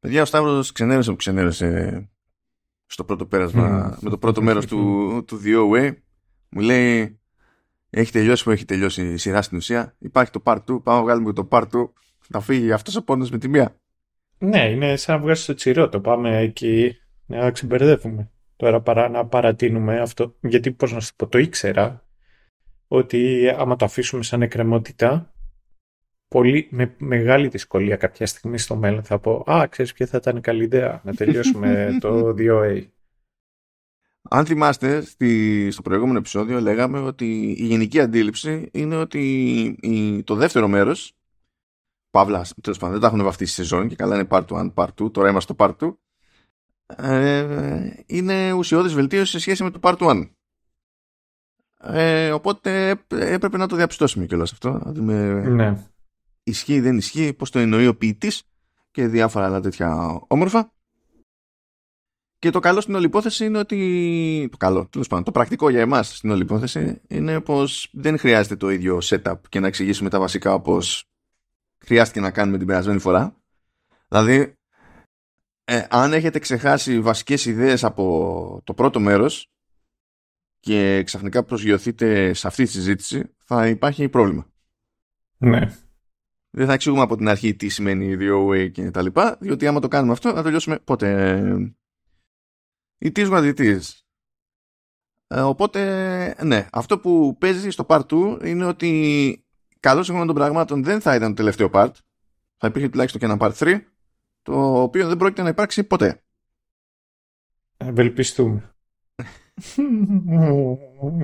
Παιδιά, ο Σταύρος ξενέρωσε που ξενέρωσε στο πρώτο πέρασμα, με το πρώτο μέρος του, του The Way. Μου λέει, έχει τελειώσει που έχει τελειώσει η σειρά στην ουσία. Υπάρχει το part 2, πάμε να βγάλουμε το part 2. Να φύγει αυτός ο πόνος με τη μία. Ναι, είναι σαν να βγάζει το τσιρό. Το πάμε εκεί να ξεμπερδεύουμε. Τώρα παρά να παρατείνουμε αυτό. Γιατί πώς να σου πω, το ήξερα ότι άμα το αφήσουμε σαν εκκρεμότητα πολύ, με μεγάλη δυσκολία κάποια στιγμή στο μέλλον θα πω «Α, ξέρεις ποια θα ήταν καλή ιδέα να τελειώσουμε το 2A». Αν θυμάστε, στη, στο προηγούμενο επεισόδιο λέγαμε ότι η γενική αντίληψη είναι ότι η, το δεύτερο μέρος Παύλα, τέλος πάντων, δεν τα έχουν βαφτίσει σεζόν και καλά είναι part 1, part 2, τώρα είμαστε στο part 2. Ε, είναι ουσιώδης βελτίωση σε σχέση με το part 1. Ε, οπότε έπρεπε να το διαπιστώσουμε κιόλας αυτό. Να δούμε ναι ισχύει, δεν ισχύει, πώς το εννοεί ο ποιητής και διάφορα άλλα τέτοια όμορφα. Και το καλό στην όλη υπόθεση είναι ότι. Το καλό, τέλος πάντων. Το πρακτικό για εμάς στην όλη υπόθεση είναι πως δεν χρειάζεται το ίδιο setup και να εξηγήσουμε τα βασικά όπως χρειάστηκε να κάνουμε την περασμένη φορά. Δηλαδή, ε, αν έχετε ξεχάσει βασικές ιδέες από το πρώτο μέρος και ξαφνικά προσγειωθείτε σε αυτή τη συζήτηση, θα υπάρχει πρόβλημα. Ναι. Δεν θα εξηγούμε από την αρχή τι σημαίνει way και τα λοιπά, διότι άμα το κάνουμε αυτό θα τελειώσουμε πότε. It is what it is. Ε, οπότε, ναι, αυτό που παίζει στο part 2 είναι ότι καλό σύμφωνα των πραγμάτων δεν θα ήταν το τελευταίο part. Θα υπήρχε τουλάχιστον και ένα part 3, το οποίο δεν πρόκειται να υπάρξει ποτέ. Ευελπιστούμε.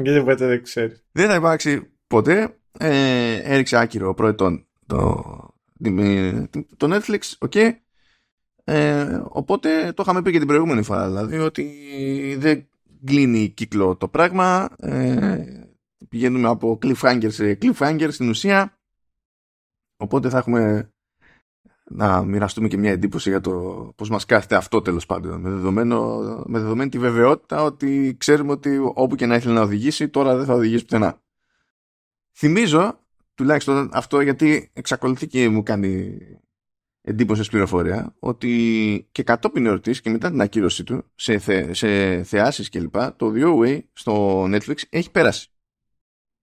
Γιατί ποτέ δεν ξέρεις. Δεν θα υπάρξει ποτέ. Ε, έριξε άκυρο ο προετών το, το Netflix, ok. Ε, οπότε το είχαμε πει και την προηγούμενη φορά, δηλαδή ότι δεν κλείνει κύκλο το πράγμα. Ε, πηγαίνουμε από cliffhanger σε cliffhanger στην ουσία. Οπότε θα έχουμε να μοιραστούμε και μια εντύπωση για το πώς μας κάθεται αυτό τέλος πάντων με, δεδομένο, με δεδομένη τη βεβαιότητα ότι ξέρουμε ότι όπου και να ήθελε να οδηγήσει τώρα δεν θα οδηγήσει πουθενά. Θυμίζω τουλάχιστον αυτό γιατί εξακολουθεί και μου κάνει εντύπωση πληροφορία ότι και κατόπιν εορτής και μετά την ακύρωσή του σε, θε, σε θεάσεις κλπ το The Way στο Netflix έχει πέρασει.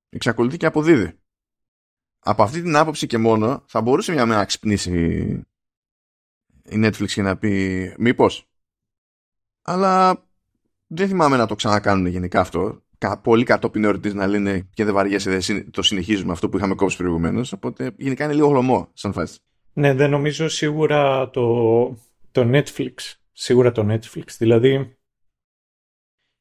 Εξακολουθεί και αποδίδει. Από αυτή την άποψη και μόνο θα μπορούσε μια μέρα να ξυπνήσει η Netflix και να πει μήπως. Αλλά δεν θυμάμαι να το ξανακάνουν γενικά αυτό πολύ κατόπιν εορτή να λένε και δεν βαριέσαι, δεν το συνεχίζουμε αυτό που είχαμε κόψει προηγουμένως. Οπότε γενικά είναι λίγο χλωμό σαν φάση. Ναι, δεν νομίζω σίγουρα το, το Netflix. Σίγουρα το Netflix. Δηλαδή,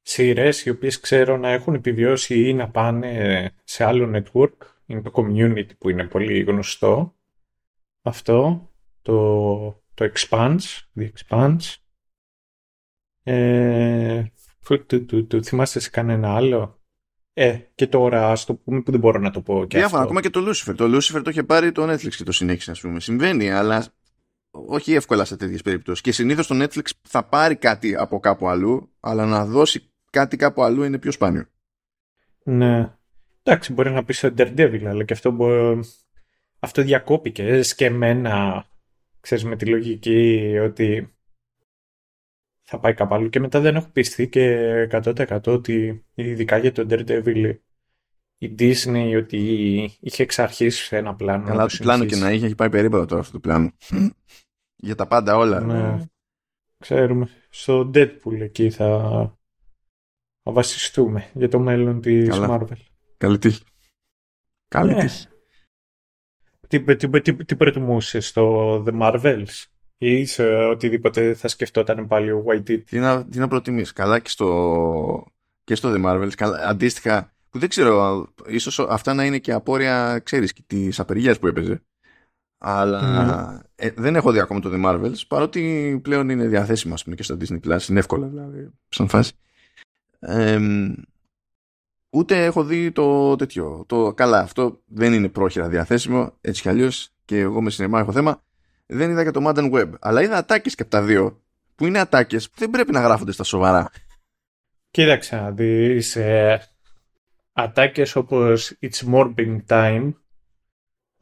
σειρές οι οποίες ξέρω να έχουν επιβιώσει ή να πάνε σε άλλο network. Είναι το community που είναι πολύ γνωστό. Αυτό. Το, το Expanse. The Expanse. Ε, του, θυμάστε σε κανένα άλλο; Ε, και τώρα, ας το πούμε που δεν μπορώ να το πω. Και Διάφορα, ακόμα και το Lucifer. Το Lucifer το είχε πάρει το Netflix και το συνέχισε, ας πούμε. Συμβαίνει, αλλά όχι εύκολα σε τέτοιες περιπτώσεις. Και συνήθως το Netflix θα πάρει κάτι από κάπου αλλού, αλλά να δώσει κάτι κάπου αλλού είναι πιο σπάνιο. Ναι. Εντάξει, μπορεί να πεις στο Daredevil, αλλά και αυτό, μπορεί... αυτό διακόπηκε σκεμμένα, ξέρεις, με τη λογική ότι θα πάει κάπου αλλού. Και μετά δεν έχω πιστεί και 100% ότι ειδικά για τον Daredevil η Disney ότι είχε εξ αρχής ένα πλάνο. Καλά, το πλάνο και να είχε, έχει πάει περίπου τώρα αυτό το πλάνο. για τα πάντα όλα. Ναι. Ξέρουμε. Στο Deadpool εκεί θα, θα βασιστούμε για το μέλλον της Καλά. Marvel. Καλή τύχη. Καλή ναι. τύχη. Τι, τι, τι, τι προτιμούσες στο The Marvels? Ή σε οτιδήποτε θα σκεφτόταν πάλι ο YT. Τι να, τι να προτιμείς. Καλά και στο, και στο The Marvels. Καλά, αντίστοιχα, που δεν ξέρω, ίσως αυτά να είναι και απόρρια, ξέρεις, της απεργίας που έπαιζε. Αλλά ε, δεν έχω δει ακόμα το The Marvels, παρότι πλέον είναι διαθέσιμο πούμε, και στο Disney Plus. Είναι εύκολα δηλαδή, σαν φάση. ούτε έχω δει το τέτοιο. Το, καλά, αυτό δεν είναι πρόχειρα διαθέσιμο, έτσι κι αλλιώς και εγώ με σινεμά έχω θέμα δεν είδα και το Modern Web. Αλλά είδα ατάκες και από τα δύο. Που είναι ατάκες που δεν πρέπει να γράφονται στα σοβαρά. Κοίταξε να δεις ε, ατάκες όπως It's Morbing Time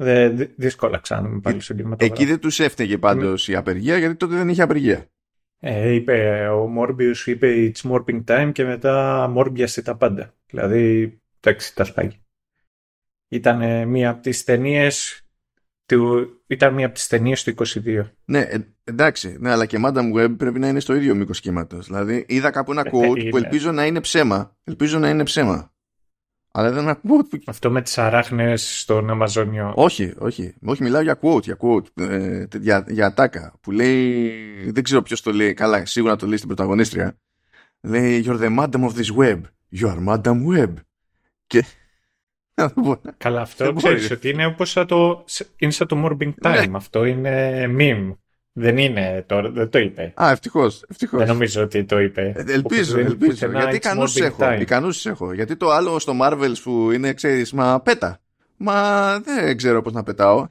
Δε, δύσκολα ξανά πάλι στον κινηματογράφο. Εκεί δεν τους έφταιγε πάντως η απεργία γιατί τότε δεν είχε απεργία. Ε, είπε, ο Morbius είπε It's Morping Time και μετά Morbius τα πάντα. Δηλαδή, εντάξει, τα σπάγει. Ήταν μία από τις ταινίες του, ήταν μία από τις ταινίες του 22. Ναι, ε, εντάξει, ναι, αλλά και Madame Web πρέπει να είναι στο ίδιο μήκος κύματος. Δηλαδή, είδα κάπου ένα ε, quote που ελπίζω να είναι ψέμα. Ελπίζω να είναι ψέμα. Αλλά δεν ακούω. Αυτό με τις αράχνες στον Αμαζόνιο. Όχι, όχι. Όχι, μιλάω για quote, για quote. Ε, για, για ατάκα. Που λέει. Δεν ξέρω ποιος το λέει. Καλά, σίγουρα το λέει στην πρωταγωνίστρια. Λέει You're the madam of this web. You are madam web. Και. Καλά, αυτό ξέρεις ότι είναι όπως το. Είναι σαν το Morbing ναι. Time. Αυτό είναι meme. Δεν είναι τώρα, δεν το είπε. Α, ευτυχώς. Ευτυχώς. Δεν νομίζω ότι το είπε. Ε, ελπίζω, ελπίζω. Γιατί ικανούς έχω. Ικανούς έχω. Γιατί το άλλο στο Marvels που είναι, ξέρεις, μα πέτα. Μα δεν ξέρω πώς να πετάω.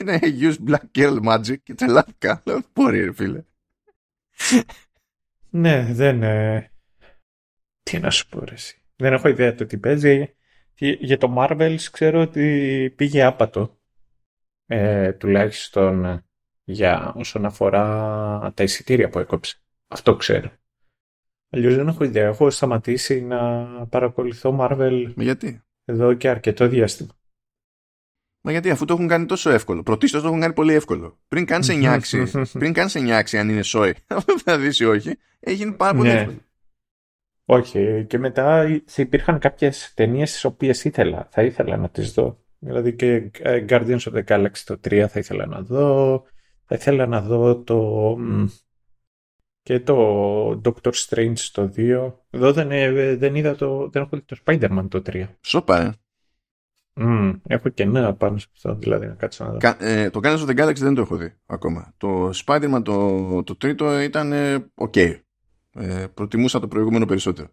Είναι use black girl magic και τρελάθηκα. Λέω, μπορεί, ρε φίλε. ναι, δεν. Ε... Τι να σου πω, ρε, Δεν έχω ιδέα το τι παίζει. Για το Marvels ξέρω ότι πήγε άπατο. Ε, τουλάχιστον για όσον αφορά τα εισιτήρια που έκοψε. Αυτό ξέρω. Αλλιώς δεν έχω ιδέα. Έχω σταματήσει να παρακολουθώ Marvel γιατί; εδώ και αρκετό διάστημα. Μα γιατί αφού το έχουν κάνει τόσο εύκολο. Πρωτίστως το έχουν κάνει πολύ εύκολο. Πριν κάνει σε νιάξει, πριν κάνει σε νιάξει αν είναι σόι, θα δεις ή όχι, έγινε πάρα πολύ ναι. εύκολο. Όχι. Και μετά υπήρχαν κάποιες ταινίες τις οποίες ήθελα, θα ήθελα να τις δω. Δηλαδή και ε, Guardians of the Galaxy το 3 θα ήθελα να δω. Θα ήθελα να δω το... και το Doctor Strange το 2. Εδώ δεν, ε, δεν είδα το... δεν έχω δει το Spider-Man το 3. Σοπα, ε. Mm, έχω και νέα πάνω σε αυτό, δηλαδή να κάτσω να δω. Κα, ε, το Guardians of the Galaxy δεν το έχω δει ακόμα. Το Spider-Man το, το τρίτο ήταν ε, ok. Ε, προτιμούσα το προηγούμενο περισσότερο.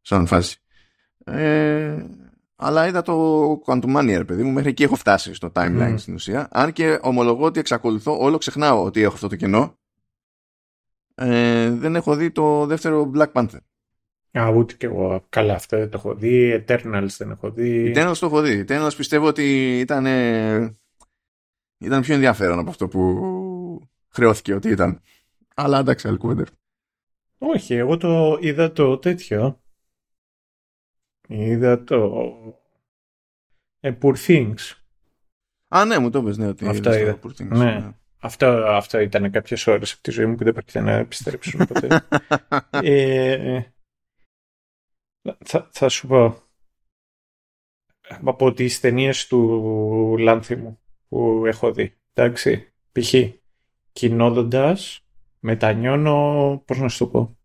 Σαν φάση. Ε, αλλά είδα το Quantumania, παιδί μου, μέχρι εκεί έχω φτάσει στο timeline mm. στην ουσία. Αν και ομολογώ ότι εξακολουθώ, όλο ξεχνάω ότι έχω αυτό το κενό. Ε, δεν έχω δει το δεύτερο Black Panther. Α, ούτε και εγώ. Καλά, αυτό δεν το έχω δει. Eternals δεν έχω δει. Eternals το έχω δει. Eternals πιστεύω ότι ήταν, ήταν πιο ενδιαφέρον από αυτό που χρεώθηκε ότι ήταν. Αλλά εντάξει, άλλη Όχι, εγώ το είδα το τέτοιο. Είδα το ε, Poor Things. Α, ναι, μου το είπες, ναι, ότι αυτό είδα. Poor Things. Ναι. ναι. Αυτό, αυτό ήταν κάποιες ώρες από τη ζωή μου που δεν πρόκειται να επιστρέψουν ποτέ. ε, θα, θα σου πω από τις ταινίες του Λάνθιμου που έχω δει. Εντάξει, π.χ. κοινόδοντας μετανιώνω, πώς να σου το πω,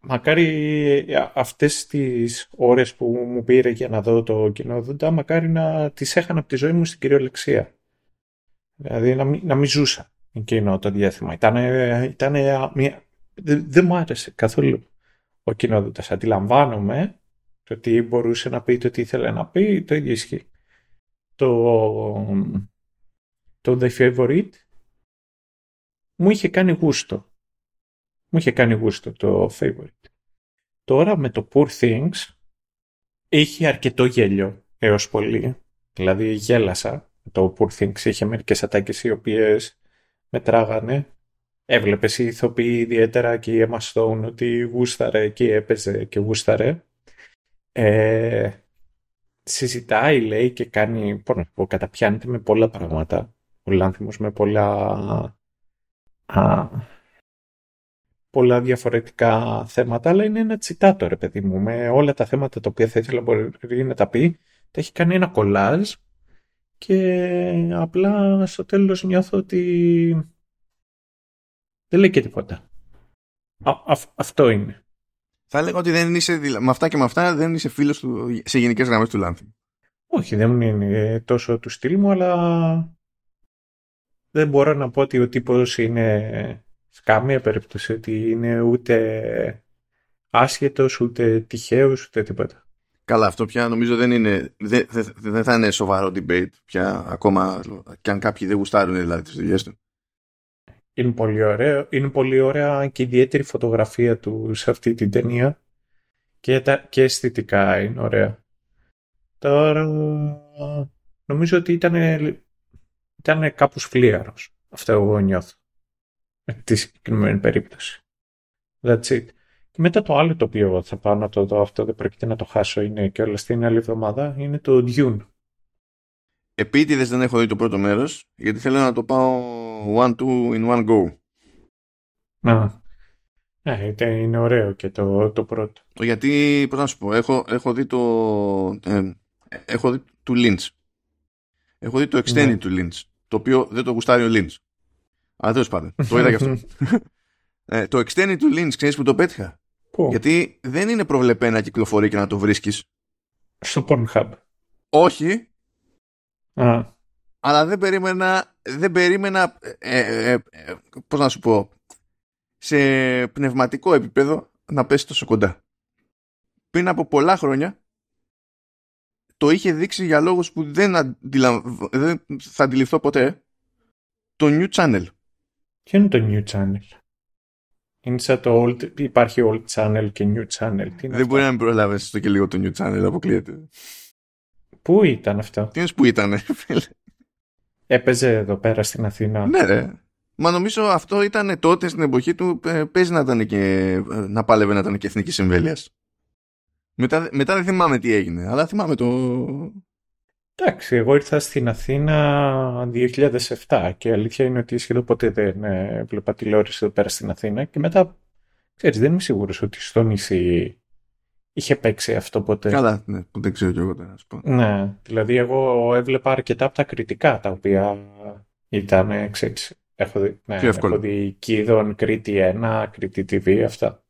μακάρι αυτές τις ώρες που μου πήρε για να δω το κοινό μακάρι να τις έχανα από τη ζωή μου στην κυριολεξία. Δηλαδή να μην, να μην ζούσα εκείνο το διάστημα. Ήτανε, ήτανε, μια... δεν, δεν μου άρεσε καθόλου ο κοινόδοντας. Αντιλαμβάνομαι το τι μπορούσε να πει, το τι ήθελε να πει, το ίδιο ισχύει. Το, το The Favorite μου είχε κάνει γούστο. Μου είχε κάνει γούστο το favorite. Τώρα με το Poor Things είχε αρκετό γέλιο έως πολύ. Δηλαδή γέλασα. Το Poor Things είχε μερικές ατάκες οι οποίες μετράγανε. Έβλεπες η ηθοποιή ιδιαίτερα και η Emma Stone ότι γούσταρε και έπαιζε και γούσταρε. Ε, συζητάει λέει και κάνει, πώς να πω, καταπιάνεται με πολλά πράγματα. Ο Λάνθιμος με πολλά α, πολλά διαφορετικά θέματα, αλλά είναι ένα τσιτάτο, ρε παιδί μου, με όλα τα θέματα τα οποία θα ήθελα μπορεί να τα πει. Τα έχει κάνει ένα κολάζ και απλά στο τέλος νιώθω ότι δεν λέει και τίποτα. αυτό είναι. Θα έλεγα ότι δεν είσαι, με αυτά και με αυτά δεν είσαι φίλος του, σε γενικές γραμμές του Λάνθη. Όχι, δεν είναι τόσο του στυλ μου, αλλά δεν μπορώ να πω ότι ο τύπος είναι σε καμία περίπτωση ότι είναι ούτε άσχετος, ούτε τυχαίος, ούτε τίποτα. Καλά, αυτό πια νομίζω δεν είναι, δεν, δεν θα είναι σοβαρό debate πια ακόμα και αν κάποιοι δεν γουστάρουν δηλαδή τις δουλειές του. Είναι πολύ ωραίο. Είναι πολύ ωραία και ιδιαίτερη φωτογραφία του σε αυτή την ταινία και, τα, και αισθητικά είναι ωραία. Τώρα νομίζω ότι ήταν, ήταν κάπου φλίαρος. Αυτό εγώ νιώθω. Με τη συγκεκριμένη περίπτωση. That's it. Και μετά το άλλο το οποίο θα πάω να το δω, αυτό δεν πρόκειται να το χάσω, είναι και όλα στην άλλη εβδομάδα, είναι το Dune. Επίτηδες δεν έχω δει το πρώτο μέρος, γιατί θέλω να το πάω one, two in one go. Να. Ναι, είναι ωραίο και το, το πρώτο. Γιατί, πώς να σου πω, έχω, έχω δει το... Ε, έχω δει του Lynch. Έχω δει το extended ναι. του Lynch, το οποίο δεν το γουστάρει ο Lynch. Αλλά τέλος πάντων, το είδα και αυτό. ε, το extended του Lynch, ξέρεις που το πέτυχα; Πού; Γιατί δεν είναι προβλεπέ να κυκλοφορεί και να το βρίσκεις. Στο Pornhub. Όχι, Α, αλλά δεν περίμενα, δεν περίμενα ε, ε, ε, πώς να σου πω, σε πνευματικό επίπεδο να πέσει τόσο κοντά. Πριν από πολλά χρόνια το είχε δείξει για λόγους που δεν, αντιλα... δεν θα αντιληφθώ ποτέ το New Channel. ποιο είναι το New Channel; Είναι σαν το old, υπάρχει old channel και new channel. Τι είναι Δεν αυτό; μπορεί να μην προλάβεις το και λίγο το New Channel, αποκλείεται. Πού ήταν αυτό; Τι είναι που ήταν, φίλε; Έπαιζε εδώ πέρα στην Αθήνα. Ναι, ρε. Μα νομίζω αυτό ήταν τότε στην εποχή του. ε, Παίζει να ήταν και. ε, να πάλευε να ήταν και εθνικής εμβέλειας. Μετά, μετά δεν θυμάμαι τι έγινε, αλλά θυμάμαι το. Εντάξει, εγώ ήρθα στην Αθήνα 2007 και η αλήθεια είναι ότι σχεδόν ποτέ δεν ε, έβλεπα τηλεόραση εδώ πέρα στην Αθήνα και μετά, ξέρεις, δεν είμαι σίγουρος ότι στο νησί είχε παίξει αυτό ποτέ. Καλά, ναι, που δεν ξέρω κι εγώ τώρα να σου πω. Ναι, δηλαδή εγώ έβλεπα αρκετά από τα κριτικά τα οποία ήταν, ε, ξέρεις, έχω δει, ναι, Πιο εύκολο. έχω δει Κίδων, Κρήτη 1, Κρήτη TV, αυτά.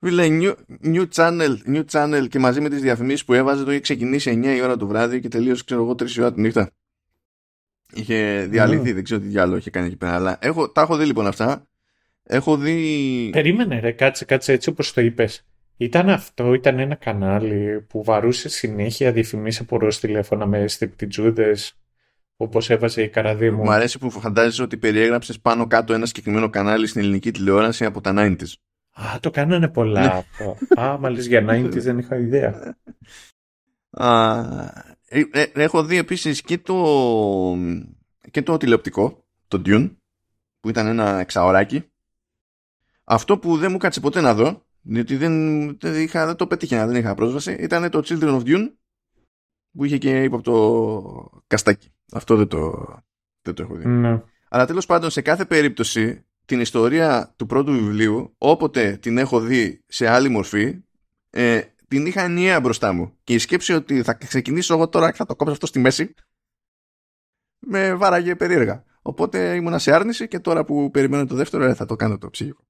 Φίλε, new, new, channel, new channel και μαζί με τις διαφημίσεις που έβαζε το είχε ξεκινήσει 9 η ώρα το βράδυ και τελείωσε, ξέρω εγώ, 3 η ώρα τη νύχτα. Είχε διαλυθεί, Ναι. δεν ξέρω τι διάλογο είχε κάνει εκεί πέρα. Αλλά έχω, τα έχω δει λοιπόν αυτά. Έχω δει. Περίμενε ρε, κάτσε, κάτσε έτσι όπως το είπες. Ήταν αυτό, ήταν ένα κανάλι που βαρούσε συνέχεια διαφημίσεις από ροζ τηλέφωνα με στριπτιτζούδες όπως έβαζε η Καραδίμου. Μου αρέσει που φαντάζεσαι ότι περιέγραψες πάνω κάτω ένα συγκεκριμένο κανάλι στην ελληνική τηλεόραση από τα 90s. Α, το κάνανε πολλά Ναι. αυτό. Α, μα λες για 90s δεν είχα ιδέα. Α, ε, ε, έχω δει επίσης και το, και το τηλεοπτικό, το Dune, που ήταν ένα εξαωράκι. Αυτό που δεν μου κάτσε ποτέ να δω, διότι δεν, δεν, είχα, δεν το πετύχαινα, δεν είχα πρόσβαση, ήταν το Children of Dune, που είχε και ύποπτο καστάκι. Αυτό δεν το, δεν το έχω δει. Ναι. Αλλά τέλος πάντων σε κάθε περίπτωση την ιστορία του πρώτου βιβλίου όποτε την έχω δει σε άλλη μορφή ε, την είχα ενιαία μπροστά μου και η σκέψη ότι θα ξεκινήσω εγώ τώρα και θα το κόψω αυτό στη μέση με βάραγε περίεργα. Οπότε ήμουνα σε άρνηση και τώρα που περιμένω το δεύτερο ε, θα το κάνω το ψυχικό.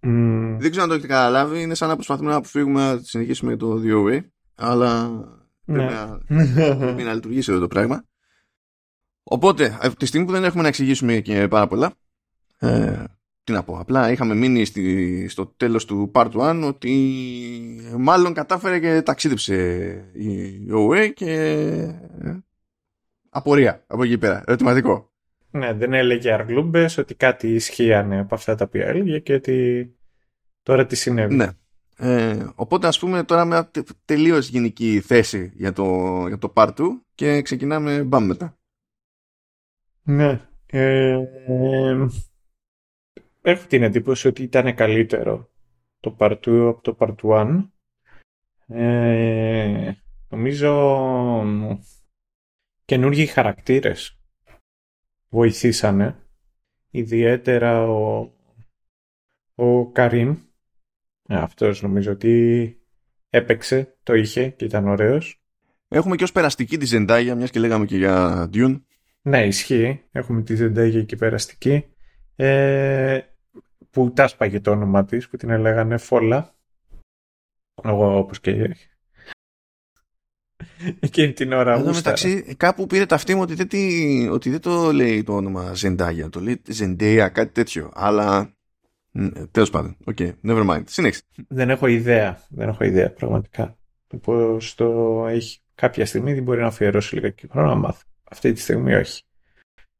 Μμ, Δεν ξέρω αν το έχετε καταλάβει, είναι σαν να προσπαθούμε να αποφύγουμε να συνεχίσουμε το DOA, αλλά Ναι. πρέπει να πρέπει να λειτουργήσει εδώ το πράγμα. Οπότε, από τη στιγμή που δεν έχουμε να εξηγήσουμε και πάρα πολλά, ε, τι να πω, απλά είχαμε μείνει στη, στο τέλος του Part 1 ότι μάλλον κατάφερε και ταξίδεψε η OA και ε, απορία από εκεί πέρα, ερωτηματικό. ναι, δεν έλεγε αργλούμπες ότι κάτι ισχύανε από αυτά τα οποία έλεγε και ότι τώρα τι συνέβη. Ναι. Ε, οπότε ας πούμε τώρα με μια τε- τελείως γενική θέση για το, για το Part 2 και ξεκινάμε μπαμ μετά. Ναι. Ε, ε, έχω την εντύπωση ότι ήταν καλύτερο το Part 2 από το Part 1. Ε, νομίζω μ, καινούργιοι χαρακτήρες βοηθήσανε. Ιδιαίτερα ο, ο Καρίμ. Ε, αυτός νομίζω ότι έπαιξε, το είχε και ήταν ωραίος. Έχουμε και ως περαστική τη Zendaya, μιας και λέγαμε και για Dune. Ναι, ισχύει. Έχουμε τη Zendaya εκεί περαστική. Ε, που τα σπάγε το όνομα της, που την έλεγανε Φόλα. Εγώ όπως και... Εκείνη την ώρα Εδώ γούσταρα. μεταξύ κάπου πήρε ταυτί μου ότι δεν, τη- ότι δεν το λέει το όνομα Zendaya, το λέει Zendaya, κάτι τέτοιο. Αλλά τέλος πάντων, οκ, never mind. Συνέχισε. Δεν έχω ιδέα. Δεν έχω ιδέα πραγματικά. Πώς το έχει. Κάποια στιγμή δεν μπορεί να αφιερώσει λίγα χρόνο να μάθει. Αυτή τη στιγμή όχι.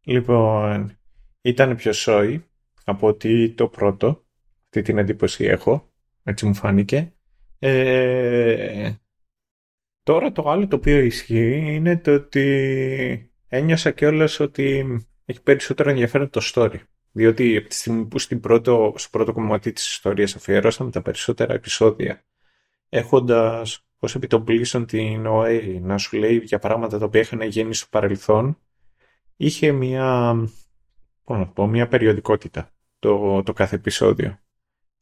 Λοιπόν, ήταν πιο σόι από ότι το πρώτο. Αυτή την εντύπωση έχω. Έτσι μου φάνηκε. Ε, Τώρα το άλλο το οποίο ισχύει είναι το ότι ένιωσα κιόλας ότι έχει περισσότερο ενδιαφέρον το story. Διότι από τη στιγμή που στην πρώτο, στο πρώτο κομμάτι της ιστορίας αφιερώσαμε τα περισσότερα επεισόδια έχοντας ως επιτοπλίστων την ΟΕ να σου λέει για πράγματα τα οποία είχαν γίνει στο παρελθόν είχε μια, να πω, μια περιοδικότητα το, το κάθε επεισόδιο.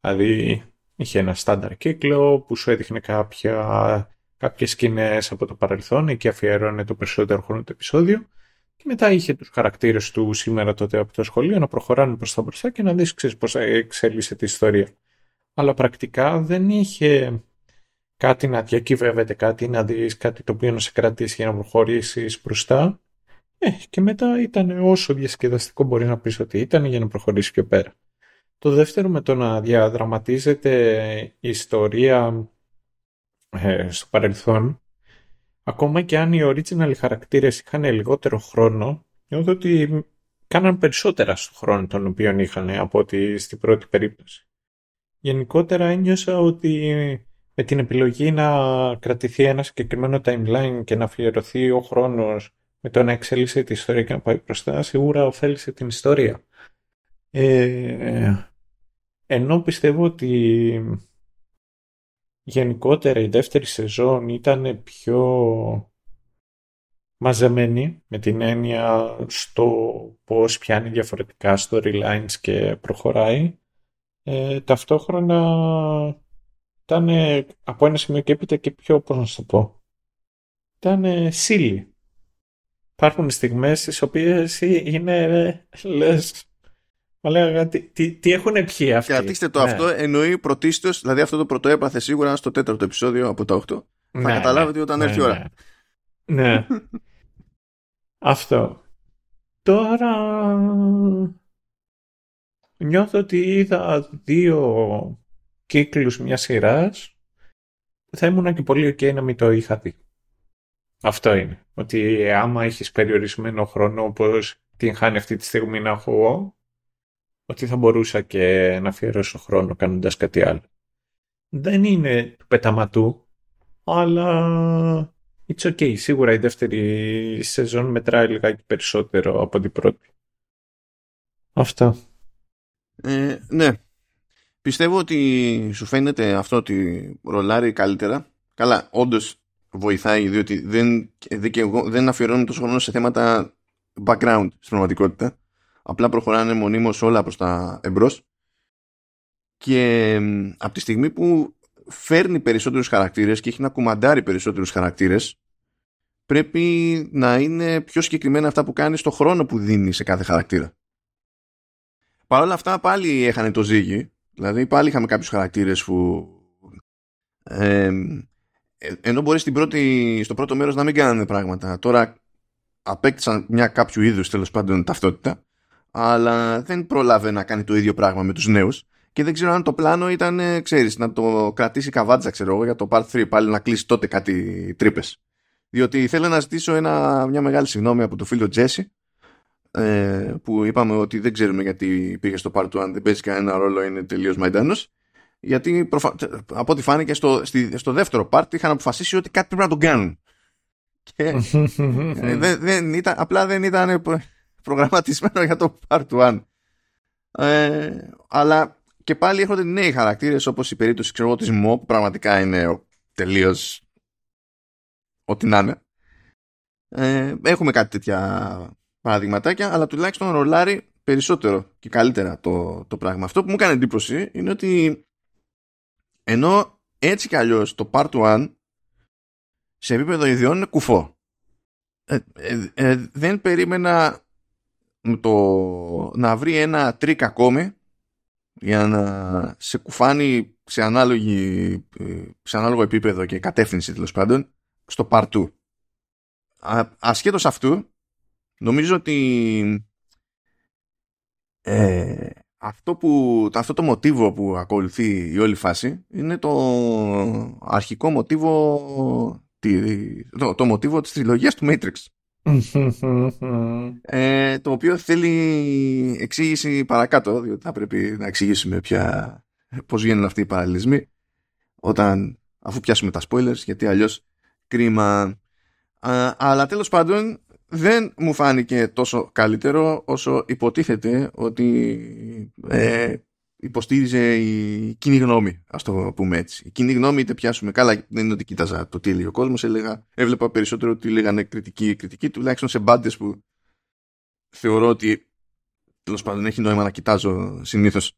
Δηλαδή είχε ένα στάνταρ κύκλο που σου έδειχνε κάποια, κάποιες σκηνές από το παρελθόν εκεί αφιέρωνε το περισσότερο χρόνο το επεισόδιο και μετά είχε τους χαρακτήρες του σήμερα τότε από το σχολείο να προχωράνε προς τα μπροστά και να δεις ξέρεις πώς εξέλισε τη ιστορία. Αλλά πρακτικά δεν είχε κάτι να διακυβεύεται, κάτι να δεις, κάτι το οποίο να σε κρατήσει για να προχωρήσεις μπροστά. Ε, και μετά ήταν όσο διασκεδαστικό μπορεί να πεις ότι ήταν για να προχωρήσει πιο πέρα. Το δεύτερο με το να διαδραματίζεται η ιστορία ε, στο παρελθόν, ακόμα και αν οι original χαρακτήρες είχαν λιγότερο χρόνο, νιώθω ότι κάναν περισσότερα στο χρόνο τον οποίο είχαν από ότι στην πρώτη περίπτωση. Γενικότερα ένιωσα ότι με την επιλογή να κρατηθεί ένα συγκεκριμένο timeline και να αφιερωθεί ο χρόνος με το να εξελίσσει τη ιστορία και να πάει μπροστά, σίγουρα ωφέλησε την ιστορία. Ε, ενώ πιστεύω ότι γενικότερα η δεύτερη σεζόν ήταν πιο μαζεμένη με την έννοια στο πώς πιάνει διαφορετικά storylines και προχωράει. Ε, ταυτόχρονα ήταν από ένα σημείο και έπειτα και πιο, πώς να σου το πω, ήταν σύλλη. Υπάρχουν στιγμές στις οποίες είναι, λες, Μα λέγα, τι, τι, τι έχουν πιει αυτοί. Κρατήστε το ναι. αυτό, εννοεί πρωτίστως, δηλαδή αυτό το πρωτοέπαθε σίγουρα στο τέταρτο επεισόδιο από τα 8. Ναι, θα καταλάβετε ναι, όταν ναι, έρθει η ώρα. Ναι. ναι. αυτό. Τώρα νιώθω ότι είδα δύο κύκλους μιας σειράς θα ήμουν και πολύ ok να μην το είχα δει. Αυτό είναι. Ότι άμα έχεις περιορισμένο χρόνο όπως την χάνει αυτή τη στιγμή να έχω εγώ, ότι θα μπορούσα και να αφιερώσω χρόνο κάνοντας κάτι άλλο. Δεν είναι του πεταματού, αλλά it's ok. Σίγουρα η δεύτερη σεζόν μετράει λιγάκι περισσότερο από την πρώτη. Αυτό. Ε, ναι. Πιστεύω ότι σου φαίνεται αυτό ότι ρολάρει καλύτερα. Καλά, όντως βοηθάει διότι δεν, δεν αφιερώνουμε τόσο χρόνο σε θέματα background στην πραγματικότητα. Απλά προχωράνε μονίμως όλα προς τα εμπρός. Και από τη στιγμή που φέρνει περισσότερους χαρακτήρες και έχει να κουμαντάρει περισσότερους χαρακτήρες πρέπει να είναι πιο συγκεκριμένα αυτά που κάνει στο χρόνο που δίνει σε κάθε χαρακτήρα. Παρ' όλα αυτά πάλι έχανε το ζύγι. Δηλαδή πάλι είχαμε κάποιους χαρακτήρες που ε, ενώ μπορείς στην πρώτη, στο πρώτο μέρος να μην κάνανε πράγματα τώρα απέκτησαν μια κάποιο είδους τέλος πάντων ταυτότητα αλλά δεν πρόλαβε να κάνει το ίδιο πράγμα με τους νέους και δεν ξέρω αν το πλάνο ήταν, ε, ξέρεις, να το κρατήσει καβάτσα, ξέρω εγώ, για το Part 3, πάλι να κλείσει τότε κάτι τρύπες. Διότι θέλω να ζητήσω ένα, μια μεγάλη συγγνώμη από το φίλο Τζέσι, ε, που είπαμε ότι δεν ξέρουμε γιατί πήγε στο Part 1, δεν παίζει κανένα ρόλο, είναι τελείως μαϊντάνος. Γιατί προφα... από ό,τι φάνηκε στο, στο δεύτερο part είχαν αποφασίσει ότι κάτι πρέπει να τον κάνουν. Και ε, δεν, δεν ήταν, απλά δεν ήταν προγραμματισμένο για το Part 1. Ε, αλλά και πάλι έρχονται νέοι χαρακτήρες όπως η περίπτωση ξέρω, της Mo που πραγματικά είναι τελείως ό,τι να είναι. Ε, έχουμε κάτι τέτοια παραδειγματάκια αλλά τουλάχιστον ρολάρει περισσότερο και καλύτερα το, το πράγμα. Αυτό που μου έκανε εντύπωση είναι ότι ενώ έτσι κι αλλιώς το Part 1 σε επίπεδο ιδεών είναι κουφό. Ε, ε, ε δεν περίμενα το να βρει ένα τρικ ακόμη για να σε κουφάνει σε, ανάλογη, σε ανάλογο επίπεδο και κατεύθυνση τέλος πάντων στο part 2. ασχέτως αυτού νομίζω ότι ε, αυτό, που, αυτό το μοτίβο που ακολουθεί η όλη φάση είναι το αρχικό μοτίβο το, το μοτίβο της τριλογίας του Matrix ε, το οποίο θέλει εξήγηση παρακάτω διότι θα πρέπει να εξηγήσουμε πια πώς βγαίνουν αυτοί οι παραλληλισμοί όταν, αφού πιάσουμε τα spoilers γιατί αλλιώς κρίμα. αλλά τέλος πάντων δεν μου φάνηκε τόσο καλύτερο όσο υποτίθεται ότι ε, υποστήριζε η κοινή γνώμη, ας το πούμε έτσι. Η κοινή γνώμη, είτε πιάσουμε καλά, δεν είναι ότι κοίταζα το τι έλεγε ο κόσμος, έλεγα, έβλεπα περισσότερο ότι λέγανε κριτική, κριτική, τουλάχιστον σε μπάντες που θεωρώ ότι τέλος πάντων έχει νόημα να κοιτάζω συνήθως.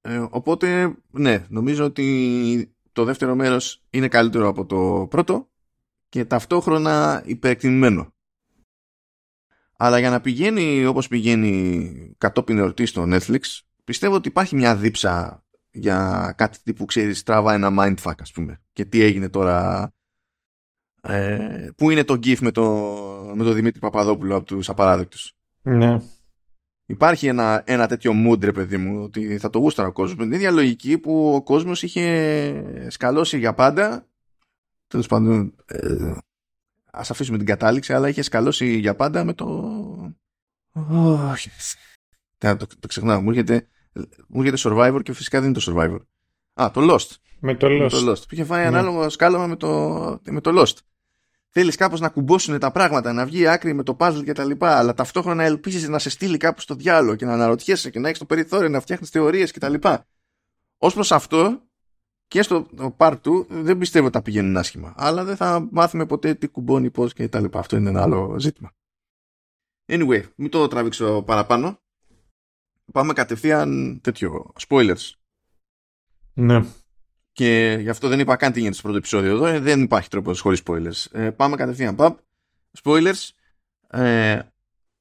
Ε, οπότε, ναι, νομίζω ότι το δεύτερο μέρος είναι καλύτερο από το πρώτο και ταυτόχρονα υπερεκτιμημένο. Αλλά για να πηγαίνει όπως πηγαίνει κατόπιν εορτή στο Netflix, πιστεύω ότι υπάρχει μια δίψα για κάτι που ξέρεις τράβα ένα mindfuck ας πούμε και τι έγινε τώρα ε, πού είναι το gif με το, με το Δημήτρη Παπαδόπουλο από τους απαράδεκτους ναι. υπάρχει ένα, ένα τέτοιο mood ρε παιδί μου ότι θα το γούσταρα ο κόσμος με την ίδια λογική που ο κόσμος είχε σκαλώσει για πάντα τέλος πάντων ε, ας αφήσουμε την κατάληξη αλλά είχες σκαλώσει για πάντα με το όχι το, το ξεχνάω. Μου έρχεται, μου έρχεται Survivor και φυσικά δεν είναι το Survivor. Α, το Lost. Με το Lost. Με το Lost. Που είχε φάει ναι. ανάλογο σκάλωμα με το, με το Lost. Θέλεις κάπως να κουμπώσουν τα πράγματα, να βγει άκρη με το puzzle και τα λοιπά, αλλά ταυτόχρονα ελπίζεις να σε στείλει κάπου στο διάλογο και να αναρωτιέσαι και να έχεις το περιθώριο να φτιάχνεις θεωρίες κτλ. Ω προς αυτό, και στο part 2 δεν πιστεύω ότι τα πηγαίνουν άσχημα. Αλλά δεν θα μάθουμε ποτέ τι κουμπώνει, πώς και τα λοιπά. Αυτό είναι ένα άλλο ζήτημα. Anyway, μην το τραβήξω παραπάνω πάμε κατευθείαν τέτοιο, spoilers. Ναι. Και γι' αυτό δεν είπα καν τι γίνεται στο πρώτο επεισόδιο εδώ. Ε, δεν υπάρχει τρόπο χωρίς spoilers. Ε, πάμε κατευθείαν. Παπ. Spoilers. Ε,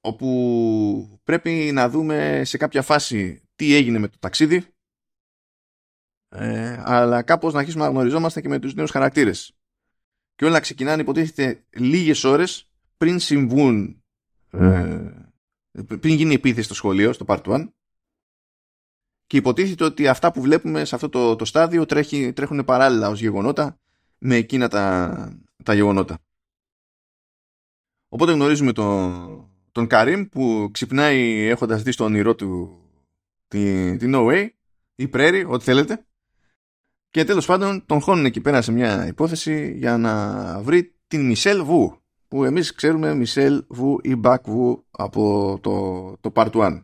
όπου πρέπει να δούμε σε κάποια φάση τι έγινε με το ταξίδι. Ε, αλλά κάπως να αρχίσουμε να γνωριζόμαστε και με τους νέους χαρακτήρες. Και όλα ξεκινάνε υποτίθεται λίγες ώρες πριν συμβούν ε, πριν γίνει η επίθεση στο σχολείο, στο Part 1 και υποτίθεται ότι αυτά που βλέπουμε σε αυτό το, το στάδιο τρέχει, τρέχουν παράλληλα ως γεγονότα με εκείνα τα, τα γεγονότα. Οπότε γνωρίζουμε τον, τον Καρίμ που ξυπνάει έχοντας δει στο όνειρό του την, την No Way ή Prairie, ό,τι θέλετε και τέλος πάντων τον χώνουν εκεί πέρα σε μια υπόθεση για να βρει την Μισελ Βου που εμείς ξέρουμε Μισελ Βου ή Μπακ Βου από το, το Part 1.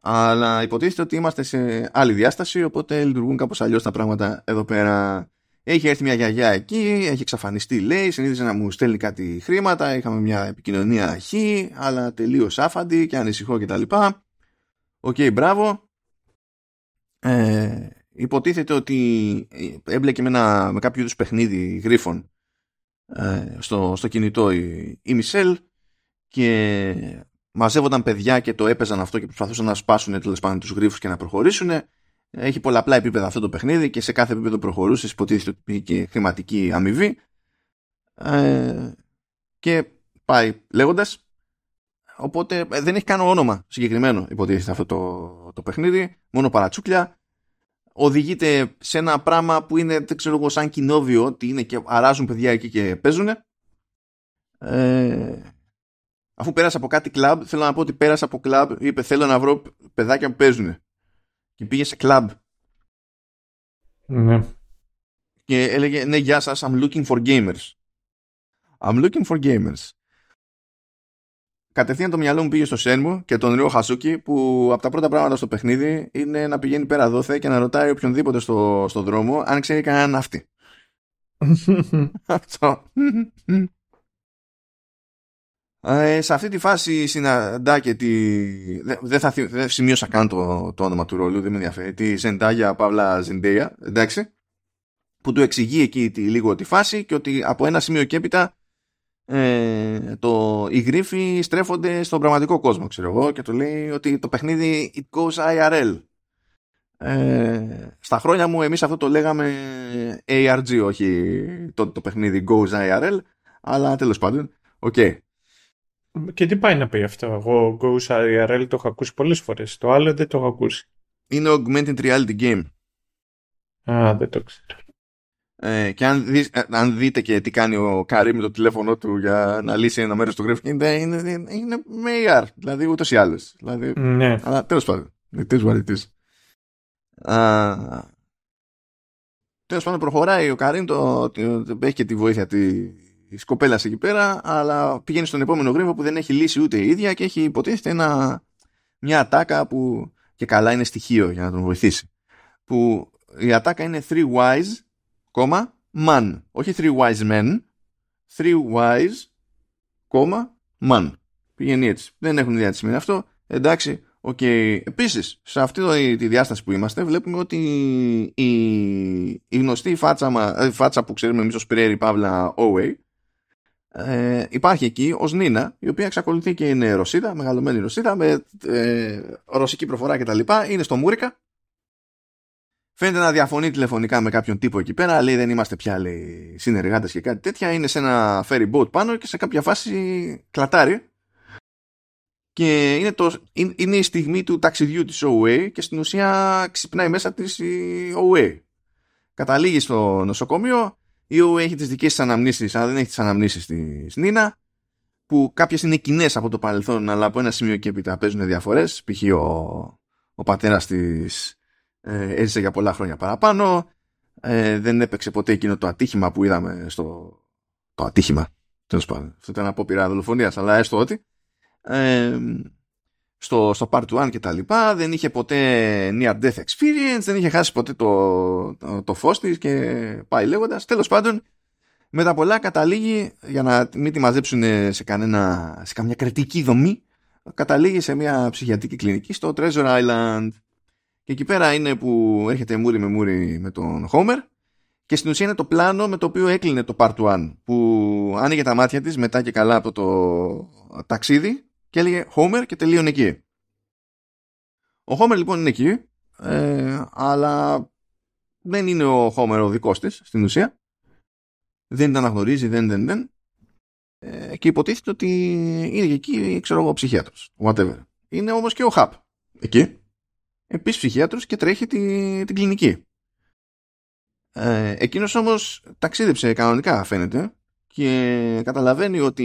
Αλλά υποτίθεται ότι είμαστε σε άλλη διάσταση, οπότε λειτουργούν κάπως αλλιώς τα πράγματα εδώ πέρα. Έχει έρθει μια γιαγιά εκεί, έχει εξαφανιστεί λέει, συνήθιζε να μου στέλνει κάτι χρήματα, είχαμε μια επικοινωνία χ, αλλά τελείως άφαντη και ανησυχώ κτλ. OK, okay, μπράβο. Ε, υποτίθεται ότι έμπλεκε με, ένα, με κάποιο είδους παιχνίδι γρίφων ε, στο, στο κινητό η, η Μισέλ και μαζεύονταν παιδιά και το έπαιζαν αυτό και προσπαθούσαν να σπάσουν τέλος πάντων τους γρίφους και να προχωρήσουν. Έχει πολλαπλά επίπεδα αυτό το παιχνίδι και σε κάθε επίπεδο προχωρούσες, υποτίθεται ότι υπήρχε και χρηματική αμοιβή. Ε, και πάει λέγοντας. Οπότε ε, δεν έχει καν όνομα συγκεκριμένο, υποτίθεται αυτό το, το παιχνίδι. Μόνο παρατσούκλια οδηγείται σε ένα πράγμα που είναι, δεν ξέρω εγώ, σαν κοινόβιο, ότι είναι και αράζουν παιδιά εκεί και παίζουν. Ε, αφού πέρασε από κάτι κλαμπ, θέλω να πω ότι πέρασε από κλαμπ, είπε θέλω να βρω παιδάκια που παίζουν. Και πήγε σε κλαμπ. Ναι. Και έλεγε, ναι, γεια σας, I'm looking for gamers. I'm looking for gamers κατευθείαν το μυαλό μου πήγε στο Σένμου και τον Ριό Χασούκι που από τα πρώτα πράγματα στο παιχνίδι είναι να πηγαίνει πέρα δόθε και να ρωτάει οποιονδήποτε στο, στο δρόμο αν ξέρει κανέναν ναύτη. Αυτό. Ε, σε αυτή τη φάση συναντά και τη... Δεν θα δεν σημείωσα καν το, το όνομα του ρόλου, δεν με ενδιαφέρει. Τη Ζεντάγια Παύλα Ζεντέια, εντάξει. Που του εξηγεί εκεί τη, λίγο τη φάση και ότι από ένα σημείο και έπειτα ε, το, οι γρίφοι στρέφονται στον πραγματικό κόσμο ξέρω εγώ και το λέει ότι το παιχνίδι it goes IRL ε, στα χρόνια μου εμείς αυτό το λέγαμε ARG όχι το, το παιχνίδι goes IRL αλλά τέλος πάντων OK okay. και τι πάει να πει αυτό; Εγώ goes IRL το έχω ακούσει πολλές φορές το άλλο δεν το έχω ακούσει είναι augmented reality game Α, δεν το ξέρω. Ε, και αν, δεις, ε, αν δείτε και τι κάνει ο Καρίμ με το τηλέφωνο του για να λύσει ένα μέρος του γρίφου, είναι, είναι, είναι με AR. Δηλαδή ούτως ή άλλως. Δηλαδή, ναι. Αλλά τέλος πάντων. It is what it is. Uh, Τέλος πάντων, προχωράει ο Καρίμ, το, το, το, έχει και τη βοήθεια της κοπέλας εκεί πέρα, αλλά πηγαίνει στον επόμενο γρίφο που δεν έχει λύσει ούτε η ίδια και έχει υποτίθεται ένα, μια ατάκα που και καλά είναι στοιχείο για να τον βοηθήσει. Που η ατάκα είναι three wise, κόμμα, man. Όχι three wise men, three wise, κόμμα, man. Πηγαίνει έτσι. Δεν έχουν ιδέα τι σημαίνει αυτό. Εντάξει, OK. Okay. Επίσης, σε αυτή τη διάσταση που είμαστε, βλέπουμε ότι η, η γνωστή φάτσα, ε, φάτσα που ξέρουμε εμείς ως Πρέρι παύλα OA, ε, υπάρχει εκεί ως Νίνα, η οποία εξακολουθεί και είναι Ρωσίδα, μεγαλωμένη Ρωσίδα, με ε, ρωσική προφορά κτλ. Είναι στο Μούρικα. Φαίνεται να διαφωνεί τηλεφωνικά με κάποιον τύπο εκεί πέρα, λέει δεν είμαστε πια λέει, συνεργάτες και κάτι τέτοια. Είναι σε ένα ferry boat πάνω και σε κάποια φάση κλατάρει και είναι, το, είναι η στιγμή του ταξιδιού της OA και στην ουσία ξυπνάει μέσα της η OA. Καταλήγει στο νοσοκομείο, η OA έχει τις δικές της αναμνήσεις, αλλά δεν έχει τις αναμνήσεις της Νίνα, που κάποιες είναι κοινές από το παρελθόν, αλλά από ένα σημείο και έπειτα παίζουν διαφορές. Π.χ. ο, ο πατέρας της ε, έζησε για πολλά χρόνια παραπάνω, ε, δεν έπαιξε ποτέ εκείνο το ατύχημα που είδαμε στο... Το ατύχημα, τέλος πάντων. Αυτό ήταν απόπειρα δολοφονίας, αλλά έστω ότι. Στο, στο part 1 και τα λοιπά δεν είχε ποτέ near death experience δεν είχε χάσει ποτέ το, το, το φως της και πάει λέγοντας. Τέλος πάντων με τα πολλά καταλήγει για να μην τη μαζέψουν σε, κανένα, σε καμιά κριτική δομή καταλήγει σε μια ψυχιατρική κλινική στο Treasure Island και εκεί πέρα είναι που έρχεται μούρι με μούρι με τον Homer και στην ουσία είναι το πλάνο με το οποίο έκλεινε το Part 1 που άνοιγε τα μάτια της μετά και καλά από το ταξίδι και έλεγε Homer και τελείωνε εκεί. Ο Homer λοιπόν είναι εκεί, ε, αλλά δεν είναι ο Homer ο δικός της στην ουσία. Δεν την αναγνωρίζει, δεν, δεν, δεν. Ε, και υποτίθεται ότι είναι εκεί, ξέρω εγώ, ψυχίατρος. Whatever. Είναι όμως και ο Χαπ εκεί. Επίσης ψυχίατρος και τρέχει τη, την κλινική. Ε, εκείνος όμως ταξίδεψε κανονικά φαίνεται και καταλαβαίνει ότι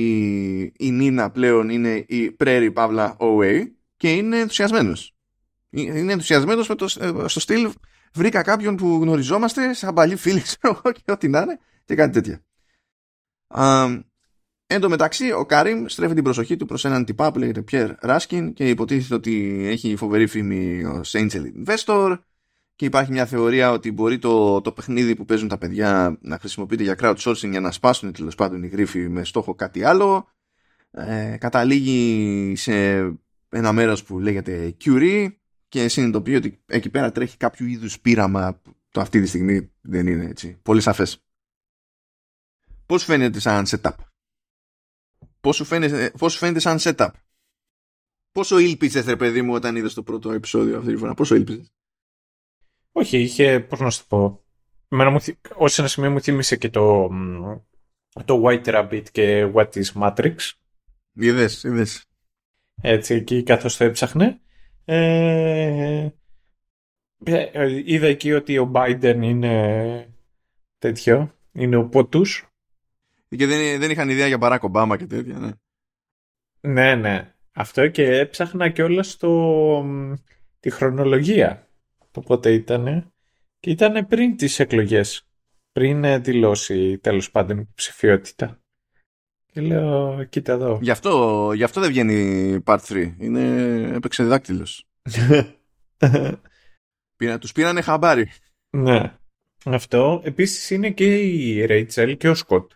η Νίνα πλέον είναι η Πρέρι Παύλα OA και είναι ενθουσιασμένος. Είναι ενθουσιασμένος με το, ε, στο στυλ βρήκα κάποιον που γνωριζόμαστε σαν παλιοί φίλοι και ό,τι να είναι και κάτι τέτοια. Εν τω μεταξύ ο Κάριμ στρέφει την προσοχή του προς έναν τυπά που λέγεται Πιέρ Ράσκιν και υποτίθεται ότι έχει φοβερή φήμη ως Angel Investor και υπάρχει μια θεωρία ότι μπορεί το, το παιχνίδι που παίζουν τα παιδιά να χρησιμοποιείται για crowdsourcing για να σπάσουν τέλος πάντων οι γρίφοι με στόχο κάτι άλλο. Ε, καταλήγει σε ένα μέρος που λέγεται Curie και συνειδητοποιεί ότι εκεί πέρα τρέχει κάποιο είδους πείραμα που το αυτή τη στιγμή δεν είναι έτσι. Πολύ σαφές. Πώς φαίνεται σαν setup; Πώς σου φαίνεται, πώς φαίνεται σαν setup; Πόσο ήλπιζες ρε παιδί μου όταν είδες το πρώτο επεισόδιο αυτή τη φορά; Πόσο ήλπιζες; Όχι, είχε, πώς να σου το πω, Εμένα ως ένα σημείο μου θύμισε και το, το White Rabbit και What is Matrix. Είδες, είδες. Έτσι, εκεί καθώς το έψαχνε. Ε, ε, είδα εκεί ότι ο Biden είναι τέτοιο, είναι ο Πότους. Και δεν, δεν είχαν ιδέα για Barack Obama και τέτοια, ναι. Ναι, ναι. Αυτό και έψαχνα και όλα στο, τη χρονολογία το πότε ήταν. Και ήταν πριν τις εκλογές. Πριν δηλώσει τέλος πάντων ψηφιότητα. Και λέω, κοίτα εδώ. Γι' αυτό, γι αυτό δεν βγαίνει part 3. Είναι, έπαιξε δάκτυλος. Πήρα, τους πήρανε χαμπάρι. Ναι. Αυτό. Επίσης είναι και η Ρέιτσελ και ο Σκοτ.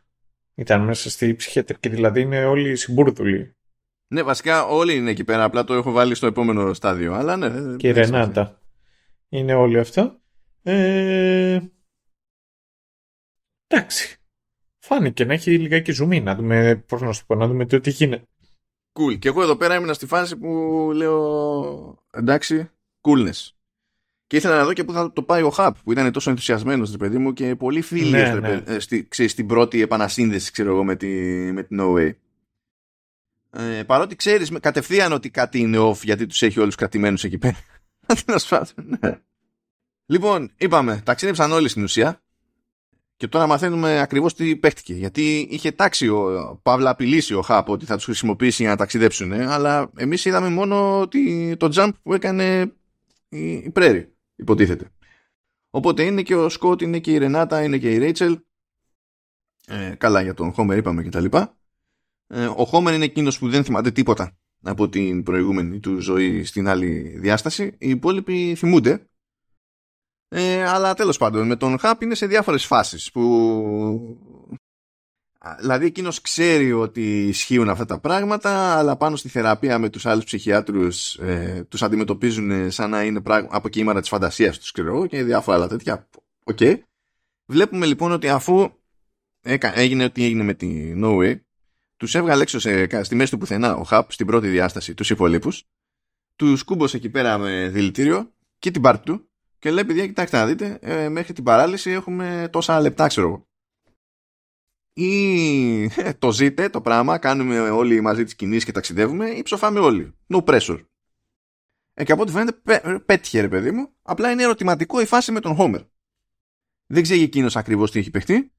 Ήταν μέσα στη ψυχιατρική, δηλαδή είναι όλοι συμπούρδουλοι. Ναι, βασικά όλοι είναι εκεί πέρα, απλά το έχω βάλει στο επόμενο στάδιο. Αλλά ναι, και η Ρενάτα είναι όλο αυτό. Ε... Εντάξει. Φάνηκε να έχει λιγάκι ζουμί, να δούμε, πώς να σου πω, να δούμε τι γίνεται. Cool. Και εγώ εδώ πέρα ήμουν στη φάση που λέω, εντάξει, coolness. Και ήθελα να δω και πού θα το πάει ο Χαπ, που ήταν τόσο ενθουσιασμένος, ρε παιδί μου, και πολύ φίλος ναι, ναι. Ε, στη, στην πρώτη επανασύνδεση, ξέρω εγώ, με, τη, με την No Way. Ε, παρότι ξέρεις κατευθείαν ότι κάτι είναι off, γιατί τους έχει όλους κρατημένους εκεί πέρα. Ναι. Λοιπόν, είπαμε, ταξίδεψαν όλοι στην ουσία και τώρα μαθαίνουμε ακριβώς τι παίχτηκε. Γιατί είχε τάξει ο Παύλα απειλήσει ο Χάπ ότι θα τους χρησιμοποιήσει για να ταξιδέψουν, ε, αλλά εμείς είδαμε μόνο ότι, το jump που έκανε η, η Πρέρι, υποτίθεται. Οπότε είναι και ο Σκότ, είναι και η Ρενάτα, είναι και η Ρέιτσελ. Ε, καλά για τον Χόμερ είπαμε και τα λοιπά. Ε, ο Χόμερ είναι εκείνος που δεν θυμάται τίποτα από την προηγούμενη του ζωή στην άλλη διάσταση. Οι υπόλοιποι θυμούνται. Ε, αλλά τέλος πάντων με τον Χαπ είναι σε διάφορες φάσεις που Δηλαδή εκείνος ξέρει ότι ισχύουν αυτά τα πράγματα, αλλά πάνω στη θεραπεία με τους άλλους ψυχιάτρους ε, τους αντιμετωπίζουν σαν να είναι από κύματα της φαντασίας τους ξέρω, και διάφορα άλλα τέτοια. Okay. Βλέπουμε λοιπόν ότι αφού έγινε ό,τι έγινε με τη No Way, τους έβγαλε έξω σε, στη μέση του πουθενά ο Χαπ στην πρώτη διάσταση τους υπολείπους, τους κούμπωσε εκεί πέρα με δηλητήριο και την πάρτη του και λέει παιδιά κοιτάξτε να δείτε ε, μέχρι την παράλυση έχουμε τόσα λεπτά ξέρω εγώ ή ε, το ζείτε το πράγμα, κάνουμε όλοι μαζί τις κινήσεις και ταξιδεύουμε ή ψοφάμε όλοι. No pressure. Ε, και από ό,τι φαίνεται πέτυχε ρε παιδί μου, απλά είναι ερωτηματικό η φάση με τον Homer. Δεν ξέρει εκείνος ακριβώς τι έχει παιχτεί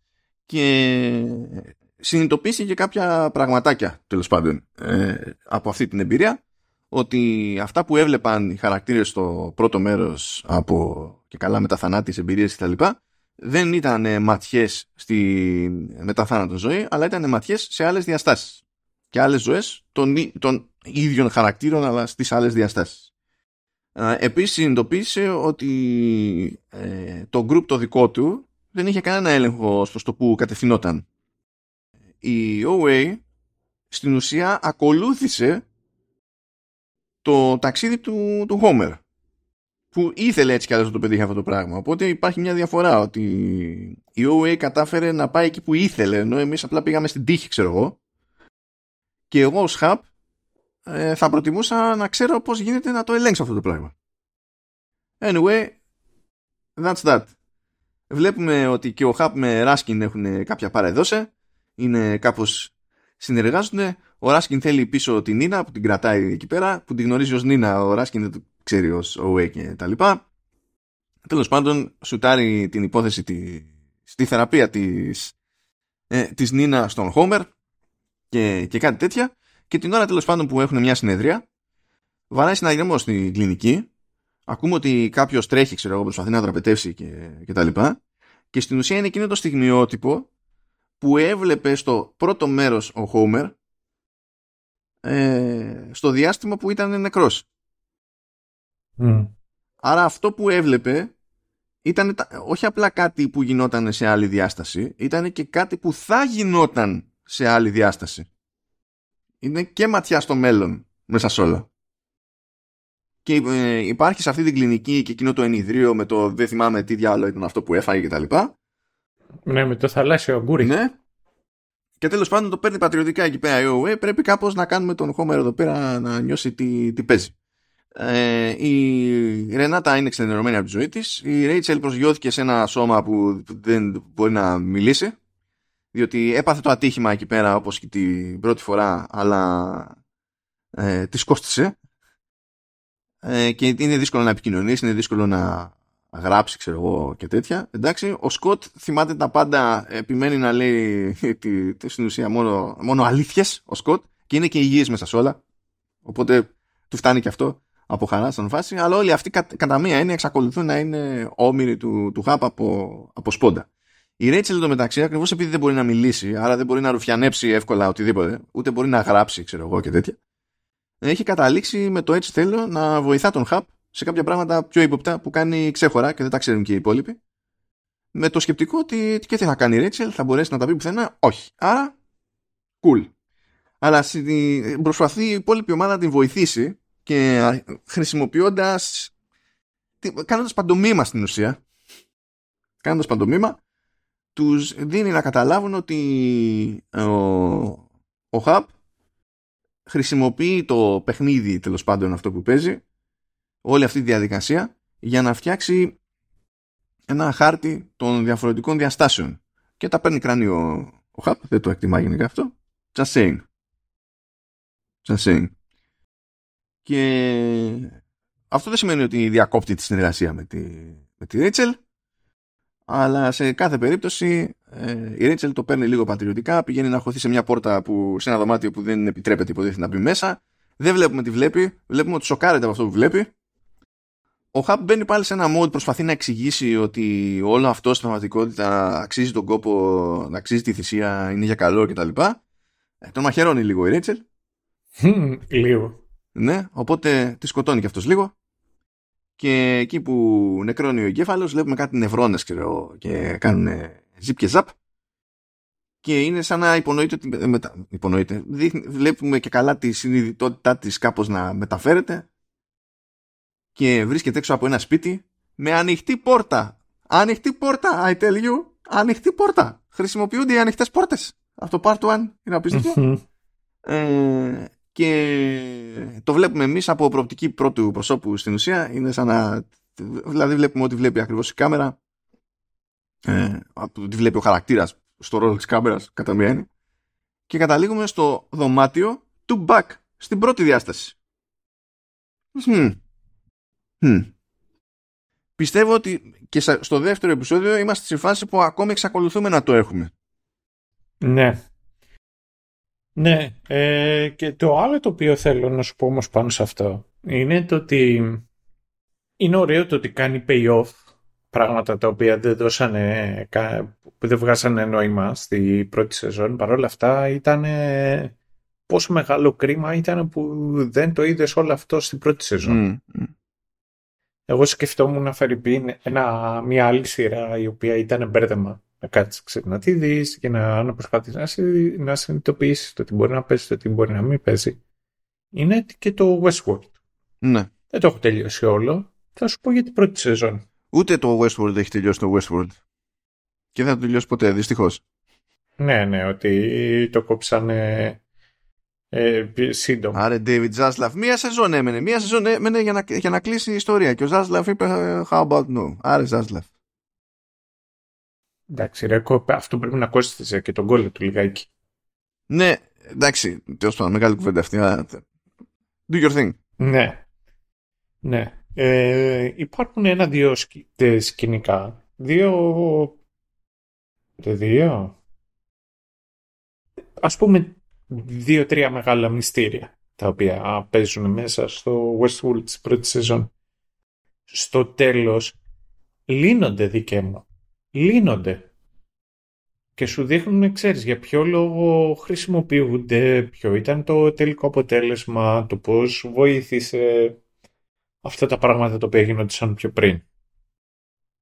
και συνειδητοποίησε και κάποια πραγματάκια τέλος πάντων ε, από αυτή την εμπειρία ότι αυτά που έβλεπαν οι χαρακτήρες στο πρώτο μέρος από και καλά μεταθανάτης εμπειρίες κτλ δεν ήταν ματιές στη μεταθάνατο ζωή, αλλά ήταν ματιές σε άλλες διαστάσεις. Και άλλες ζωές των, των ίδιων χαρακτήρων, αλλά στις άλλες διαστάσεις. Επίσης συνειδητοποίησε ότι ε, το group το δικό του δεν είχε κανένα έλεγχο στο το που κατευθυνόταν. Η OA στην ουσία ακολούθησε το ταξίδι του, του Homer που ήθελε έτσι κι αλλιώς να το πετύχει αυτό το πράγμα. Οπότε υπάρχει μια διαφορά ότι η OA κατάφερε να πάει εκεί που ήθελε, ενώ εμείς απλά πήγαμε στην τύχη, ξέρω εγώ. Και εγώ ως hub ε, θα προτιμούσα να ξέρω πώς γίνεται να το ελέγξω αυτό το πράγμα. Anyway, that's that. Βλέπουμε ότι και ο Hub με Raskin έχουν κάποια παρεδώσε. Είναι κάπως συνεργάζονται. Ο Raskin θέλει πίσω την Νίνα που την κρατάει εκεί πέρα, που την γνωρίζει ως Νίνα. Ο Raskin ξέρει ως OA και τα λοιπά. Τέλος πάντων, σουτάρει την υπόθεση τη, στη θεραπεία της, ε, της Νίνα στον Χόμερ και, και κάτι τέτοια. Και την ώρα τέλος πάντων που έχουν μια συνεδρία, βαράει συναγερμό στην κλινική. Ακούμε ότι κάποιος τρέχει, ξέρω εγώ, προσπαθεί να δραπετεύσει και, και τα λοιπά. Και στην ουσία είναι εκείνο το στιγμιότυπο που έβλεπε στο πρώτο μέρος ο Χόμερ ε, στο διάστημα που ήταν νεκρός. Άρα αυτό που έβλεπε ήταν όχι απλά κάτι που γινόταν σε άλλη διάσταση, ήταν και κάτι που θα γινόταν σε άλλη διάσταση. Είναι και ματιά στο μέλλον μέσα σε όλα. Και ε, υπάρχει σε αυτή την κλινική και εκείνο το ενιδρίο με το δεν θυμάμαι τι διάλογο ήταν αυτό που έφαγε κτλ. Ναι, με το θαλάσσιο αγκούρι. Ναι. Και τέλος πάντων το παίρνει πατριωτικά εκεί πέρα η OA. Πρέπει κάπως να κάνουμε τον Χόμερ εδώ πέρα να νιώσει τι, τι παίζει. Ε, η Ρενάτα είναι εξενερωμένη από τη ζωή της. Η Ρέιτσελ προσγειώθηκε σε ένα σώμα που δεν μπορεί να μιλήσει διότι έπαθε το ατύχημα εκεί πέρα όπως και την πρώτη φορά αλλά ε, της κόστησε. Ε, και είναι δύσκολο να επικοινωνήσει είναι δύσκολο να γράψει ξέρω εγώ και τέτοια. Εντάξει ο Σκοτ θυμάται τα πάντα επιμένει να λέει τη, τη, στην ουσία μόνο, μόνο αλήθειες ο Σκοτ και είναι και υγιής μέσα σε όλα. Οπότε του φτάνει και αυτό από χαρά στον φάση, αλλά όλοι αυτοί κατά μία είναι εξακολουθούν να είναι όμοιροι του, του χάπ από, από σπόντα. Η Ρέιτσελ το μεταξύ, ακριβώς επειδή δεν μπορεί να μιλήσει, άρα δεν μπορεί να ρουφιανέψει εύκολα οτιδήποτε, ούτε μπορεί να γράψει, ξέρω εγώ και τέτοια, έχει καταλήξει με το έτσι θέλω να βοηθά τον χαπ σε κάποια πράγματα πιο ύποπτα που κάνει ξέχωρα και δεν τα ξέρουν και οι υπόλοιποι. Με το σκεπτικό ότι και τι θα κάνει η Ρέιτσελ, θα μπορέσει να τα πει πουθενά, όχι. Άρα, cool. Αλλά προσπαθεί η υπόλοιπη ομάδα να την βοηθήσει και χρησιμοποιώντας κάνοντας παντομήμα στην ουσία κάνοντας παντομήμα τους δίνει να καταλάβουν ότι ο, ο Χαπ χρησιμοποιεί το παιχνίδι τέλος πάντων αυτό που παίζει όλη αυτή τη διαδικασία για να φτιάξει ένα χάρτη των διαφορετικών διαστάσεων. Και τα παίρνει κράνιο ο Χαπ δεν το εκτιμά γενικά αυτό. Just saying. Just saying και αυτό δεν σημαίνει ότι διακόπτει τη συνεργασία με τη, με τη Rachel, αλλά σε κάθε περίπτωση ε, η Rachel το παίρνει λίγο πατριωτικά, πηγαίνει να χωθεί σε μια πόρτα που, σε ένα δωμάτιο που δεν επιτρέπεται υποτίθεται να μπει μέσα. Δεν βλέπουμε τι βλέπει, βλέπουμε ότι σοκάρεται από αυτό που βλέπει. ο Χαπ μπαίνει πάλι σε ένα mode, προσπαθεί να εξηγήσει ότι όλο αυτό στην πραγματικότητα αξίζει τον κόπο, αξίζει τη θυσία, είναι για καλό κτλ. Ε, τον μαχαιρώνει λίγο η Ρέιτσελ. λίγο. Ναι, οπότε τη σκοτώνει και αυτός λίγο. Και εκεί που νεκρώνει ο εγκέφαλος βλέπουμε κάτι νευρώνες ξέρω, και κάνουν ζυπ και ζαπ. Και είναι σαν να υπονοείται, ε, μετα, υπονοείται. βλέπουμε και καλά τη συνειδητότητά της κάπως να μεταφέρεται και βρίσκεται έξω από ένα σπίτι με ανοιχτή πόρτα. Ανοιχτή πόρτα, I tell you. Ανοιχτή πόρτα. Χρησιμοποιούνται οι ανοιχτές πόρτες. Αυτό part one είναι απίστευτο. ε, και το βλέπουμε εμείς από προοπτική πρώτου προσώπου στην ουσία. Είναι σαν να. Δηλαδή, βλέπουμε ότι βλέπει ακριβώς η κάμερα. Ε, ότι βλέπει ο χαρακτήρας στο ρόλο της κάμερας, κατά μία έννοια. Και καταλήγουμε στο δωμάτιο του back, στην πρώτη διάσταση. Πιστεύω ότι και στο δεύτερο επεισόδιο είμαστε σε φάση που ακόμη εξακολουθούμε να το έχουμε. Ναι. Ναι. Ε, και το άλλο το οποίο θέλω να σου πω όμως πάνω σε αυτό είναι το ότι είναι ωραίο το ότι κάνει payoff πράγματα τα οποία δεν δώσανε, δεν βγάσανε νόημα στη πρώτη σεζόν. Παρ' όλα αυτά ήταν πόσο μεγάλο κρίμα ήταν που δεν το είδες όλο αυτό στην πρώτη σεζόν. Εγώ σκεφτόμουν να φέρει ένα, μια άλλη σειρά η οποία ήταν μπέρδεμα. Να κάτσεις να τη δεις και να, να προσπαθήσει να, να συνειδητοποιήσεις το τι μπορεί να παίζει, το τι μπορεί να μην παίζει. Είναι και το Westworld. Ναι. Δεν το έχω τελειώσει όλο. Θα σου πω για την πρώτη σεζόν. Ούτε το Westworld έχει τελειώσει το Westworld. Και δεν θα το τελειώσει ποτέ, δυστυχώς. Ναι, ναι, ότι το κόψανε ε, σύντομα. Άρε, David Zaslav. Μία σεζόν έμενε. Μία σεζόν έμενε για να, για να κλείσει η ιστορία. Και ο Zaslav είπε How about no; Άρε, Zaslav. Εντάξει, ρε, αυτό πρέπει να κόστησε και τον κόλλο του λιγάκι. Ναι, εντάξει, τέλος πάντων, μεγάλη κουβέντα αυτή. Do your thing. Ναι. Ναι. Ε, υπάρχουν ένα-δύο σκηνικά. Δύο. Δύο. Ας πούμε δύο-τρία μεγάλα μυστήρια τα οποία παίζουν μέσα στο Westworld της πρώτης σεζόν. Στο τέλος λύνονται δικαί μου. Λύνονται. Και σου δείχνουν, ξέρεις, για ποιο λόγο χρησιμοποιούνται, ποιο ήταν το τελικό αποτέλεσμα, το πώς βοήθησε αυτά τα πράγματα τα οποία γίνονταν πιο πριν.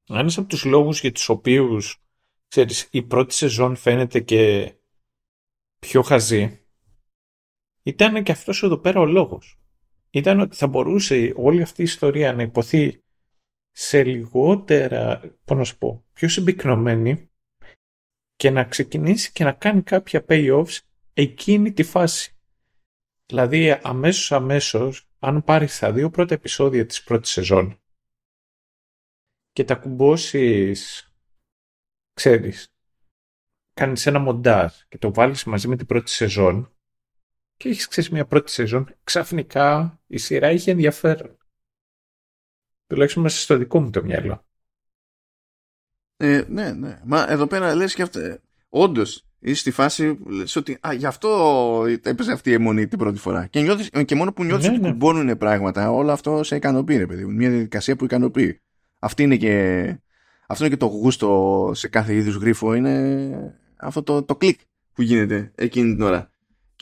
Ένας από τους λόγους για τους οποίους, ξέρεις, η πρώτη σεζόν φαίνεται και πιο χαζή, ήταν και αυτός εδώ πέρα ο λόγος. Ήταν ότι θα μπορούσε όλη αυτή η ιστορία να υποθεί σε λιγότερα, πώς να σου πω, πιο συμπυκνωμένη και να ξεκινήσει και να κάνει κάποια payoffs εκείνη τη φάση. Δηλαδή αμέσως αμέσως, αν πάρεις τα δύο πρώτα επεισόδια της πρώτης σεζόν και τα κουμπώσεις, ξέρεις, κάνεις ένα μοντάζ και το βάλεις μαζί με την πρώτη σεζόν, και έχεις ξέρεις μια πρώτη σεζόν, ξαφνικά η σειρά είχε ενδιαφέρον. Τουλάχιστον μέσα στο δικό μου το μυαλό. Ε, ναι, ναι. Μα εδώ πέρα λες και αυτό. Όντως, είσαι στη φάση λες ότι α, γι' αυτό έπαιζε αυτή η εμμονή την πρώτη φορά. Και, νιώθεις, και μόνο που νιώθεις ναι, ότι ναι. κουμπώνουν πράγματα, όλο αυτό σε ικανοποιεί, ρε παιδί. Μια διαδικασία που ικανοποιεί. Αυτή είναι και, αυτό είναι και το γούστο σε κάθε είδους γρίφο. Είναι αυτό το, το κλικ που γίνεται εκείνη την ώρα.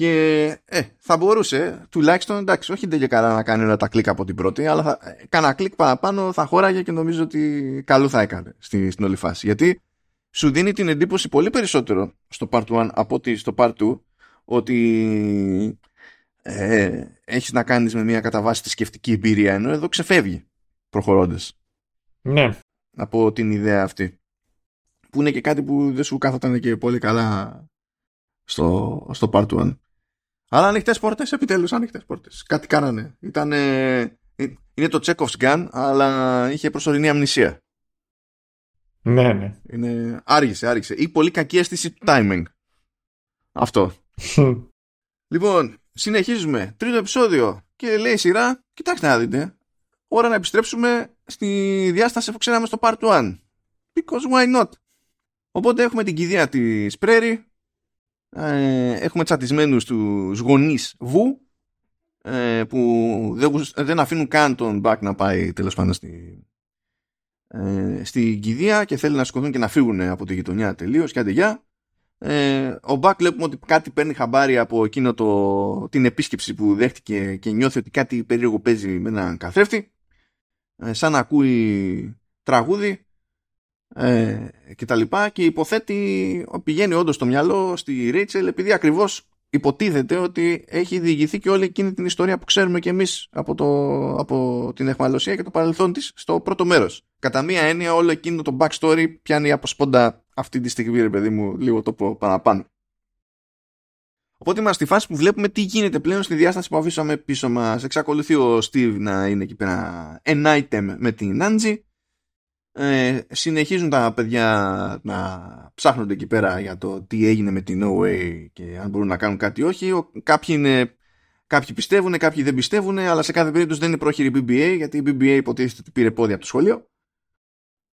Και ε, θα μπορούσε τουλάχιστον εντάξει, όχι δεν καλά να κάνει όλα τα κλικ από την πρώτη, αλλά θα, ε, κάνα κλικ παραπάνω θα χώραγε και νομίζω ότι καλό θα έκανε στη, στην όλη φάση. Γιατί σου δίνει την εντύπωση πολύ περισσότερο στο part 1 από ότι στο part 2 ότι ε, έχεις να κάνεις με μια κατά βάση τη σκεφτική εμπειρία ενώ εδώ ξεφεύγει προχωρώντας. Ναι. Από την ιδέα αυτή. Που είναι και κάτι που δεν σου κάθονταν και πολύ καλά στο, στο part 1. Αλλά ανοιχτές πόρτες, επιτέλους ανοιχτές πόρτες. Κάτι κάνανε. Ήτανε... Ε, είναι το Chekhov's gun, αλλά είχε προσωρινή αμνησία. Ναι, ναι. Είναι... Άργησε, άργησε. Ή πολύ κακή αίσθηση του timing. Αυτό. λοιπόν, συνεχίζουμε. Τρίτο επεισόδιο. Και λέει η σειρά, κοιτάξτε να δείτε. Ώρα να επιστρέψουμε στη διάσταση που ξέραμε στο part 1. Because why not; Οπότε έχουμε την κηδεία της Πρέρι ε, έχουμε τσατισμένους τους γονείς Βου ε, που δεν, δεν αφήνουν καν τον Μπακ να πάει τέλος πάντων στη, ε, στην κηδεία και θέλει να σηκωθούν και να φύγουν από τη γειτονιά τελείως και άντε γεια. Ε, ο Μπακ βλέπουμε ότι κάτι παίρνει χαμπάρι από εκείνο το, την επίσκεψη που δέχτηκε και νιώθει ότι κάτι περίεργο παίζει με έναν καθρέφτη. Ε, σαν να ακούει τραγούδι ε, και τα λοιπά και υποθέτει πηγαίνει όντως στο μυαλό στη Ρέιτσελ επειδή ακριβώς υποτίθεται ότι έχει διηγηθεί και όλη εκείνη την ιστορία που ξέρουμε και εμείς από, το, από την εχμαλωσία και το παρελθόν της στο πρώτο μέρος. Κατά μία έννοια όλο εκείνο το backstory πιάνει από σπόντα αυτή τη στιγμή ρε παιδί μου λίγο το πω παραπάνω. Οπότε είμαστε στη φάση που βλέπουμε τι γίνεται πλέον στη διάσταση που αφήσαμε πίσω μας. Εξακολουθεί ο Steve να είναι εκεί πέρα an item με την Angie ε, συνεχίζουν τα παιδιά να ψάχνονται εκεί πέρα για το τι έγινε με την No Way και αν μπορούν να κάνουν κάτι όχι. Ο, κάποιοι, είναι, κάποιοι πιστεύουν, κάποιοι δεν πιστεύουν, αλλά σε κάθε περίπτωση δεν είναι πρόχειρη BBA, γιατί η BBA υποτίθεται ότι πήρε πόδια από το σχολείο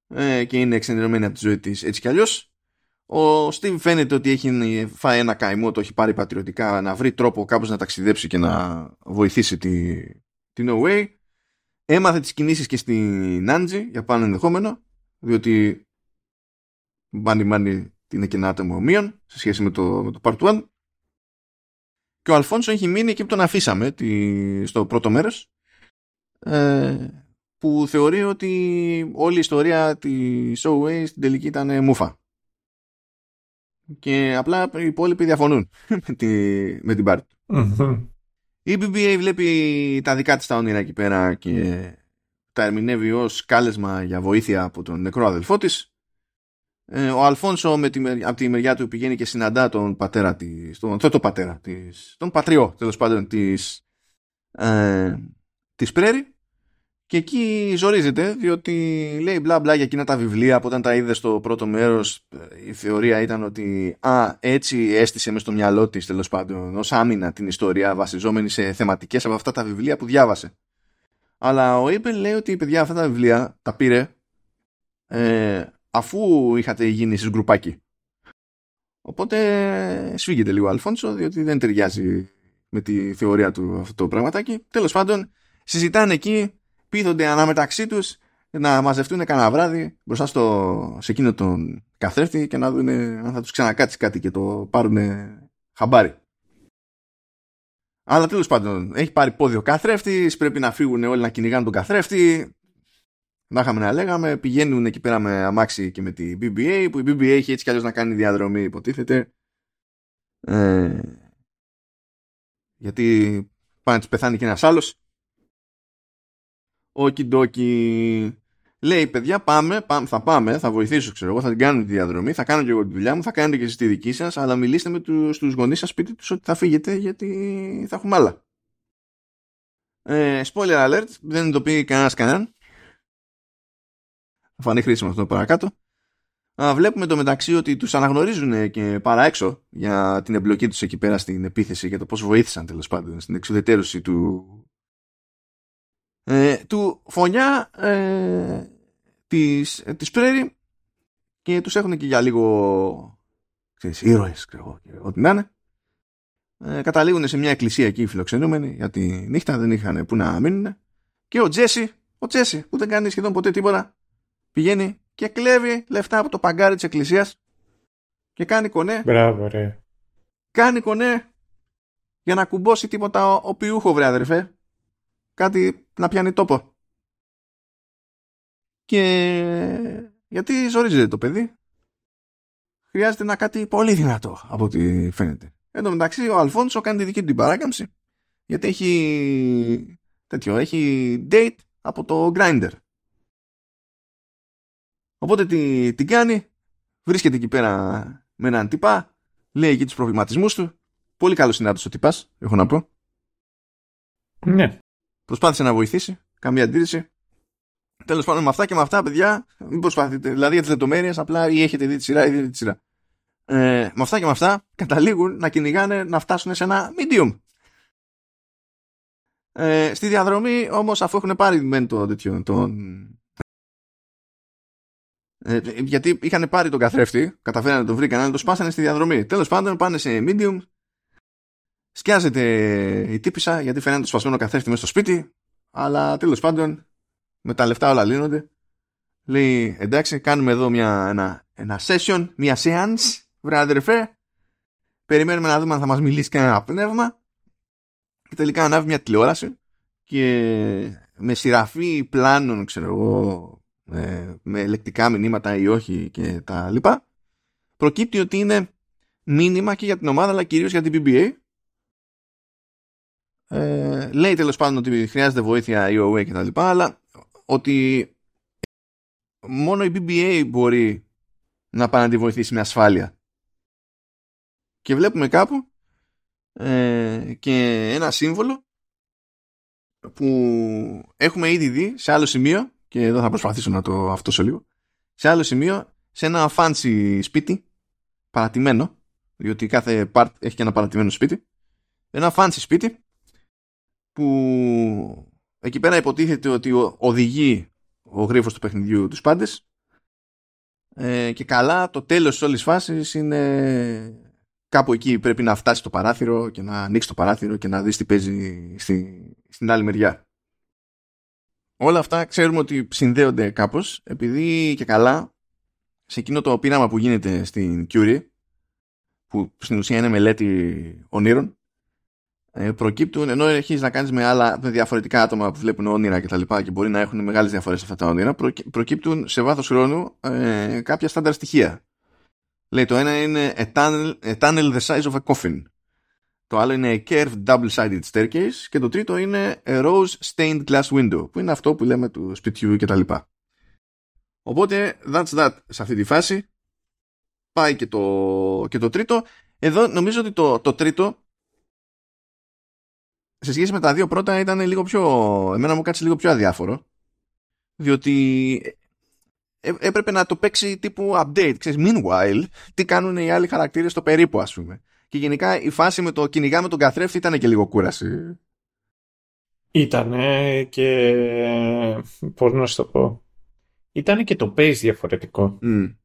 ε, και είναι εξενερωμένη από τη ζωή της έτσι κι αλλιώς. Ο Steve φαίνεται ότι έχει φάει ένα καημό, το έχει πάρει πατριωτικά να βρει τρόπο κάπως να ταξιδέψει και να βοηθήσει τη, τη No Way Έμαθε τις κινήσεις και στην Άντζη για πάνω ενδεχόμενο, διότι μάνι μάνι είναι και ένα άτομο ομοίων σε σχέση με το, με το Part 1. Και ο Αλφόνσο έχει μείνει εκεί που τον αφήσαμε τη, στο πρώτο μέρος ε, που θεωρεί ότι όλη η ιστορία της Showway στην τελική ήταν μούφα. Και απλά οι υπόλοιποι διαφωνούν με, τη, με την πάρτη. Η BBA βλέπει τα δικά της τα όνειρα εκεί πέρα και τα ερμηνεύει ως κάλεσμα για βοήθεια από τον νεκρό αδελφό της. Ε, ο Αλφόνσο με τη, από τη μεριά του πηγαίνει και συναντά τον πατέρα της, τον το πατέρα της, τον πατριό τέλος πάντων της, ε, της Πρέρι και εκεί ζορίζεται διότι λέει μπλα μπλα για εκείνα τα βιβλία από όταν τα είδε στο πρώτο μέρος η θεωρία ήταν ότι α, έτσι έστησε μες στο μυαλό της τέλος πάντων ως άμυνα την ιστορία βασιζόμενη σε θεματικές από αυτά τα βιβλία που διάβασε. Αλλά ο Έιπεν λέει ότι παιδιά αυτά τα βιβλία τα πήρε ε, αφού είχατε γίνει στις γκρουπάκι. Οπότε σφίγγεται λίγο ο Αλφόνσο διότι δεν ταιριάζει με τη θεωρία του αυτό το πραγματάκι. Τέλος πάντων συζητάνε εκεί πείθονται ανάμεταξύ τους να μαζευτούν κανένα βράδυ μπροστά στο, σε εκείνο τον καθρέφτη και να δουν αν θα τους ξανακάτσει κάτι και το πάρουν χαμπάρι. Αλλά τέλος πάντων, έχει πάρει πόδιο καθρέφτης, πρέπει να φύγουν όλοι να κυνηγάνε τον καθρέφτη. Να είχαμε να λέγαμε, πηγαίνουν εκεί πέρα με αμάξι και με την BBA, που η BBA έχει έτσι κι αλλιώς να κάνει διαδρομή, υποτίθεται. Ε, γιατί πάει να του πεθάνει και ένας άλλος. Οκιντόκι. Λέει, παιδιά, πάμε, πάμε, θα πάμε, θα βοηθήσω, ξέρω εγώ, θα την κάνω τη διαδρομή, θα κάνω και εγώ τη δουλειά μου, θα κάνετε και εσείς τη δική σας, αλλά μιλήστε με τους, στους γονείς σας, πείτε τους ότι θα φύγετε, γιατί θα έχουμε άλλα. Ε, spoiler alert, δεν το πει κανένας κανέναν. Θα φανεί χρήσιμο αυτό παρακάτω. Α, βλέπουμε το μεταξύ ότι τους αναγνωρίζουν και παρά έξω για την εμπλοκή τους εκεί πέρα στην επίθεση για το πώς βοήθησαν τέλος πάντων στην εξουδετέρωση του, ε, του φωνιά ε, της, ε, της Πρέρι και τους έχουν και για λίγο ξέρεις, ήρωες ξέρω, ό,τι να είναι. Ε, καταλήγουν σε μια εκκλησία εκεί φιλοξενούμενοι για τη νύχτα δεν είχαν που να μείνουν και ο Τζέσι ο Τζέσι που δεν κάνει σχεδόν ποτέ τίποτα πηγαίνει και κλέβει λεφτά από το παγκάρι της εκκλησίας και κάνει κονέ. Μπράβο ρε. Κάνει κονέ για να κουμπώσει τίποτα ο, ο πιούχο βρε αδερφέ κάτι να πιάνει τόπο. Και γιατί ζορίζεται το παιδί; Χρειάζεται να κάτι πολύ δυνατό από ό,τι φαίνεται. Εν τω μεταξύ ο Αλφόνσο κάνει τη δική του την παράκαμψη γιατί έχει τέτοιο, έχει date από το grinder. Οπότε τι, τι κάνει, βρίσκεται εκεί πέρα με έναν τυπά, λέει εκεί τους προβληματισμούς του. Πολύ καλός συνάντηση ο τυπάς, έχω να πω. Ναι. Προσπάθησε να βοηθήσει. Καμία αντίρρηση. Τέλος πάντων, με αυτά και με αυτά, παιδιά, μην προσπαθείτε. Δηλαδή για τις λεπτομέρειες, απλά ή έχετε δει τη σειρά ή δείτε τη σειρά. Ε, με αυτά και με αυτά, καταλήγουν να κυνηγάνε να φτάσουν σε ένα medium. Ε, στη διαδρομή, όμως, αφού έχουν πάρει μεν το τέτοιο. Τον... Ε, γιατί είχαν πάρει τον καθρέφτη, καταφέρανε να τον βρήκαν, αλλά το σπάσανε στη διαδρομή. Τέλος πάντων, πάνε σε medium. Σκιάζεται η τύπησα γιατί φαίνεται το σπασμένο καθρέφτη μέσα στο σπίτι, αλλά τέλος πάντων με τα λεφτά όλα λύνονται. Λέει εντάξει κάνουμε εδώ μια, ένα, ένα session, μια seance, βρε αδερφέ. Περιμένουμε να δούμε αν θα μας μιλήσει κανένα πνεύμα. Και τελικά ανάβει μια τηλεόραση και με σειραφή πλάνων, ξέρω εγώ, ε, με λεκτικά μηνύματα ή όχι και τα λοιπά, προκύπτει ότι είναι μήνυμα και για την ομάδα αλλά κυρίως για την PBA. Ε, λέει τέλος πάντων ότι χρειάζεται βοήθεια η OA και τα λοιπά, αλλά ότι μόνο η BBA μπορεί να πάει να τη βοηθήσει με ασφάλεια. Και βλέπουμε κάπου ε, και ένα σύμβολο που έχουμε ήδη δει σε άλλο σημείο και εδώ θα προσπαθήσω να το αυτό σε λίγο σε άλλο σημείο σε ένα fancy σπίτι παρατημένο διότι κάθε part έχει και ένα παρατημένο σπίτι ένα fancy σπίτι που εκεί πέρα υποτίθεται ότι οδηγεί ο γρίφος του παιχνιδιού τους πάντες ε, και καλά το τέλος της όλης φάσης είναι κάπου εκεί πρέπει να φτάσει το παράθυρο και να ανοίξει το παράθυρο και να δεις τι παίζει στη, στην άλλη μεριά. Όλα αυτά ξέρουμε ότι συνδέονται κάπως επειδή και καλά σε εκείνο το πείραμα που γίνεται στην Curie που στην ουσία είναι μελέτη ονείρων ε, προκύπτουν ενώ έχεις να κάνεις με άλλα με διαφορετικά άτομα που βλέπουν όνειρα και τα λοιπά και μπορεί να έχουν μεγάλες διαφορές αυτά τα όνειρα προκύπτουν σε βάθος χρόνου ε, κάποια στάνταρ στοιχεία Λέει το ένα είναι a tunnel, a tunnel the size of a coffin. Το άλλο είναι a curved double-sided staircase και το τρίτο είναι a rose stained glass window που είναι αυτό που λέμε του σπιτιού κτλ. Οπότε that's that σε αυτή τη φάση. Πάει και το, και το τρίτο. Εδώ νομίζω ότι το, το τρίτο σε σχέση με τα δύο πρώτα ήταν λίγο πιο... Εμένα μου κάτσε λίγο πιο αδιάφορο. Διότι ε, έπρεπε να το παίξει τύπου update. Ξέρεις, meanwhile, τι κάνουν οι άλλοι χαρακτήρες στο περίπου, ας πούμε. Και γενικά η φάση με το κυνηγά τον καθρέφτη ήταν και λίγο κούραση. Ήτανε και... πώς να σου το πω. Ήτανε και το pace διαφορετικό. Mm.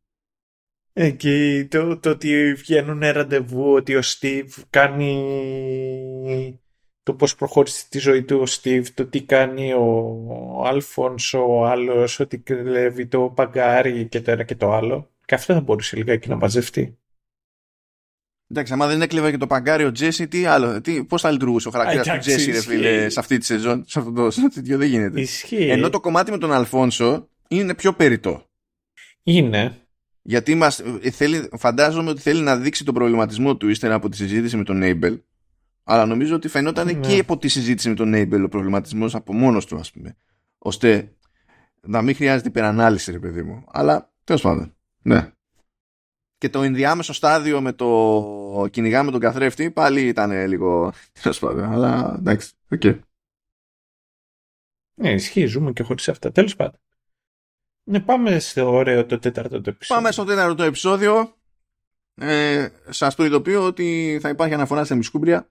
και το, το ότι βγαίνουν ραντεβού, ότι ο Steve κάνει το πώς προχώρησε τη ζωή του ο Στίβ, το τι κάνει ο Αλφόνσο, ο άλλος, ότι κλέβει το παγκάρι και το ένα και το άλλο. Και αυτό θα μπορούσε λιγάκι να μαζευτεί. Εντάξει, άμα δεν έκλεβε και το παγκάρι ο Τζέσι, τι άλλο, τι, πώς θα λειτουργούσε ο χαρακτήρας του Τζέσι, ρε φίλε, σε αυτή τη σεζόν, σε αυτό το τέτοιο δεν γίνεται. Ισχύει. Ενώ το κομμάτι με τον Αλφόνσο είναι πιο περιττό. Είναι. Γιατί μας, ε, θέλει, φαντάζομαι ότι θέλει να δείξει τον προβληματισμό του ύστερα από τη συζήτηση με τον Έιμπελ αλλά νομίζω ότι φαινόταν ναι. και από τη συζήτηση με τον Έιμπελ ο προβληματισμός από μόνος του, ας πούμε. ώστε να μην χρειάζεται υπερανάλυση, ρε παιδί μου. Αλλά τέλος πάντων. Ναι. Και το ενδιάμεσο στάδιο με το κυνήγι με τον καθρέφτη πάλι ήταν λίγο. Τέλος πάντων. Αλλά εντάξει. Okay. Ναι, ισχύει, ζούμε και χωρίς αυτά. Τέλος πάντων. Ναι, πάμε στο ωραίο το τέταρτο το επεισόδιο. Πάμε στο τέταρτο το επεισόδιο. Ε, σας προειδοποιώ ότι θα υπάρχει αναφορά σε μισκούμπρια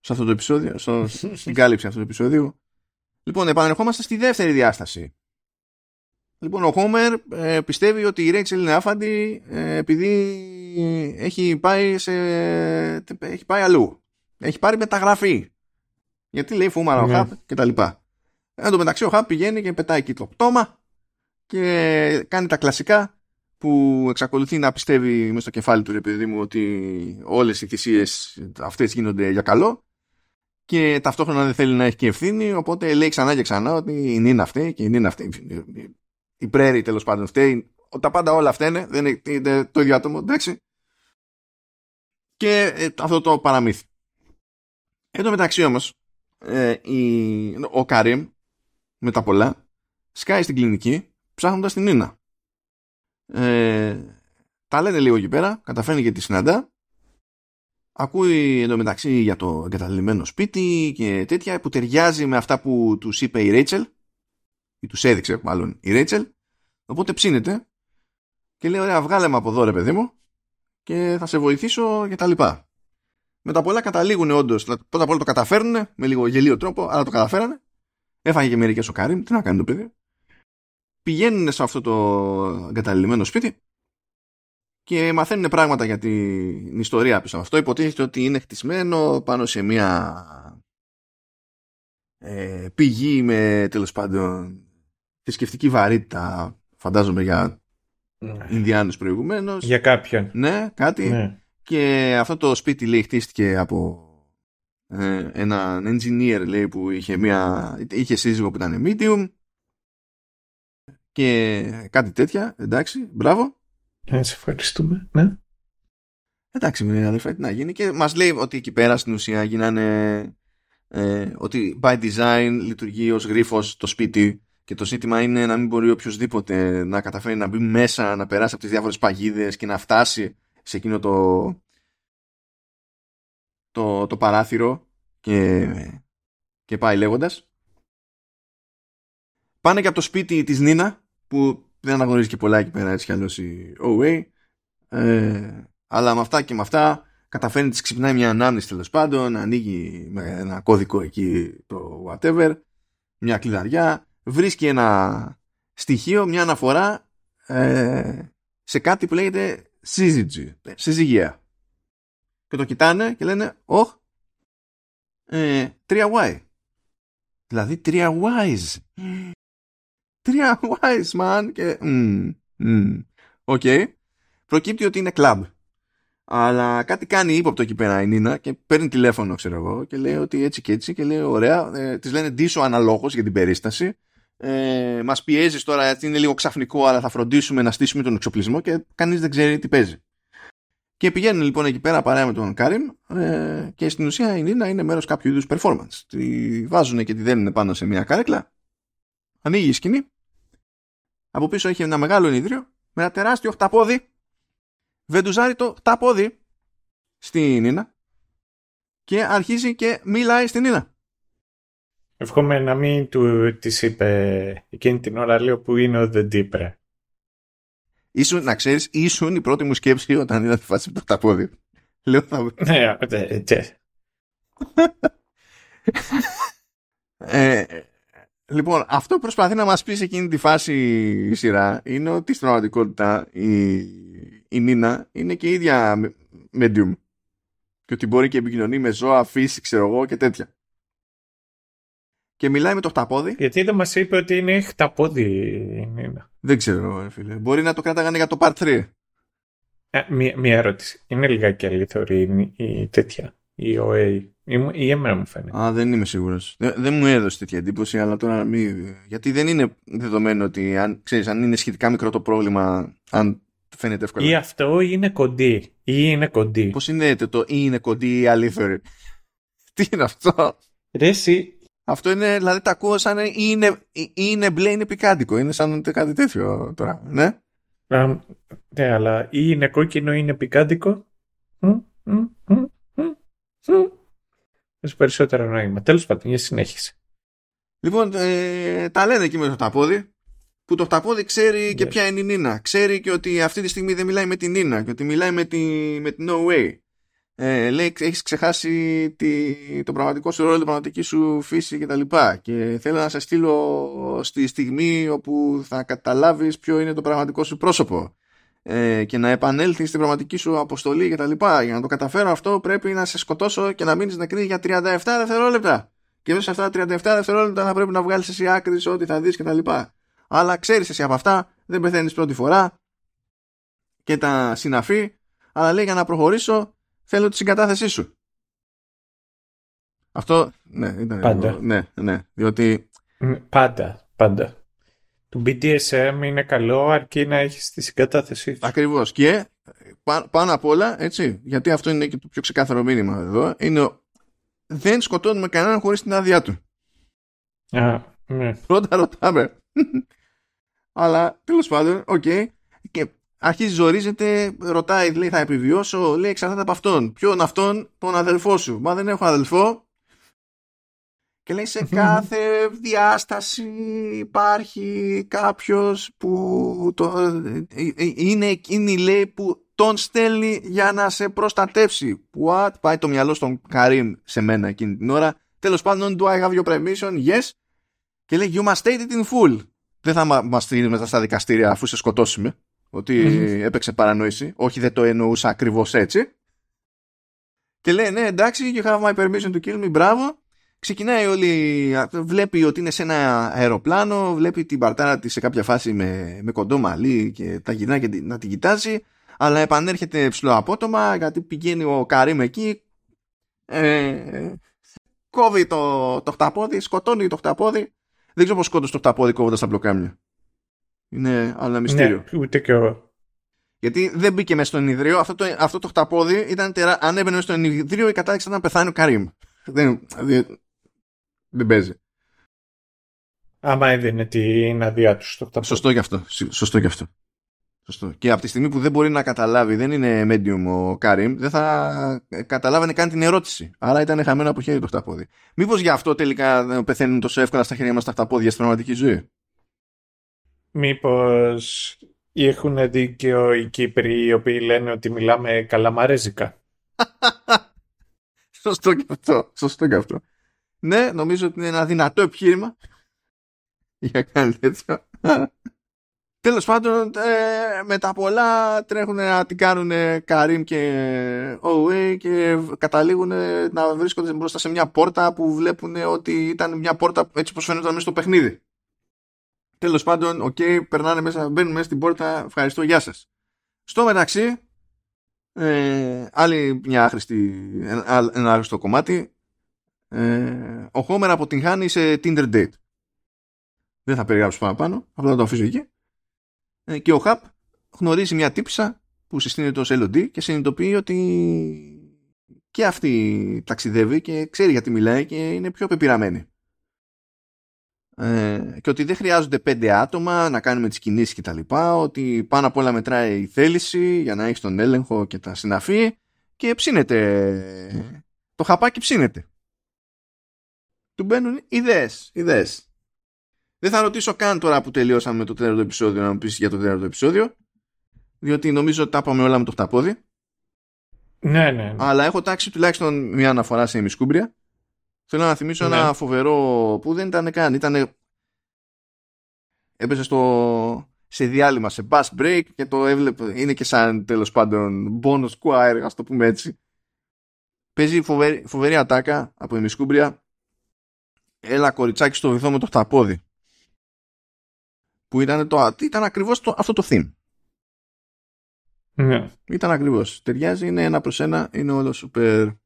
σε αυτό το επεισόδιο, στο, στην κάλυψη αυτού του επεισόδιου. Λοιπόν, επανερχόμαστε στη δεύτερη διάσταση. Λοιπόν, ο Χόμερ ε, πιστεύει ότι η Ρέιτσελ είναι άφαντη ε, επειδή έχει πάει, σε, έχει πάει αλλού. Έχει πάρει μεταγραφή. Γιατί λέει φούμαρα ο ναι. Χαπ και τα λοιπά. Εν τω μεταξύ ο Χαπ πηγαίνει και πετάει πτώμα και κάνει τα κλασικά που εξακολουθεί να πιστεύει μέσα στο κεφάλι του ρε παιδί μου ότι όλες οι θυσίες αυτές γίνονται για καλό και ταυτόχρονα δεν θέλει να έχει και ευθύνη, οπότε λέει ξανά και ξανά ότι η Νίνα αυτή και η Νίνα αυτή. Η Πρέρη τέλος πάντων φταίει. Τα πάντα όλα αυτά είναι, δεν είναι το ίδιο άτομο, εντάξει. Και ε, αυτό το παραμύθι. Εν τω μεταξύ όμως, ε, ο Καρύμ με τα πολλά σκάει στην κλινική ψάχνοντας την Νίνα. Ε, τα λένε λίγο εκεί πέρα, καταφέρνει και τη συναντά Ακούει εντωμεταξύ για το εγκαταλειμμένο σπίτι και τέτοια που ταιριάζει με αυτά που τους είπε η Ρέιτσελ ή τους έδειξε μάλλον η Ρέιτσελ. Οπότε ψήνεται και λέει: Ωραία, βγάλε με από εδώ, ρε παιδί μου, και θα σε βοηθήσω και τα λοιπά. τα πολλά καταλήγουν όντως. Πρώτα απ' όλα το καταφέρνουν με λίγο γελίο τρόπο, αλλά το καταφέρανε. Έφαγε και μερικές ο Κάριμ, τι να κάνει το παιδί. Πηγαίνουν σε αυτό το εγκαταλειμμένο σπίτι και μαθαίνουν πράγματα για την ιστορία πίσω αυτό. Υποτίθεται ότι είναι χτισμένο πάνω σε μια ε, πηγή με τέλος πάντων θρησκευτική βαρύτητα φαντάζομαι για ναι. Ινδιάνους προηγουμένως. Για κάποιον. Ναι, κάτι. Ναι. Και αυτό το σπίτι λέει χτίστηκε από ε, έναν engineer λέει που είχε, μια, είχε σύζυγο που ήταν medium και κάτι τέτοια. Εντάξει, μπράβο. Ε, σε ευχαριστούμε. Ναι. Εντάξει, με αδελφέ, τι να γίνει. Και μας λέει ότι εκεί πέρα στην ουσία γίνανε ε, ότι by design λειτουργεί ως γρίφος το σπίτι και το ζήτημα είναι να μην μπορεί οποιοδήποτε να καταφέρει να μπει μέσα, να περάσει από τις διάφορες παγίδες και να φτάσει σε εκείνο το, το, το παράθυρο και, και πάει λέγοντας. Πάνε και από το σπίτι της Νίνα που δεν αναγνωρίζει και πολλά εκεί πέρα έτσι κι αλλιώς η OA ε, αλλά με αυτά και με αυτά καταφέρνει της ξυπνάει μια ανάμνηση τέλος πάντων ανοίγει με ένα κώδικο εκεί το whatever μια κλειδαριά βρίσκει ένα στοιχείο, μια αναφορά ε, σε κάτι που λέγεται σύζυγη, συζυγία. Και το κοιτάνε και λένε, όχ, ε, 3Y. Δηλαδή 3Ys. 3Ys, man. Και, OK. Okay. Προκύπτει ότι είναι κλαμπ. Αλλά κάτι κάνει ύποπτο εκεί πέρα η Νίνα και παίρνει τηλέφωνο, ξέρω εγώ, και λέει ότι έτσι και έτσι και λέει ωραία. Ε, της λένε ντύσο αναλόγως για την περίσταση ε, μας πιέζεις τώρα γιατί είναι λίγο ξαφνικό αλλά θα φροντίσουμε να στήσουμε τον εξοπλισμό και κανείς δεν ξέρει τι παίζει. Και πηγαίνουν λοιπόν εκεί πέρα παρέα με τον Κάριμ ε, και στην ουσία η Νίνα είναι μέρος κάποιου είδους performance. Τη βάζουν και τη δένουν πάνω σε μια καρέκλα, ανοίγει η σκηνή, από πίσω έχει ένα μεγάλο ενίδριο με ένα τεράστιο χταπόδι, βεντουζάρει το χταπόδι στη Νίνα και αρχίζει και μιλάει στην Νίνα. Εύχομαι να μην του της είπε εκείνη την ώρα λέω που είναι ο The Deeper. Ήσουν, να ξέρεις, ήσουν η πρώτη μου σκέψη όταν είδα τη φάση με το ταπόδι. Λέω θα... Ναι, ναι, ναι. Ε, λοιπόν, αυτό που προσπαθεί να μας πει σε εκείνη τη φάση η σειρά είναι ότι στην πραγματικότητα η, η Νίνα είναι και η ίδια medium και ότι μπορεί και επικοινωνεί με ζώα, φύση, ξέρω εγώ και τέτοια και μιλάει με το χταπόδι. Γιατί δεν μας είπε ότι είναι χταπόδι Δεν ξέρω, φίλε. Μπορεί να το κράταγανε για το part 3. Ε, μία, μία ερώτηση. Είναι λιγάκι αληθωρή η τέτοια, η OA. Ή εμένα μου φαίνεται. Α, δεν είμαι σίγουρος. Δεν, δεν, μου έδωσε τέτοια εντύπωση, αλλά τώρα μη... Γιατί δεν είναι δεδομένο ότι αν, ξέρεις, αν είναι σχετικά μικρό το πρόβλημα, αν φαίνεται εύκολα. Ή αυτό ή είναι κοντή. Ή είναι κοντή. Πώς συνδέεται το ή είναι κοντή ή αλήθωρη; Τι είναι αυτό; Ρε, εσύ, αυτό είναι, δηλαδή τα ακούω σαν είναι, είναι μπλε, είναι πικάντικο. Είναι σαν κάτι τέτοιο τώρα, ναι. ναι, αλλά ή είναι κόκκινο ή είναι πικάντικο. Έχει περισσότερο νόημα. Τέλος πάντων, για συνέχιση. Λοιπόν, ε, τα λένε εκεί με το ταπόδι, που το ταπόδι ξέρει και ποια είναι η Νίνα. Ξέρει και ότι αυτή τη στιγμή δεν μιλάει με την Νίνα και ότι μιλάει με, τη, με την No Way ε, λέει έχεις ξεχάσει τη, το πραγματικό σου ρόλο, την πραγματική σου φύση κτλ. Και, και θέλω να σε στείλω στη στιγμή όπου θα καταλάβεις ποιο είναι το πραγματικό σου πρόσωπο ε, και να επανέλθεις στην πραγματική σου αποστολή κτλ. Για να το καταφέρω αυτό πρέπει να σε σκοτώσω και να μείνεις νεκρή για 37 δευτερόλεπτα. Και μέσα σε αυτά τα 37 δευτερόλεπτα θα πρέπει να βγάλεις εσύ άκρη σε ό,τι θα δεις κτλ. Αλλά ξέρεις εσύ από αυτά, δεν πεθαίνεις πρώτη φορά και τα συναφή, αλλά λέει για να προχωρήσω θέλω τη συγκατάθεσή σου. Αυτό, ναι, ήταν Πάντα. ναι, ναι, διότι... Πάντα, πάντα. Το BDSM είναι καλό αρκεί να έχεις τη συγκατάθεσή σου. Ακριβώς. Και πάνω απ' όλα, έτσι, γιατί αυτό είναι και το πιο ξεκάθαρο μήνυμα εδώ, είναι δεν σκοτώνουμε κανέναν χωρίς την άδειά του. Α, ναι. Πρώτα ρωτάμε. Αλλά τέλος πάντων, OK. Okay. Και αρχίζει ζορίζεται, ρωτάει, λέει θα επιβιώσω, λέει εξαρτάται από αυτόν. Ποιον αυτόν, τον αδελφό σου. Μα δεν έχω αδελφό. Και λέει σε κάθε διάσταση υπάρχει κάποιος που το, είναι εκείνη λέει που τον στέλνει για να σε προστατεύσει. What? Πάει το μυαλό στον Καρύμ σε μένα εκείνη την ώρα. Τέλος πάντων, do I have your permission? Yes. Και λέει, you must state it in full. Δεν θα μας στείλει μετά στα δικαστήρια αφού σε σκοτώσουμε. ότι έπαιξε παρανόηση. Όχι, δεν το εννοούσα ακριβώς έτσι. Και λέει, ναι, εντάξει, you have my permission to kill me, μπράβο. Ξεκινάει όλη, βλέπει ότι είναι σε ένα αεροπλάνο, βλέπει την παρτάρα της σε κάποια φάση με, με κοντό μαλλί και τα γυρνάει και να την κοιτάζει, αλλά επανέρχεται ψηλό απότομα γιατί πηγαίνει ο Καρύμ εκεί, ε, κόβει το, το χταπόδι, σκοτώνει το χταπόδι. Δεν ξέρω πώς σκότωσε το χταπόδι κόβοντας τα μπλοκάμια. Είναι άλλο μυστήριο. Ναι, ούτε και εγώ. Γιατί δεν μπήκε μέσα στο ενιδρίο. Αυτό το, αυτό το χταπόδι ήταν τερά... αν έμπαινε στο ενιδρίο η κατάληξη ήταν να πεθάνει ο Καρύμ. Δεν, δεν, δεν παίζει. Άμα έδινε την αδειά τους στο χταπόδι. Σωστό γι' αυτό. Σωστό γι' αυτό. Σωστό. Και από τη στιγμή που δεν μπορεί να καταλάβει, δεν είναι medium ο Κάριμ, δεν θα καταλάβαινε καν την ερώτηση. Άρα ήταν χαμένο από χέρι το χταπόδι. Μήπως γι' αυτό τελικά πεθαίνουν τόσο εύκολα στα χέρια μας τα χταπόδια στην πραγματική ζωή; Μήπως έχουν δίκαιο οι Κύπροι οι οποίοι λένε ότι μιλάμε καλαμαρέζικα; Σωστό και αυτό. Σωστό και αυτό. Ναι, νομίζω ότι είναι ένα δυνατό επιχείρημα για κάτι τέτοιο. Τέλος πάντων, ε, με τα πολλά τρέχουν να την κάνουν Καρίμ και OA και καταλήγουν να βρίσκονται μπροστά σε μια πόρτα που βλέπουν ότι ήταν μια πόρτα έτσι όπως φαίνονταν μέσα στο παιχνίδι. Τέλος πάντων, OK, okay, περνάνε μέσα, μπαίνουν μέσα στην πόρτα, ευχαριστώ, γεια σας. Στο μεταξύ, ε, άλλη μια άχρηστη, ένα, ένα άχρηστο κομμάτι, ε, ο Χόμερ αποτυγχάνει σε Tinder date. Δεν θα περιγράψω παραπάνω, απλά θα το αφήσω εκεί. Ε, και ο Χαπ γνωρίζει μια τύπησα που συστήνεται ως LOD και συνειδητοποιεί ότι και αυτή ταξιδεύει και ξέρει γιατί μιλάει και είναι πιο πεπειραμένη. Ε, και ότι δεν χρειάζονται πέντε άτομα να κάνουμε τις κινήσεις και τα λοιπά, ότι πάνω απ' όλα μετράει η θέληση για να έχεις τον έλεγχο και τα συναφή και ψήνεται. Το χαπάκι ψήνεται. Του μπαίνουν ιδέες, ιδέες. Δεν θα ρωτήσω καν τώρα που τελειώσαμε το τέταρτο επεισόδιο να μου πεις για το τέταρτο επεισόδιο. Διότι νομίζω ότι τα είπαμε όλα με το χταπόδι. Ναι, ναι, ναι. Αλλά έχω τάξει τουλάχιστον μια αναφορά σε ημισκούμπρια. Θέλω να θυμίσω ναι. ένα φοβερό που δεν ήταν καν. Ήταν. Έπεσε στο... σε διάλειμμα, σε bus break και το έβλεπε. Είναι και σαν τέλος πάντων bonus choir, ας το πούμε έτσι. Παίζει φοβερή, φοβερή ατάκα από ημισκούμπρια. Έλα κοριτσάκι στο βυθό με το χταπόδι που ήταν, το, ήταν ακριβώς το, αυτό το theme. Ναι. Ήταν ακριβώς. Ταιριάζει, είναι ένα προς ένα, είναι όλο super.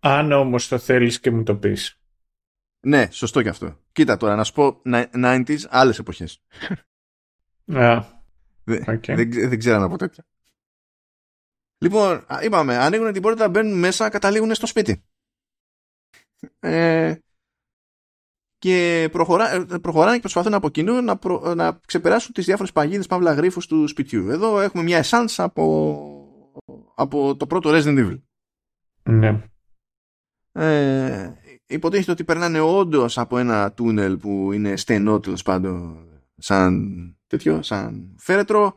Αν όμως το θέλεις και μου το πεις. Ναι, σωστό και αυτό. Κοίτα τώρα, να σου πω 90s, άλλες εποχές. Yeah. Okay. Δεν, δεν ξέρω να πω τέτοια. Λοιπόν, είπαμε, ανοίγουν την πόρτα, μπαίνουν μέσα, καταλήγουν στο σπίτι. Ε, και προχωρά, ε, προχωράνε και προσπαθούν από κοινού να, προ, να ξεπεράσουν τις διάφορες παγίδες παύλα γρίφους του σπιτιού. Εδώ έχουμε μια essence από, από το πρώτο Resident Evil. Ναι. Ε, υποτίθεται ότι περνάνε όντως από ένα τούνελ που είναι στενό τέλος πάντων σαν τέτοιο, σαν φέρετρο.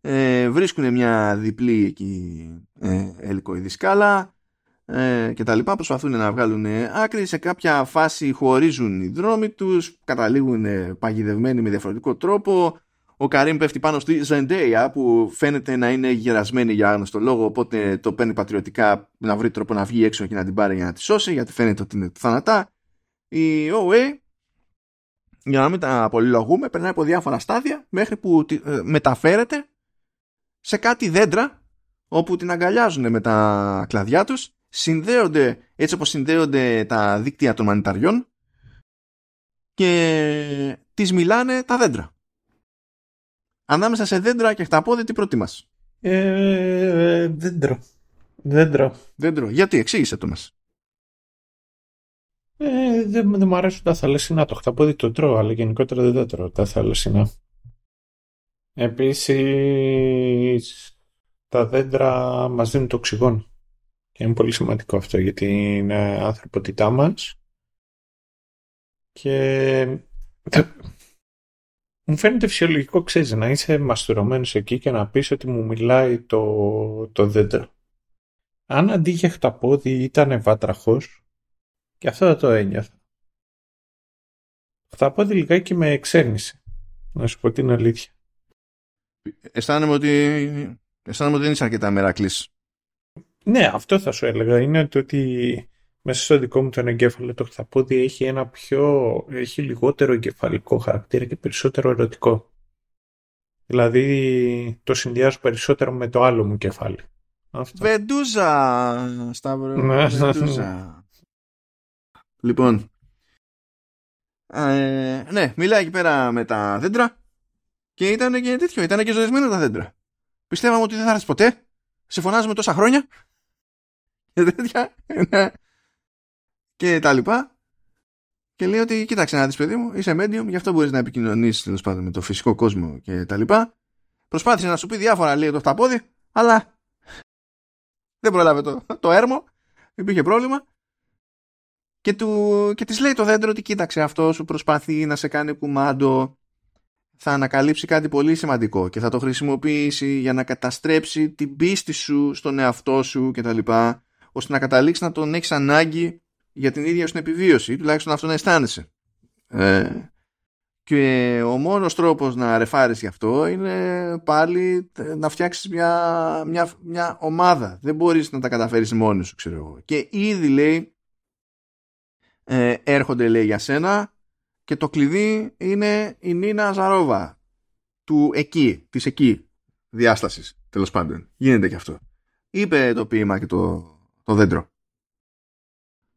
Ε, βρίσκουν μια διπλή εκεί ε, ελικοειδή σκάλα ε, και τα λοιπά προσπαθούν να βγάλουν άκρη. Σε κάποια φάση χωρίζουν οι δρόμοι τους καταλήγουν παγιδευμένοι με διαφορετικό τρόπο. Ο Καρύμ πέφτει πάνω στη Ζεντέια που φαίνεται να είναι γερασμένη για άγνωστο λόγο οπότε το παίρνει πατριωτικά να βρει τρόπο να βγει έξω και να την πάρει για να τη σώσει γιατί φαίνεται ότι είναι θανατά. Η OA για να μην τα πολυλογούμε περνάει από διάφορα στάδια μέχρι που ε, μεταφέρεται σε κάτι δέντρα όπου την αγκαλιάζουν με τα κλαδιά τους συνδέονται έτσι όπως συνδέονται τα δίκτυα των μανιταριών και τις μιλάνε τα δέντρα. Ανάμεσα σε δέντρα και χταπόδι τι προτιμάς; Ε, δέντρο. Δέντρο. Δέντρο. Γιατί, εξήγησε το μας. Ε, δεν, δεν μου αρέσουν τα θαλασσινά. Το χταπόδι το τρώω, αλλά γενικότερα δεν τα τρώω τα θαλασσινά. Επίσης, τα δέντρα μας δίνουν το οξυγόνο. Και είναι πολύ σημαντικό αυτό γιατί είναι ανθρωπότητά μας. Και μου φαίνεται φυσιολογικό, ξέρεις, να είσαι μαστουρωμένος εκεί και να πεις ότι μου μιλάει το, το δέντρο. Αν αντί για χταπόδι ήταν βάτραχος, και αυτό θα το ένιωθα. Χταπόδι λιγάκι με εξέρνησε, να σου πω την αλήθεια. αισθάνομαι ότι, αισθάνομαι ότι δεν είσαι αρκετά μερακλής. Ναι, αυτό θα σου έλεγα. Είναι το ότι μέσα στο δικό μου τον εγκέφαλο το χταπόδι έχει ένα πιο, έχει λιγότερο εγκεφαλικό χαρακτήρα και περισσότερο ερωτικό. Δηλαδή το συνδυάζω περισσότερο με το άλλο μου κεφάλι. Αυτό. Βεντούζα, Σταύρο. Ναι. Βεντούζα. λοιπόν, ε, ναι, μιλάει εκεί πέρα με τα δέντρα και ήταν και τέτοιο, ήταν και ζωισμένα τα δέντρα. Πιστεύαμε ότι δεν θα έρθεις ποτέ. Σε φωνάζουμε τόσα χρόνια. Και τέτοια. Ναι. Και τα λοιπά. Και λέει ότι κοίταξε να δεις παιδί μου, είσαι medium, γι' αυτό μπορείς να επικοινωνήσεις τέλος πάντων με το φυσικό κόσμο και τα λοιπά. Προσπάθησε να σου πει διάφορα λέει το χταπόδι, αλλά δεν πρόλαβε το, το έρμο, υπήρχε πρόβλημα. Και, του, και της λέει το δέντρο ότι κοίταξε αυτό σου προσπαθεί να σε κάνει κουμάντο θα ανακαλύψει κάτι πολύ σημαντικό και θα το χρησιμοποιήσει για να καταστρέψει την πίστη σου στον εαυτό σου και τα λοιπά ώστε να καταλήξει να τον έχεις ανάγκη για την ίδια σου την επιβίωση τουλάχιστον αυτό να αισθάνεσαι ε, και ο μόνος τρόπος να ρεφάρεις γι' αυτό είναι πάλι να φτιάξεις μια, μια, μια ομάδα δεν μπορείς να τα καταφέρεις μόνος σου ξέρω εγώ και ήδη λέει ε, έρχονται λέει για σένα και το κλειδί είναι η Νίνα Ζαρόβα του εκεί, της εκεί διάστασης τέλος πάντων. Γίνεται και αυτό. Είπε το ποίημα και το, το δέντρο.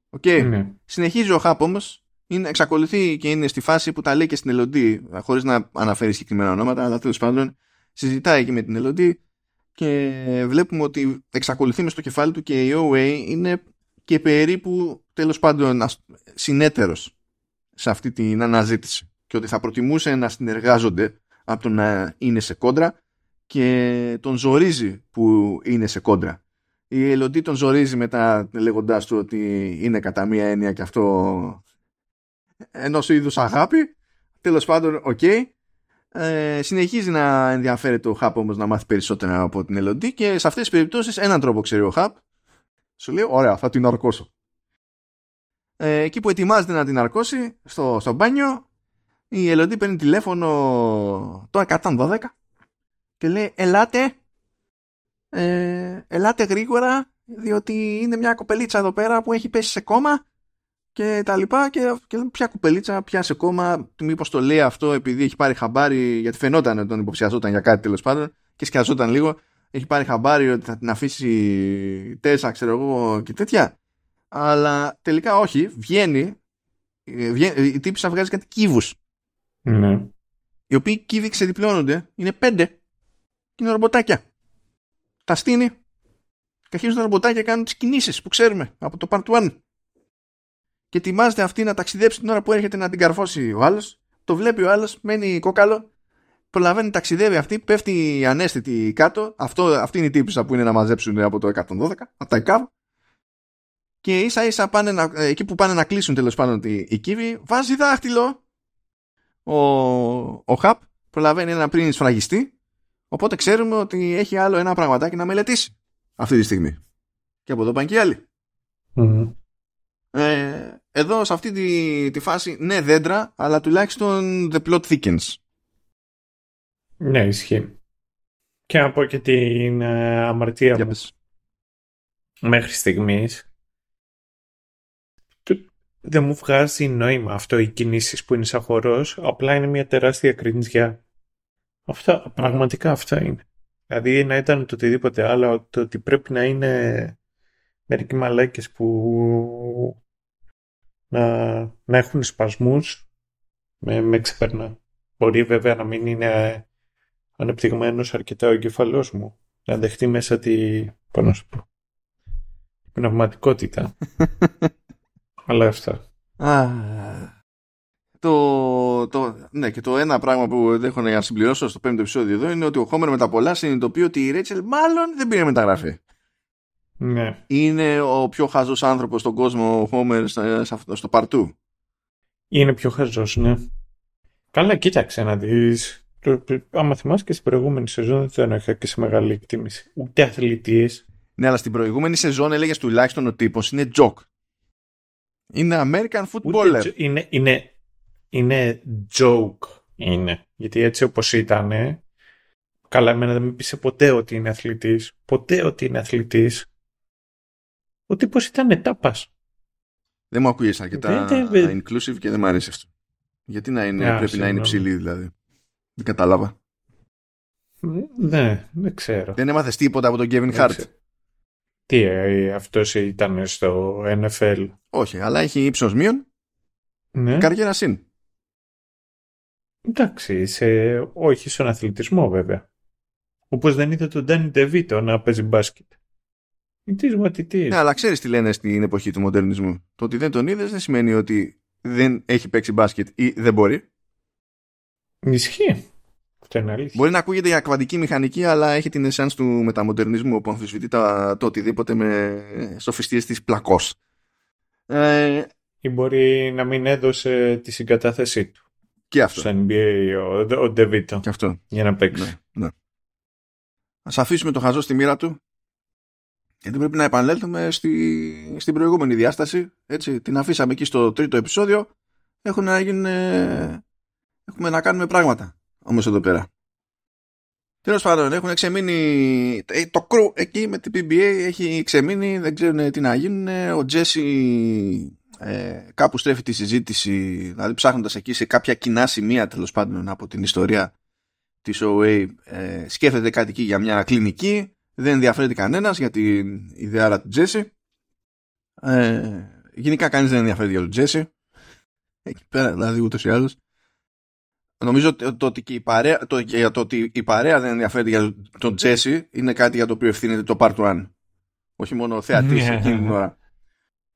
Οκ. Ναι. Συνεχίζει ο Χάπ όμως είναι, εξακολουθεί και είναι στη φάση που τα λέει και στην Ελοντί χωρίς να αναφέρει συγκεκριμένα ονόματα αλλά τέλος πάντων συζητάει και με την Ελοντί και βλέπουμε ότι εξακολουθεί μες στο κεφάλι του και η OA είναι και περίπου τέλος πάντων συνέταιρος σε αυτή την αναζήτηση και ότι θα προτιμούσε να συνεργάζονται από το να είναι σε κόντρα και τον ζορίζει που είναι σε κόντρα. Η Ελοντί τον ζορίζει μετά λέγοντάς του ότι είναι κατά μία έννοια και αυτό ενός είδους αγάπη. Τέλος πάντων, οκ. Ε, συνεχίζει να ενδιαφέρεται ο Χαπ όμως να μάθει περισσότερα από την Ελοντί και σε αυτές τις περιπτώσεις έναν τρόπο ξέρει ο Χαπ. Σου λέει, ωραία, θα τη ναρκώσω. Ε, εκεί που ετοιμάζεται να τη ναρκώσει στο, στο μπάνιο η Ελοντί παίρνει τηλέφωνο το 112 και λέει ελάτε ε, ελάτε γρήγορα διότι είναι μια κοπελίτσα εδώ πέρα που έχει πέσει σε κόμμα και τα λοιπά και, και ποια κουπελίτσα πια σε κόμμα μήπως το λέει αυτό επειδή έχει πάρει χαμπάρι γιατί φαινόταν ότι τον υποψιαζόταν για κάτι τέλος πάντων και σκιαζόταν λίγο έχει πάρει χαμπάρι ότι θα την αφήσει τέσσερα ξέρω εγώ και τέτοια αλλά τελικά όχι, βγαίνει, ε, βγαίνει η τύπησα βγάζει κάτι κύβους. Ναι. Οι οποίοι κύβοι ξεδιπλώνονται, είναι πέντε και είναι ρομποτάκια. Τα στείνει και αρχίζουν τα ρομποτάκια κάνουν τις κινήσεις που ξέρουμε από το Part 1. Και ετοιμάζεται αυτή να ταξιδέψει την ώρα που έρχεται να την καρφώσει ο άλλος. Το βλέπει ο άλλος, μένει κόκαλο, προλαβαίνει, ταξιδεύει αυτή, πέφτει ανέστητη κάτω. Αυτό, αυτή είναι η τύπησα που είναι να μαζέψουν από το 112, από τα ΕΚΑΒ και ίσα ίσα πάνε να, ε, εκεί που πάνε να κλείσουν τέλος πάντων οι κύβοι, βάζει δάχτυλο ο, ο Χαπ, προλαβαίνει ένα πριν σφραγιστεί, οπότε ξέρουμε ότι έχει άλλο ένα πραγματάκι να μελετήσει αυτή τη στιγμή. Και από εδώ πάνε και οι αλλοι Ε, εδώ σε αυτή τη, τη φάση, ναι δέντρα, αλλά τουλάχιστον the plot thickens. Ναι, ισχύει. Και να πω και την ε, αμαρτία μου. Μέχρι στιγμής δεν μου βγάζει νόημα αυτό οι κινήσεις που είναι σαν χορός, απλά είναι μια τεράστια κρινζιά. Αυτά, πραγματικά αυτά είναι. Δηλαδή να ήταν το οτιδήποτε άλλο, το ότι πρέπει να είναι μερικοί μαλάκες που να, να έχουν σπασμούς, με, με ξεπερνά. Μπορεί βέβαια να μην είναι ανεπτυγμένος αρκετά ο εγκεφαλός μου, να δεχτεί μέσα τη, πάνω σου πω, πνευματικότητα. Αλλά αυτά. Α, το, το, ναι, και το ένα πράγμα που έχω να συμπληρώσω στο πέμπτο επεισόδιο εδώ είναι ότι ο Χόμερ με τα πολλά συνειδητοποιεί ότι η Ρέτσελ μάλλον δεν πήρε μεταγραφή. Ναι. Είναι ο πιο χαζός άνθρωπος στον κόσμο ο Χόμερ στο, στο παρτού. Είναι πιο χαζός, ναι. Καλά, κοίταξε να δεις. Άμα θυμάσαι και στην προηγούμενη σεζόν δεν τον είχα και σε μεγάλη εκτίμηση. Ούτε αθλητής. Ναι, αλλά στην προηγούμενη σεζόν έλεγες τουλάχιστον ο τύπος είναι joke. Είναι American footballer. είναι, είναι, είναι joke. Είναι. Γιατί έτσι όπως ήταν, Καλά, εμένα δεν με πείσε ποτέ ότι είναι αθλητής. Ποτέ ότι είναι αθλητής. Ο τύπος ήταν ετάπας. Δεν μου ακούγες αρκετά Δεν- δεν- inclusive και δεν μου αρέσει αυτό. Γιατί να είναι, Α, πρέπει να είναι συγγνώμη. ψηλή δηλαδή. Δεν κατάλαβα. Ναι, δεν ξέρω. Δεν έμαθες τίποτα από τον Kevin Δεν Hart. ξέρω. Τι, ε, αυτός ήταν στο NFL. Όχι, αλλά έχει ύψος μείον, Ναι. καριέρα συν. Εντάξει, σε... όχι στον αθλητισμό βέβαια. Όπως δεν είδε τον Ντάνι Ντεβίτο να παίζει μπάσκετ. It is what it is. Ναι, αλλά ξέρεις τι λένε στην εποχή του μοντερνισμού. Το ότι δεν τον είδες δεν σημαίνει ότι δεν έχει παίξει μπάσκετ ή δεν μπορεί. Ισχύει. Αυτό είναι αλήθεια. Μπορεί να ακούγεται για κβαντική μηχανική, αλλά έχει την εσάν του μεταμοντερνισμού που αμφισβητεί τα, το οτιδήποτε με σοφιστίες της πλακός. Ε, Ή μπορεί να μην έδωσε τη συγκατάθεσή του και αυτό. στο NBA ο, ο Ντεβίτο Και αυτό. για να παίξει. Ναι, ναι. Ας αφήσουμε το χαζό στη μοίρα του γιατί πρέπει να επανέλθουμε στη, στην προηγούμενη διάσταση. Έτσι, την αφήσαμε εκεί στο τρίτο επεισόδιο. Έχουν να γίνουν, ε, έχουμε να κάνουμε πράγματα όμως εδώ πέρα. Τέλος πάντων, έχουν ξεμείνει ε, το crew εκεί με την PBA έχει ξεμείνει, δεν ξέρουν τι να γίνουν. Ο Τζέσι ε, κάπου στρέφει τη συζήτηση, δηλαδή ψάχνοντας εκεί σε κάποια κοινά σημεία τέλος πάντων από την ιστορία της OA ε, σκέφτεται κάτι εκεί για μια κλινική δεν ενδιαφέρεται κανένας για την ιδέα του Τζέσι. Ε, γενικά κανείς δεν ενδιαφέρεται για τον Τζέσι εκεί πέρα δηλαδή ούτως ή άλλως. Νομίζω ότι, το, ότι και η παρέα, το, για το ότι η παρέα δεν ενδιαφέρεται για τον Τζέσι είναι κάτι για το οποίο ευθύνεται το Part 1 όχι μόνο ο θεατής Ναι. εκείνη την ώρα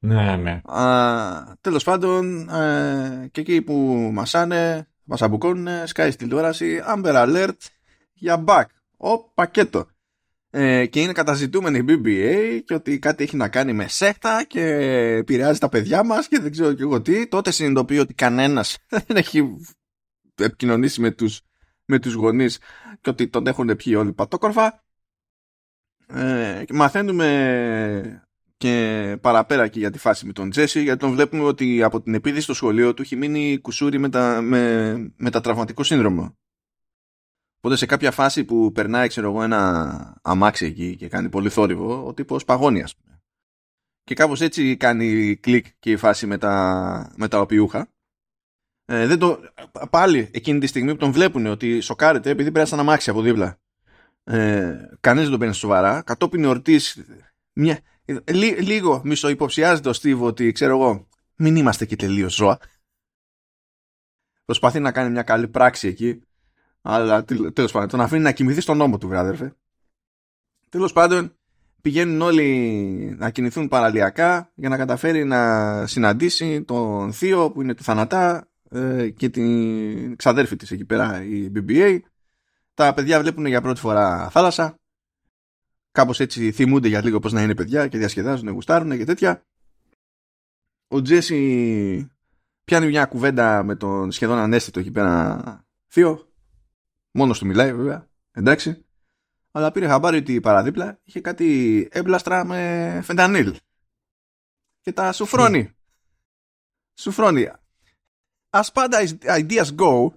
Ναι, ναι. Α, τέλος πάντων, ε, και εκεί που μασάνε, μας αμπουκώνουν, σκάει στη τηλεόραση, Amber Alert για back. Ο πακέτο. Ε, και είναι καταζητούμενη η BBA και ότι κάτι έχει να κάνει με σέκτα και επηρεάζει τα παιδιά μας και δεν ξέρω και εγώ τι. Τότε συνειδητοποιεί ότι κανένας δεν έχει επικοινωνήσει με τους, με τους γονείς και ότι τον έχουν πιει όλοι πατόκορφα. Ε, και μαθαίνουμε και παραπέρα και για τη φάση με τον Τζέσι γιατί τον βλέπουμε ότι από την επίθεση στο σχολείο του έχει μείνει κουσούρι με, τα, με, μετατραυματικό σύνδρομο. Οπότε σε κάποια φάση που περνάει ξέρω εγώ ένα αμάξι εκεί και κάνει πολύ θόρυβο ο τύπος παγώνει ας πούμε. Και κάπως έτσι κάνει κλικ και η φάση με τα, με τα οπιούχα. Ε, δεν το, πάλι εκείνη τη στιγμή που τον βλέπουν ότι σοκάρεται επειδή πέρασε ένα αμάξι από δίπλα. Ε, κανείς δεν τον παίρνει σοβαρά. Κατόπιν εορτής μια, Λί, λίγο μισοϊποψιάζεται ο Στίβ ότι ξέρω εγώ μην είμαστε και τελείως ζώα. Προσπαθεί να κάνει μια καλή πράξη εκεί. Αλλά τέλος πάντων, τον αφήνει να κοιμηθεί στον νόμο του, βράδερφε. Τέλος πάντων, πηγαίνουν όλοι να κινηθούν παραλιακά για να καταφέρει να συναντήσει τον Θείο που είναι του Θανατά ε, και την ξαδέρφη της εκεί πέρα, η BBA. Τα παιδιά βλέπουν για πρώτη φορά θάλασσα κάπως έτσι θυμούνται για λίγο πως να είναι παιδιά και διασκεδάζουν, γουστάρουν και τέτοια. Ο Τζέσι πιάνει μια κουβέντα με τον σχεδόν ανέστητο εκεί πέρα θείο. Μόνος του μιλάει βέβαια, εντάξει. Αλλά πήρε χαμπάρι ότι παραδίπλα είχε κάτι έμπλαστρα με φεντανίλ. Και τα σουφρώνει. Σουφρώνει. As bad as ideas go,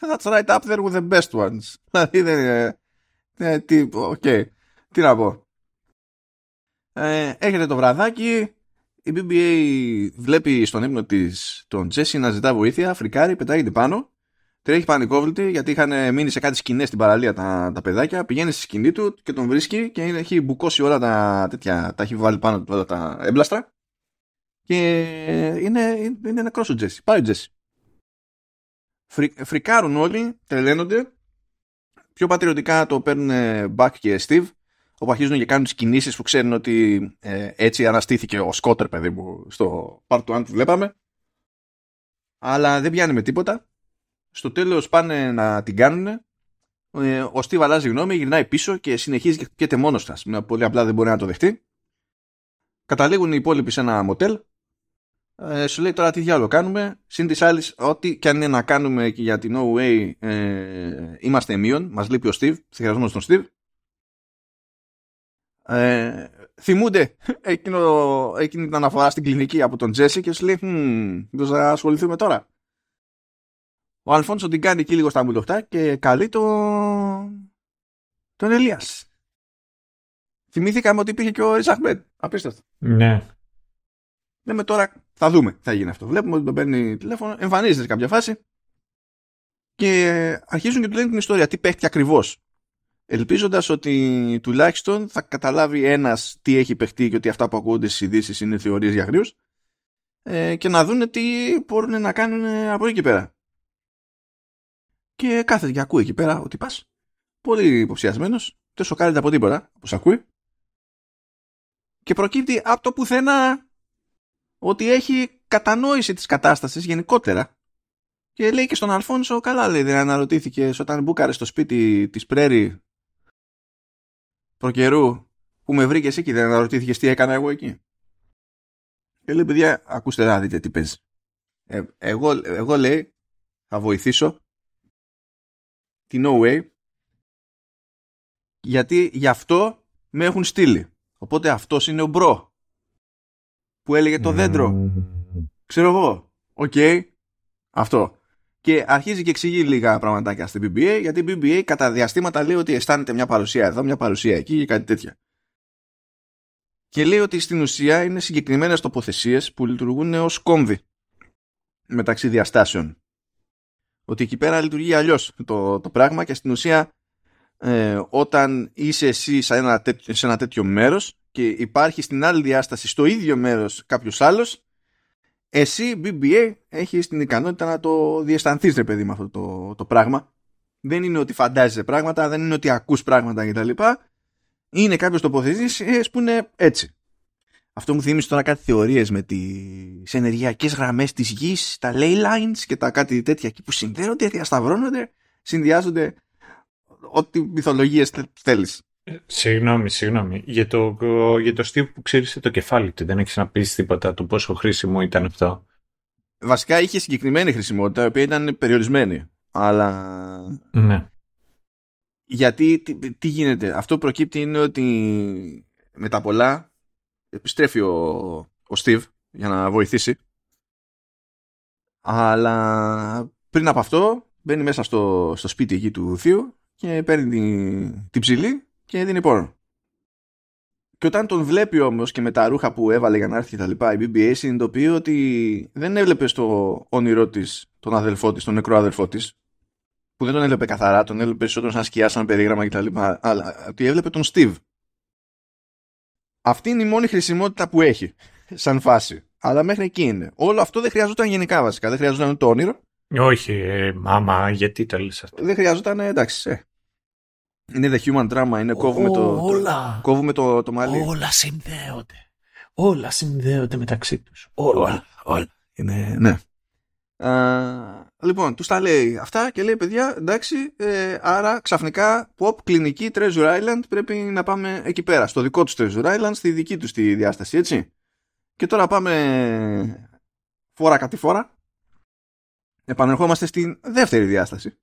that's right up there with the best ones. Δηλαδή δεν είναι ε, τι, okay. τι να πω. Ε, έρχεται το βραδάκι. Η BBA βλέπει στον ύπνο της τον Τζέσι να ζητά βοήθεια. Φρικάρει, πετάγεται πάνω. Τρέχει πανικόβλητη γιατί είχαν μείνει σε κάτι σκηνές στην παραλία τα, τα παιδάκια. Πηγαίνει στη σκηνή του και τον βρίσκει και είναι, έχει μπουκώσει όλα τα τέτοια. Τα έχει βάλει πάνω του όλα τα έμπλαστρα. Και είναι, είναι νεκρός ο Τζέσι. Πάει ο Τζέσι. Φρι, φρικάρουν όλοι, τρελαίνονται πιο πατριωτικά το παίρνουν Buck και Steve όπου αρχίζουν και κάνουν τις κινήσεις που ξέρουν ότι ε, έτσι αναστήθηκε ο Σκότερ παιδί μου στο part 1 που βλέπαμε. Αλλά δεν πιάνει με τίποτα. Στο τέλος πάνε να την κάνουν ε, ο Steve αλλάζει γνώμη γυρνάει πίσω και συνεχίζει και χτυπιέται μόνος του πολύ απλά δεν μπορεί να το δεχτεί. Καταλήγουν οι υπόλοιποι σε ένα μοτέλ ε, σου λέει τώρα τι διάλογο κάνουμε. Συν της άλλης, ό,τι και αν είναι να κάνουμε και για την No Way, ε, είμαστε μείον. Μας λείπει ο Steve. Συγχαρητισμό στον Steve. Ε, θυμούνται εκείνο, εκείνη την αναφορά στην κλινική από τον Τζέσι και σου λέει, hm, θα ασχοληθούμε τώρα. ο Αλφόνσο την κάνει εκεί λίγο στα μουλοχτά και καλεί το... τον Ελίας. Θυμήθηκαμε ότι υπήρχε και ο Ριζαχμέτ. Απίστευτο. Ναι. Λέμε τώρα θα δούμε θα γίνει αυτό. Βλέπουμε ότι τον παίρνει τηλέφωνο, εμφανίζεται σε κάποια φάση και αρχίζουν και του λένε την ιστορία. Τι παίχτηκε ακριβώς. Ελπίζοντας ότι τουλάχιστον θα καταλάβει ένας τι έχει παιχτεί και ότι αυτά που ακούγονται στις ειδήσεις είναι θεωρίες για γρήγορου ε, και να δούνε τι μπορούν να κάνουν από εκεί και πέρα. Και κάθεται και ακούει εκεί πέρα ότι πας. Πολύ υποψιασμένος, δεν σοκάρεται από τίποτα, όπως ακούει. Και προκύπτει από το πουθενά ότι έχει κατανόηση της κατάστασης γενικότερα. Και λέει και στον Αλφόνσο καλά λέει δεν αναρωτήθηκες όταν μπούκαρε στο σπίτι της Πρέρι προ καιρού που με βρήκες εκεί δεν αναρωτήθηκες τι έκανα εγώ εκεί. Και λέει παιδιά ακούστε να δείτε τι παίζει, ε, εγώ, εγώ λέει θα βοηθήσω τη OA γιατί γι' αυτό με έχουν στείλει. Οπότε αυτός είναι ο bro που έλεγε το δέντρο. Ξέρω εγώ. Οκ. Αυτό. Και αρχίζει και εξηγεί λίγα πραγματάκια στην BBA, γιατί η BBA κατά διαστήματα λέει ότι αισθάνεται μια παρουσία εδώ, μια παρουσία εκεί και κάτι τέτοια. Και λέει ότι στην ουσία είναι συγκεκριμένες τοποθεσίες που λειτουργούν ως κόμβοι μεταξύ διαστάσεων. Ότι εκεί πέρα λειτουργεί αλλιώς το, το πράγμα και στην ουσία ε, όταν είσαι εσύ σε ένα, τέτοιο, σε ένα τέτοιο μέρος και υπάρχει στην άλλη διάσταση στο ίδιο μέρος κάποιος άλλος εσύ BBA έχεις την ικανότητα να το διαισθανθείς ρε παιδί με αυτό το, το πράγμα. Δεν είναι ότι φαντάζεσαι πράγματα δεν είναι ότι ακούς πράγματα κτλ. Είναι κάποιες τοποθετήσεις που είναι έτσι. Αυτό μου θύμισε τώρα κάτι θεωρίες με τις ενεργειακές γραμμές της γης, τα ley lines και τα κάτι τέτοια εκεί που συνδέονται, διασταυρώνονται, συνδυάζονται ό,τι μυθολογίες θέλεις. Συγγνώμη, συγγνώμη. Για το, για το Steve που ξέρεις το κεφάλι του, δεν έχεις να πεις τίποτα το πόσο χρήσιμο ήταν αυτό. Βασικά είχε συγκεκριμένη χρησιμότητα, η οποία ήταν περιορισμένη. Αλλά... Ναι. Γιατί, τι, γίνεται. Αυτό που προκύπτει είναι ότι με τα πολλά επιστρέφει ο, ο Steve για να βοηθήσει. Αλλά πριν από αυτό μπαίνει μέσα στο, στο σπίτι εκεί του θείου και παίρνει την, την ψηλή και δίνει πόνο. Και όταν τον βλέπει όμως και με τα ρούχα που έβαλε για να έρθει τα λοιπά, η BBA συνειδητοποιεί ότι δεν έβλεπε στο όνειρό της τον αδελφό της, τον νεκρό αδελφό της, που δεν τον έβλεπε καθαρά, τον έβλεπε περισσότερο σαν σκιά, σαν περίγραμμα κτλ. Αλλά ότι έβλεπε τον Steve. Αυτή είναι η μόνη χρησιμότητα που έχει σαν φάση. Αλλά μέχρι εκεί είναι. Όλο αυτό δεν χρειαζόταν γενικά βασικά. Δεν χρειαζόταν το όνειρο. Όχι, ε, μάμα, γιατί τα λες αυτό. Δεν χρειαζόταν, εντάξει. Ε. Είναι the human drama, είναι κόβουμε, το, όλα. κόβουμε το, το μαλλί. Όλα συνδέονται. Όλα συνδέονται μεταξύ τους. Όλα. Όλα. όλα. Είναι, ναι. Α, λοιπόν, τους τα λέει αυτά και λέει παιδιά, εντάξει, ε, άρα ξαφνικά pop, κλινική, Treasure Island πρέπει να πάμε εκεί πέρα, στο δικό τους Treasure Island, στη δική τους τη διάσταση, έτσι. Και τώρα πάμε φορά κάτι φορά. Επανερχόμαστε στην δεύτερη διάσταση.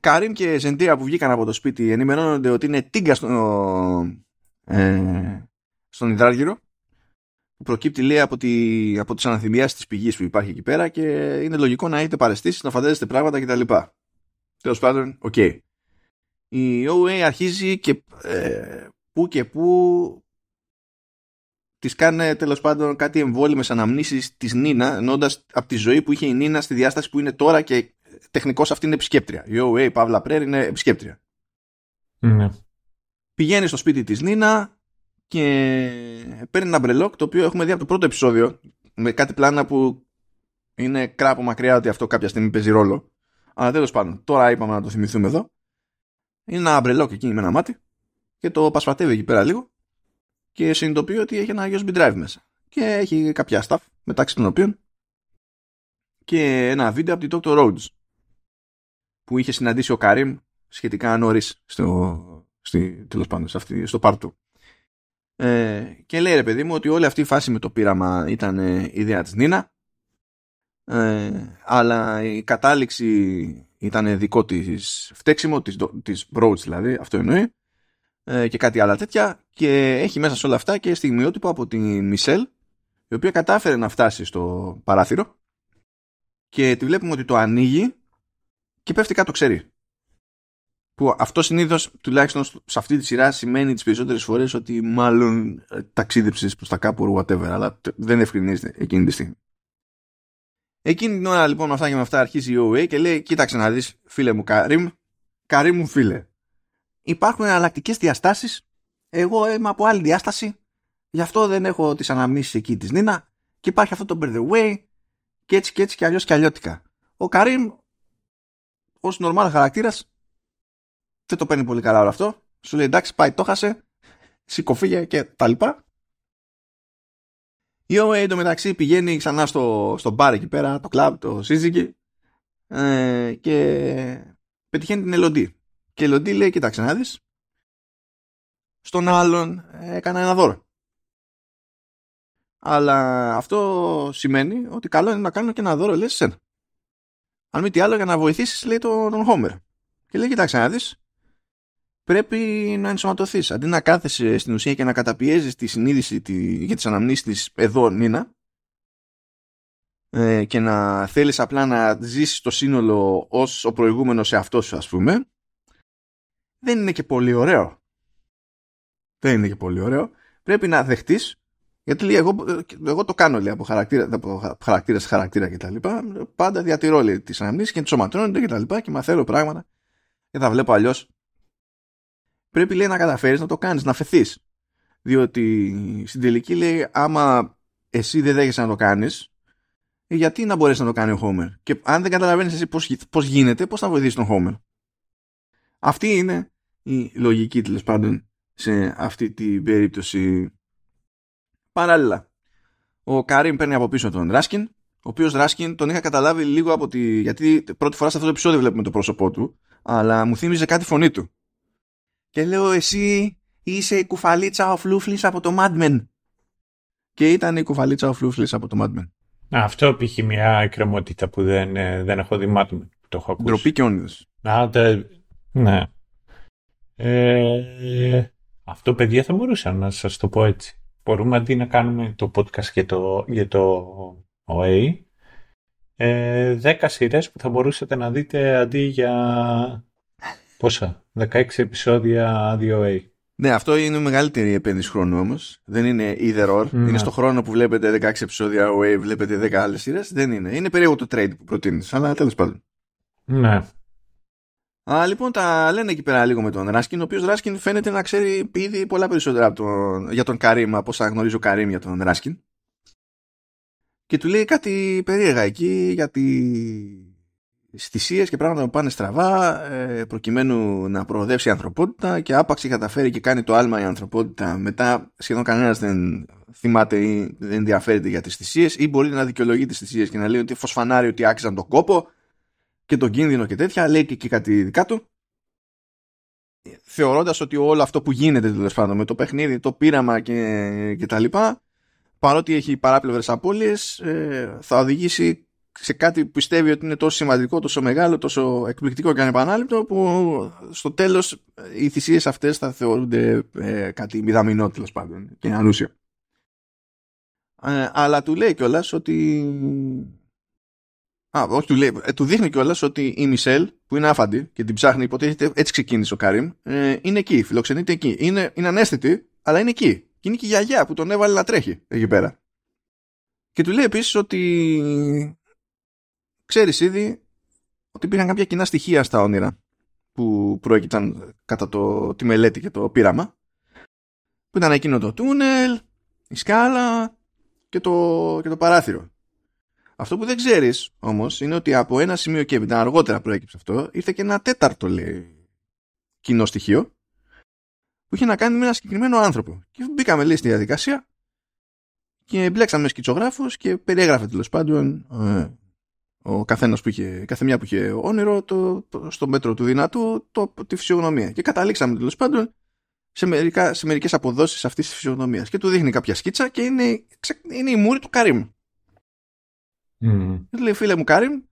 Καρίμ και Ζεντία που βγήκαν από το σπίτι ενημερώνονται ότι είναι τίγκα στο, ε, στον υδράργυρο που προκύπτει λέει από, τη, από τις αναθυμιάσεις της πηγής που υπάρχει εκεί πέρα και είναι λογικό να έχετε παραισθήσεις, να φαντάζεστε πράγματα κτλ. Τέλος πάντων, οκ. Okay. Η OA αρχίζει και ε, που και που της κάνει τέλος πάντων κάτι εμβόλυμες αναμνήσεις της Νίνα εννοώντας από τη ζωή που είχε η Νίνα στη διάσταση που είναι τώρα και τεχνικώς αυτή είναι επισκέπτρια. Η OA, Παύλα Πρέρ, είναι επισκέπτρια. Ναι. Πηγαίνει στο σπίτι της Νίνα και παίρνει ένα μπρελόκ το οποίο έχουμε δει από το πρώτο επεισόδιο με κάτι πλάνα που είναι κράπο μακριά ότι αυτό κάποια στιγμή παίζει ρόλο. Αλλά τέλος πάντων, τώρα είπαμε να το θυμηθούμε εδώ. Είναι ένα μπρελόκ εκεί με ένα μάτι και το πασπατεύει εκεί πέρα λίγο και συνειδητοποιεί ότι έχει ένα USB drive μέσα. Και έχει κάποια stuff μεταξύ των οποίων και ένα βίντεο από την Dr. Rhodes που είχε συναντήσει ο Καρύμ σχετικά νωρίς στο, στη, τέλος πάντων, σε αυτή, στο part του. Ε, και λέει ρε παιδί μου ότι όλη αυτή η φάση με το πείραμα ήταν ε, ιδέα της Νίνα. Ε, αλλά η κατάληξη ήταν δικό της φταίξιμο της, της Rhodes δηλαδή αυτό εννοεί. Ε, και κάτι άλλα τέτοια. Και έχει μέσα σε όλα αυτά και στιγμιότυπο από τη Μισελ η οποία κατάφερε να φτάσει στο παράθυρο. Και τη βλέπουμε ότι το ανοίγει και πέφτει κάτω ξέρει. Που αυτό συνήθως, τουλάχιστον σε αυτή τη σειρά, σημαίνει τις περισσότερες φορές ότι μάλλον ε, ταξίδεψες προς τα κάπου whatever, αλλά δεν ευκρινίζεται εκείνη τη στιγμή. Εκείνη την ώρα λοιπόν με αυτά και με αυτά αρχίζει η OA και λέει: Κοίταξε να δεις, φίλε μου Καρύμ, Καρύμ μου φίλε. Υπάρχουν εναλλακτικές διαστάσεις. Εγώ είμαι από άλλη διάσταση. Γι' αυτό δεν έχω τις αναμνήσεις εκεί της Νίνα. Και υπάρχει αυτό το by the way. Και έτσι και έτσι και αλλιώς και αλλιώτικα. Ο Καρύμ, ως normal χαρακτήρας, δεν το παίρνει πολύ καλά όλο αυτό. Σου λέει εντάξει, πάει, το χάσε. Σηκωφίγε και τα λοιπά. Η OA εντωμεταξύ πηγαίνει ξανά στο, στο μπαρ εκεί πέρα, το κλαμπ, το σύζυγι ε, και πετυχαίνει την Ελοντή. Και η Ελοντή λέει, κοίταξε να δεις, στον άλλον έκανα ένα δώρο. Αλλά αυτό σημαίνει ότι καλό είναι να κάνω και ένα δώρο, λες, σένα. Αν μη τι άλλο για να βοηθήσεις, λέει τον, τον Homer. Και λέει, κοίταξε να δεις, πρέπει να ενσωματωθείς. Αντί να κάθεσαι στην ουσία και να καταπιέζεις τη συνείδηση τη, για τις αναμνήσεις της εδώ Νίνα ε, και να θέλεις απλά να ζήσεις το σύνολο ως ο προηγούμενος σε αυτό σου ας πούμε δεν είναι και πολύ ωραίο. Δεν είναι και πολύ ωραίο. Πρέπει να δεχτείς γιατί λέει, εγώ, εγώ το κάνω λέει, από χαρακτήρα, από χαρακτήρα σε χαρακτήρα και τα λοιπά. Πάντα διατηρώ λέει, τις αναμνήσεις και ενσωματώνονται και τα λοιπά και μαθαίνω πράγματα και τα βλέπω αλλιώς πρέπει λέει να καταφέρεις να το κάνεις, να φεθείς. Διότι στην τελική λέει άμα εσύ δεν δέχεσαι να το κάνεις γιατί να μπορέσεις να το κάνει ο Homer; Και αν δεν καταλαβαίνεις εσύ πώς, πώς γίνεται, πώς θα βοηθήσεις τον Homer; Αυτή είναι η λογική τέλος πάντων σε αυτή την περίπτωση. Παράλληλα, ο Κάριμ παίρνει από πίσω τον Ράσκιν, ο οποίος Ράσκιν τον είχα καταλάβει λίγο από τη. Γιατί πρώτη φορά σε αυτό το επεισόδιο βλέπουμε το πρόσωπό του, αλλά μου θύμιζε κάτι φωνή του και λέω εσύ είσαι η κουφαλίτσα ο Φλούφλης από το Mad Men. Και ήταν η κουφαλίτσα ο Φλούφλης από το Mad Men. Αυτό πήγε μια εκκρεμότητα που δεν, ε, δεν έχω δει Mad Men. Το έχω ακούσει. Ντροπή και όνειδος. Α, ναι. Ε, αυτό παιδιά θα μπορούσα να σας το πω έτσι. Μπορούμε αντί να κάνουμε το podcast για το, για το OA, ε, 10 σειρές που θα μπορούσατε να δείτε αντί για Πόσα, 16 επεισόδια 2A. Ναι, αυτό είναι η μεγαλύτερη επένδυση χρόνου όμως. Δεν είναι either or. Ναι. Είναι στο χρόνο που βλέπετε 16 επεισόδια OA, βλέπετε 10 άλλες σειρές. Δεν είναι. Είναι περίεργο το trade που προτείνεις. Αλλά τέλος πάντων. Ναι. Α, λοιπόν, τα λένε εκεί πέρα λίγο με τον Ράσκιν, ο οποίος Ράσκιν φαίνεται να ξέρει ήδη πολλά περισσότερα από τον, για τον Καρύμ από όσα γνωρίζω Καρύμ για τον Ράσκιν. Και του λέει κάτι περίεργα εκεί για τη θυσίες και πράγματα που πάνε στραβά ε, προκειμένου να προοδεύσει η ανθρωπότητα και άπαξ καταφέρει και κάνει το άλμα η ανθρωπότητα μετά σχεδόν κανένας δεν θυμάται ή δεν ενδιαφέρεται για τις θυσίες ή μπορεί να δικαιολογεί τις θυσίες και να λέει ότι φωσφανάρει ότι άξιζαν τον κόπο και τον κίνδυνο και τέτοια λέει και, και κάτι δικά του θεωρώντας ότι όλο αυτό που γίνεται τέλος πάντων με το παιχνίδι, το πείραμα και, και τα λοιπά παρότι έχει παράπλευρες απώλειες ε, θα οδηγήσει σε κάτι που πιστεύει ότι είναι τόσο σημαντικό, τόσο μεγάλο, τόσο εκπληκτικό και ανεπανάληπτο που στο τέλος οι θυσίες αυτές θα θεωρούνται ε, κάτι μηδαμινό τέλος πάντων και ανούσιο. Ε, αλλά του λέει κιόλας ότι... Α, όχι, του, λέει, ε, του δείχνει κιόλας ότι η Μισελ που είναι άφαντη και την ψάχνει, υποτίθεται έτσι ξεκίνησε ο Κάριμ, ε, είναι εκεί, φιλοξενείται εκεί. Είναι, είναι ανέστητη, αλλά είναι εκεί. Και είναι και η γιαγιά που τον έβαλε να τρέχει εκεί πέρα. Και του λέει επίσης ότι ξέρεις ήδη ότι υπήρχαν κάποια κοινά στοιχεία στα όνειρα που προέκυψαν κατά το, τη μελέτη και το πείραμα που ήταν εκείνο το τούνελ, η σκάλα και το, και το παράθυρο. Αυτό που δεν ξέρεις όμως είναι ότι από ένα σημείο και έπειτα αργότερα προέκυψε αυτό ήρθε και ένα τέταρτο λέει κοινό στοιχείο που είχε να κάνει με ένα συγκεκριμένο άνθρωπο. Και μπήκαμε λέει στη διαδικασία και μπλέξαμε σκητσογράφους και περιέγραφε τέλος πάντων ε, ο καθένας που είχε, κάθε μια που είχε όνειρο, το, το, στο μέτρο του δυνατού, το, τη φυσιογνωμία. Και καταλήξαμε τέλος πάντων σε, μερικά, σε μερικές αποδόσεις αυτής της φυσιογνωμίας. Και του δείχνει κάποια σκίτσα και είναι, είναι η μούρη του Καρύμ. Mm. Λέει φίλε μου Καρύμ,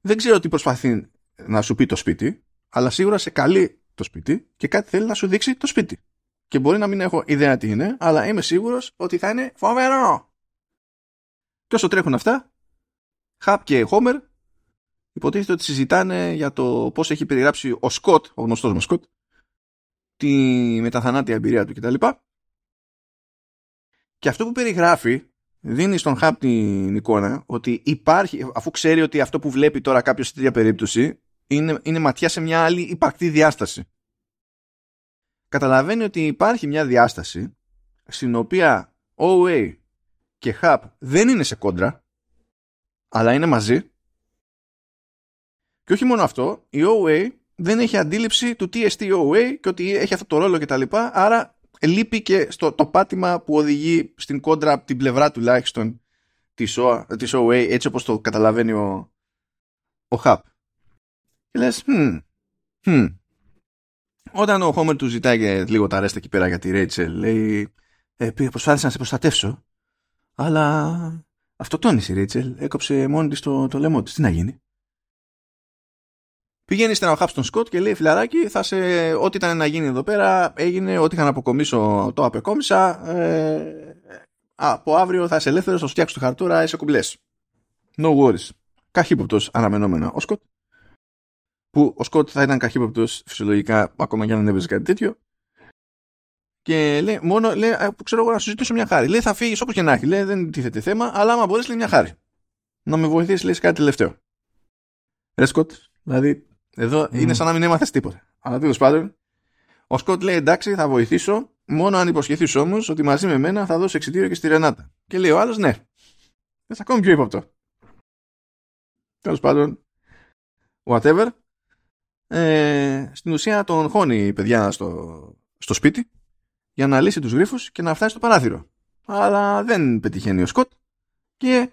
δεν ξέρω τι προσπαθεί να σου πει το σπίτι, αλλά σίγουρα σε καλεί το σπίτι και κάτι θέλει να σου δείξει το σπίτι. Και μπορεί να μην έχω ιδέα τι είναι, αλλά είμαι σίγουρος ότι θα είναι φοβερό. Και όσο τρέχουν αυτά, Χαπ και Χόμερ υποτίθεται ότι συζητάνε για το πώς έχει περιγράψει ο Σκοτ, ο γνωστός μας Σκοτ, τη μεταθανάτια εμπειρία του κτλ. Και αυτό που περιγράφει δίνει στον Χαπ την εικόνα ότι υπάρχει, αφού ξέρει ότι αυτό που βλέπει τώρα κάποιος σε τέτοια περίπτωση είναι, είναι ματιά σε μια άλλη υπαρκτή διάσταση. Καταλαβαίνει ότι υπάρχει μια διάσταση στην οποία OA και Χαπ δεν είναι σε κόντρα αλλά είναι μαζί και όχι μόνο αυτό, η OA δεν έχει αντίληψη του τι εστί OA και ότι έχει αυτό το ρόλο κτλ. Άρα λείπει και στο το πάτημα που οδηγεί στην κόντρα από την πλευρά τουλάχιστον της, OA, της OA έτσι όπως το καταλαβαίνει ο, ο Hub. Και λες, hm, hm. Όταν ο Homer του ζητάει και λίγο τα ρέστα εκεί πέρα για τη Rachel, λέει, ε, προσπάθησα να σε προστατεύσω, αλλά αυτό τόνισε η Rachel, έκοψε μόνη της το, το λαιμό της. Τι να γίνει. Πηγαίνει στην Χάπ στον Σκοτ και λέει φιλαράκι, θα σε, ό,τι ήταν να γίνει εδώ πέρα έγινε, ό,τι είχα να αποκομίσω το απεκόμισα. Ε, από αύριο θα είσαι ελεύθερος, θα φτιάξω τη χαρτούρα, είσαι κουμπλές. No worries. Καχύποπτος αναμενόμενα ο Σκοτ. Που ο Σκοτ θα ήταν καχύποπτος φυσιολογικά, ακόμα και αν δεν έπαιζε κάτι τέτοιο. Και λέει, μόνο λέει, ξέρω εγώ να σου ζητήσω μια χάρη. Λέει, θα φύγεις όπως και να έχει. Λέει, δεν τίθεται θέμα, αλλά άμα μπορείς, λέει μια χάρη. Να με βοηθήσεις, λέει, κάτι τελευταίο. Ρε Σκοτ, δηλαδή εδώ mm. είναι σαν να μην έμαθες τίποτα. Αλλά τέλος πάντων, ο Σκοτ λέει εντάξει, θα βοηθήσω, μόνο αν υποσχεθείς όμως ότι μαζί με μένα θα δώσει εξητήριο και στη Ρενάτα. Και λέει ο άλλος ναι. Δεν ακόμη πιο ύποπτο. Τέλος πάντων, whatever. Ε, στην ουσία τον χώνει η παιδιά στο, στο σπίτι για να λύσει τους γρίφους και να φτάσει στο παράθυρο. Αλλά δεν πετυχαίνει ο Σκοτ και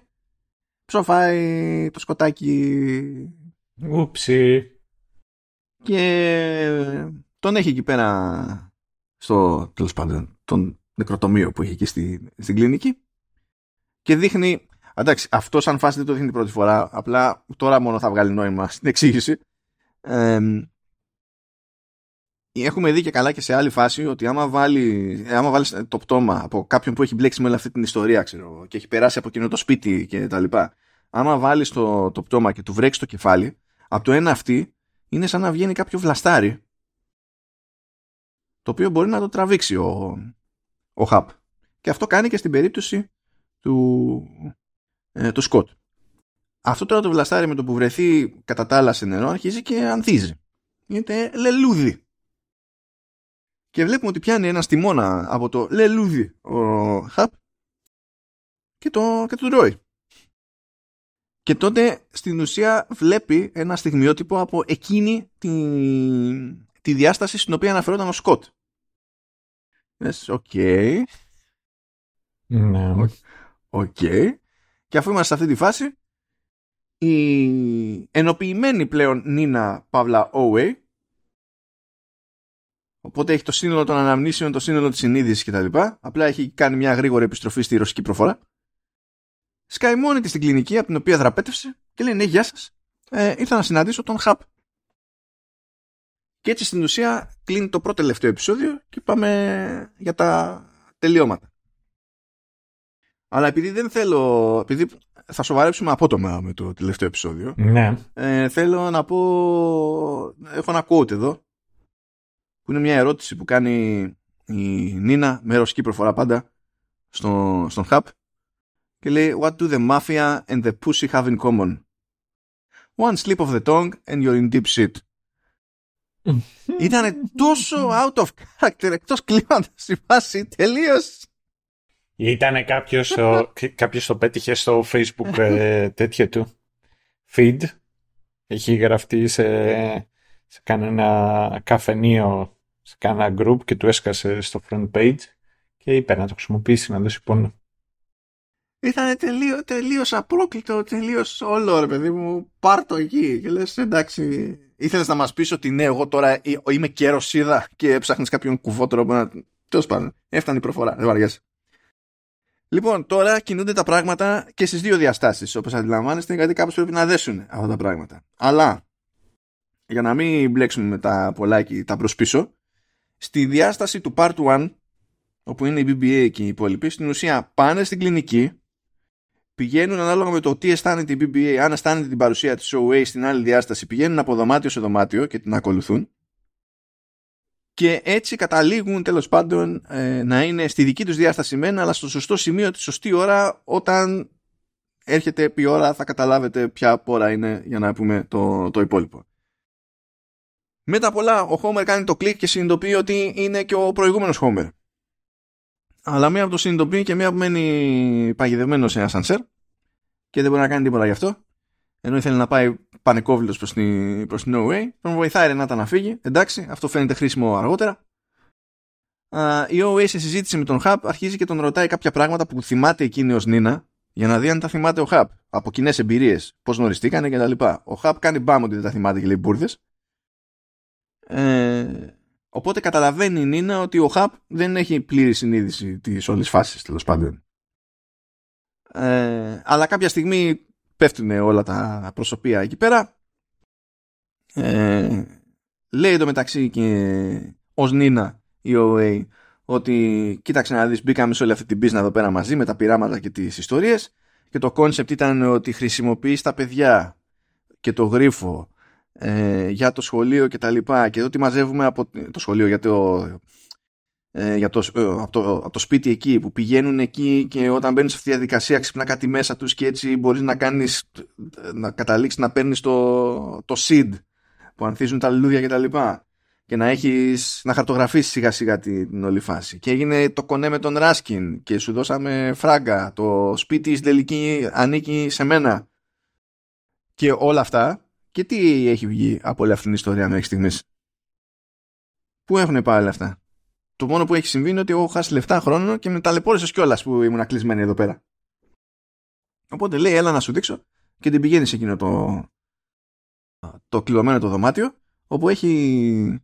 ψοφάει το σκοτάκι. Ούψι και τον έχει εκεί πέρα στο τέλος πάντων τον νεκροτομείο που έχει εκεί στη, στην κλινική. Και δείχνει εντάξει αυτό σαν φάση δεν το δείχνει την πρώτη φορά απλά τώρα μόνο θα βγάλει νόημα στην εξήγηση. Έχουμε δει και καλά και σε άλλη φάση ότι άμα, βάλει, άμα βάλεις το πτώμα από κάποιον που έχει μπλέξει με όλη αυτή την ιστορία ξέρω, και έχει περάσει από εκείνο το σπίτι και τα λοιπά άμα βάλεις το, το πτώμα και του βρέξει το κεφάλι από το ένα αυτή είναι σαν να βγαίνει κάποιο βλαστάρι το οποίο μπορεί να το τραβήξει ο, ο Χαπ. Και αυτό κάνει και στην περίπτωση του, ε, του Σκοτ. Αυτό τώρα το βλαστάρι με το που βρεθεί κατά τα άλλα σε νερό αρχίζει και ανθίζει. Είναι λελούδι. Και βλέπουμε ότι πιάνει ένα στιμώνα από το λελούδι ο Χαπ και το, και το τρώει. Και τότε στην ουσία βλέπει ένα στιγμιότυπο από εκείνη τη, τη διάσταση στην οποία αναφερόταν ο Σκοτ. Λες, οκ. Ναι. Οκ. Και αφού είμαστε σε αυτή τη φάση, η ενοποιημένη πλέον Νίνα παύλα OA, οπότε έχει το σύνολο των αναμνήσεων, το σύνολο της συνείδησης κτλ. Απλά έχει κάνει μια γρήγορη επιστροφή στη ρωσική προφορά σκάει μόνη της στην κλινική από την οποία δραπέτευσε και λέει ναι γεια σας. Ε, ήρθα να συναντήσω τον Χαπ και έτσι στην ουσία κλείνει το πρώτο τελευταίο επεισόδιο και πάμε για τα τελειώματα. Αλλά επειδή δεν θέλω επειδή θα σοβαρέψουμε απότομα με το τελευταίο επεισόδιο ναι. ε, θέλω να πω έχω ένα quote εδώ που είναι μια ερώτηση που κάνει η Νίνα με ρωσική προφορά πάντα στο, στον Χαπ και λέει What do the mafia and the pussy have in common? One slip of the tongue and you're in deep shit. Ήταν τόσο out of character εκτός κλίματος η φάση τελείως. Ήταν κάποιος, κάποιος το πέτυχε στο facebook ε, τέτοιο του feed. Έχει γραφτεί σε, σε κανένα καφενείο, σε κανένα group και του έσκασε στο front page και είπε να το χρησιμοποιήσει, να δώσει πόνο ήταν τελείω, τελείως απρόκλητο, τελείως όλο ρε παιδί μου, πάρ το εκεί και λες εντάξει, ήθελες να μας πεις ότι ναι, εγώ τώρα είμαι καιροσίδα και ψάχνεις κάποιον κουβότερο που να... Τέλος πάντων, έφτανε η προφορά, δεν βαριέσαι. Λοιπόν, τώρα κινούνται τα πράγματα και στις δύο διαστάσεις, όπως αντιλαμβάνεστε, γιατί κάπως πρέπει να δέσουν αυτά τα πράγματα. Αλλά, για να μην μπλέξουμε με τα πολλάκι τα προς πίσω, στη διάσταση του Part 1, όπου είναι η BBA και οι υπόλοιποι, στην ουσία πάνε στην κλινική πηγαίνουν ανάλογα με το τι αισθάνεται η BBA, αν αισθάνεται την παρουσία της OA στην άλλη διάσταση, πηγαίνουν από δωμάτιο σε δωμάτιο και την ακολουθούν. Και έτσι καταλήγουν τέλος πάντων ε, να είναι στη δική τους διάσταση μένα, αλλά στο σωστό σημείο τη σωστή ώρα όταν έρχεται επί ώρα θα καταλάβετε ποια πόρα είναι για να πούμε το, το υπόλοιπο. Μετά πολλά ο Homer κάνει το κλικ και συνειδητοποιεί ότι είναι και ο προηγούμενος Homer. Αλλά μία από το συνειδητοποιεί και μία που μένει παγιδευμένος σε ένα σανσέρ και δεν μπορεί να κάνει τίποτα γι' αυτό. Ενώ ήθελε να πάει πανικόβλητος προς την, προς την No Way. Τον βοηθάει η Ρενάτα να φύγει. Εντάξει, αυτό φαίνεται χρήσιμο αργότερα. η OA σε συζήτηση με τον Χαπ αρχίζει και τον ρωτάει κάποια πράγματα που θυμάται εκείνη ως Νίνα για να δει αν τα θυμάται ο Χαπ. Από κοινές εμπειρίες, πώς γνωριστήκανε κτλ. Ο Χαπ κάνει μπάμ ότι δεν τα θυμάται και λέει μπουρδες. Ε, οπότε καταλαβαίνει η Νίνα ότι ο Χαπ δεν έχει πλήρη συνείδηση της όλης φάσης τέλος πάντων. Ε, αλλά κάποια στιγμή πέφτουν όλα τα προσωπεία εκεί πέρα. Ε, λέει μεταξύ και ως Νίνα η OA ότι κοίταξε να δεις μπήκαμε σε όλη αυτή την μπίζνα εδώ πέρα μαζί με τα πειράματα και τις ιστορίες και το concept ήταν ότι χρησιμοποιείς τα παιδιά και το γρίφο ε, για το σχολείο και τα λοιπά και εδώ τι μαζεύουμε από το σχολείο για το, ε, για το, ε, από, το, από το σπίτι εκεί που πηγαίνουν εκεί και όταν μπαίνουν σε αυτή τη διαδικασία ξυπνά κάτι μέσα τους και έτσι μπορείς να κάνεις να καταλήξεις να παίρνεις το, το seed που ανθίζουν τα λουλούδια και τα λοιπά και να έχεις να χαρτογραφήσεις σιγά σιγά την όλη φάση. Και έγινε το κονέ με τον Ράσκιν και σου δώσαμε φράγκα. Το σπίτι στην τελική ανήκει σε μένα. Και όλα αυτά και τι έχει βγει από όλη αυτή την ιστορία μέχρι στιγμής; Πού έχουν πάει όλα αυτά; Το μόνο που έχει συμβεί είναι ότι έχω χάσει λεφτά χρόνο και με ταλαιπώρησες κιόλας που ήμουν κλεισμένη εδώ πέρα. Οπότε λέει, έλα να σου δείξω και την πηγαίνεις σε εκείνο το, το κλειδωμένο το δωμάτιο, όπου έχει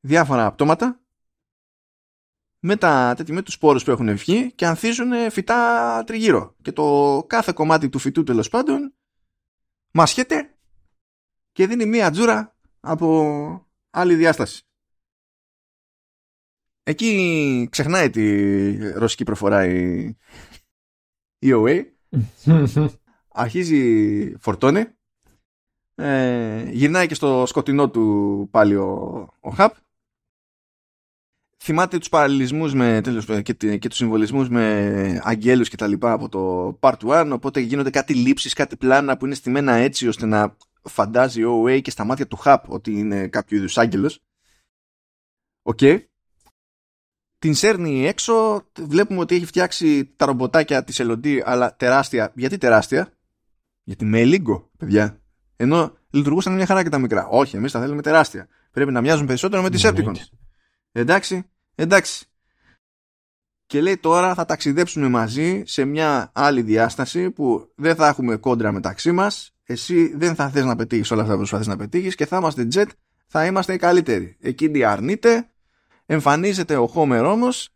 διάφορα πτώματα με, τα, με τους σπόρους που έχουν βγει και ανθίζουν φυτά τριγύρω. Και το κάθε κομμάτι του φυτού τέλος πάντων μασχέται και δίνει μία τζούρα από άλλη διάσταση. Εκεί ξεχνάει τη ρωσική προφορά η, η OA. αρχίζει φορτώνει. Ε, γυρνάει και στο σκοτεινό του πάλι ο, ο Χαπ. Θυμάται τους παραλληλισμούς με, τέλος, και, και τους συμβολισμούς με αγγέλους και τα λοιπά από το Part 1 οπότε γίνονται κάτι λήψεις, κάτι πλάνα που είναι στημένα έτσι ώστε να φαντάζει η OA και στα μάτια του Χαπ ότι είναι κάποιο είδους άγγελος. Οκ. Okay την σέρνει έξω, βλέπουμε ότι έχει φτιάξει τα ρομποτάκια της Ελοντί, αλλά τεράστια. Γιατί τεράστια; Γιατί μεγαλείο, παιδιά. Ενώ λειτουργούσαν μια χαρά και τα μικρά. Όχι, εμείς τα θέλουμε τεράστια. Πρέπει να μοιάζουν περισσότερο με τους Decepticons. Εντάξει, εντάξει. Και λέει τώρα θα ταξιδέψουμε μαζί σε μια άλλη διάσταση που δεν θα έχουμε κόντρα μεταξύ μας. Εσύ δεν θα θες να πετύχεις όλα αυτά που προσπαθείς να πετύχεις και θα είμαστε jet, θα είμαστε οι καλύτεροι. Εκείνη αρνείται, Εμφανίζεται ο Homer όμως,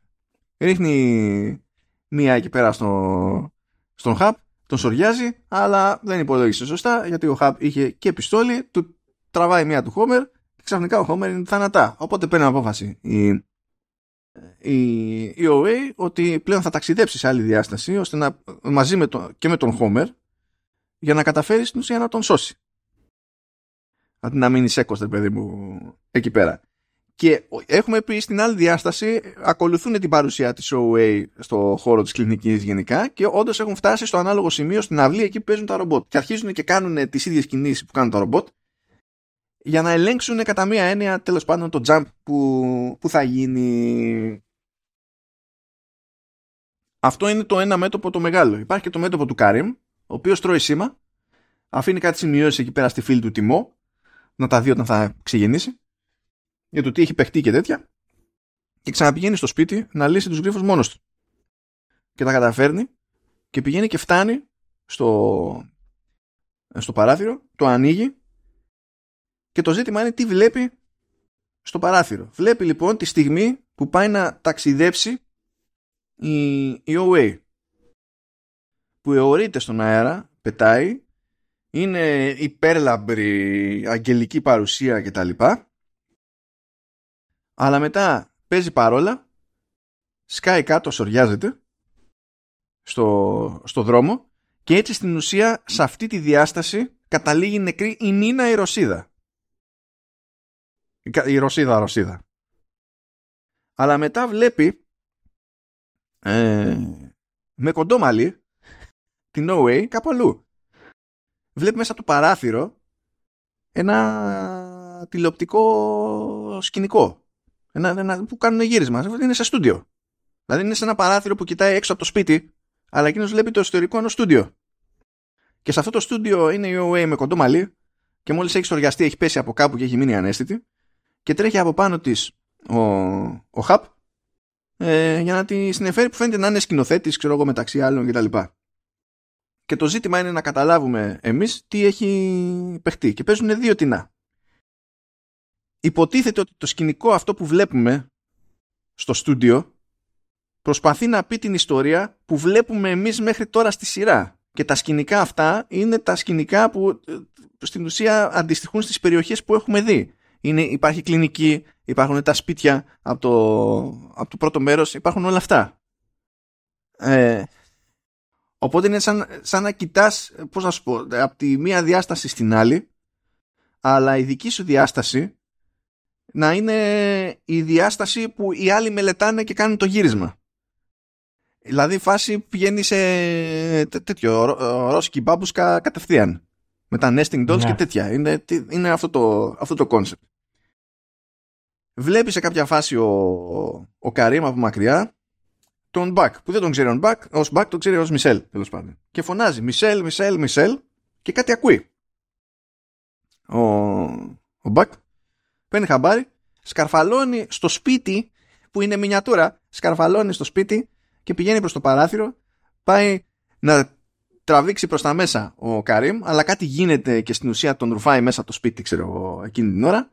ρίχνει μία εκεί πέρα στο, στον Hub, τον σοριάζει, αλλά δεν υπολόγισε σωστά γιατί ο Hub είχε και πιστόλι, του τραβάει μία του Homer και ξαφνικά ο Homer είναι θανατά. Οπότε παίρνει απόφαση η, η, η OA ότι πλέον θα ταξιδέψει σε άλλη διάσταση ώστε να, μαζί με το, και με τον Homer για να καταφέρεις στην ουσία να τον σώσει. Αντί να μείνεις σέκος, παιδί μου, εκεί πέρα. Και έχουμε πει στην άλλη διάσταση, ακολουθούν την παρουσία της OA στο χώρο της κλινικής γενικά και όντως έχουν φτάσει στο ανάλογο σημείο στην αυλή εκεί που παίζουν τα ρομπότ. Και αρχίζουν και κάνουν τις ίδιες κινήσεις που κάνουν τα ρομπότ για να ελέγξουν κατά μία έννοια τέλος πάντων το jump που, που θα γίνει. Αυτό είναι το ένα μέτωπο το μεγάλο. Υπάρχει και το μέτωπο του Κάριμ, ο οποίος τρώει σήμα, αφήνει κάτι σημειώσεις εκεί πέρα στη φίλη του τιμό, να τα δει όταν θα ξεγεννήσει για το τι έχει παιχτεί και τέτοια και ξαναπηγαίνει στο σπίτι να λύσει τους γρίφους μόνος του. Και τα καταφέρνει και πηγαίνει και φτάνει στο, στο παράθυρο, το ανοίγει και το ζήτημα είναι τι βλέπει στο παράθυρο. Βλέπει λοιπόν τη στιγμή που πάει να ταξιδέψει η, η OA που αιωρείται στον αέρα, πετάει, είναι υπέρλαμπρη αγγελική παρουσία κτλ αλλά μετά παίζει παρόλα, σκάει κάτω, σοριάζεται στο, στο δρόμο Και έτσι στην ουσία σε αυτή τη διάσταση καταλήγει νεκρή η Νίνα η Ρωσίδα. Η Ρωσίδα Ρωσίδα. Αλλά μετά βλέπει ε, με κοντό μαλλί την No Way κάπου αλλού. Βλέπει μέσα από το παράθυρο ένα τηλεοπτικό σκηνικό. Ένα, ένα, που κάνουν γύρισμα. Είναι σε στούντιο. Δηλαδή είναι σε ένα παράθυρο που κοιτάει έξω από το σπίτι, αλλά εκείνος βλέπει το ιστορικό ενός στούντιο. Και σε αυτό το στούντιο είναι η OA με κοντό μαλλί, και μόλις έχει στοριαστεί, έχει πέσει από κάπου και έχει μείνει ανέστητη, και τρέχει από πάνω της ο, ο Χαπ ε, για να τη συνεφέρει που φαίνεται να είναι σκηνοθέτης, ξέρω εγώ, μεταξύ άλλων κτλ. Και το ζήτημα είναι να καταλάβουμε εμείς τι έχει παιχτεί. Και παίζουν δύο τεινά. Υποτίθεται ότι το σκηνικό αυτό που βλέπουμε στο στούντιο προσπαθεί να πει την ιστορία που βλέπουμε εμείς μέχρι τώρα στη σειρά. Και τα σκηνικά αυτά είναι τα σκηνικά που ε, στην ουσία αντιστοιχούν στις περιοχές που έχουμε δει. Είναι, υπάρχει κλινική, υπάρχουν τα σπίτια από το, από το πρώτο μέρος, υπάρχουν όλα αυτά. Ε, οπότε είναι σαν, σαν να κοιτάς, πώς να σου πω, από τη μία διάσταση στην άλλη, αλλά η δική σου διάσταση να είναι η διάσταση που οι άλλοι μελετάνε και κάνουν το γύρισμα. Δηλαδή η φάση πηγαίνει σε τέτοιο ρώσικη μπάμπουσκα κατευθείαν. Με τα nesting dolls ναι. και τέτοια. Είναι, είναι αυτό το, αυτό το concept. Βλέπεις σε κάποια φάση ο, ο Καρύμ από μακριά τον Μπακ, που δεν τον ξέρει ο Μπακ, ως Μπακ τον ξέρει ως Μισελ, τέλος πάντων. Και φωνάζει Μισελ, Μισελ, Μισελ και κάτι ακούει. Ο, ο Μπακ παίρνει χαμπάρι, σκαρφαλώνει στο σπίτι που είναι μινιατούρα, σκαρφαλώνει στο σπίτι και πηγαίνει προς το παράθυρο, πάει να τραβήξει προς τα μέσα ο Καρίμ, αλλά κάτι γίνεται και στην ουσία τον ρουφάει μέσα από το σπίτι, ξέρω εγώ, εκείνη την ώρα.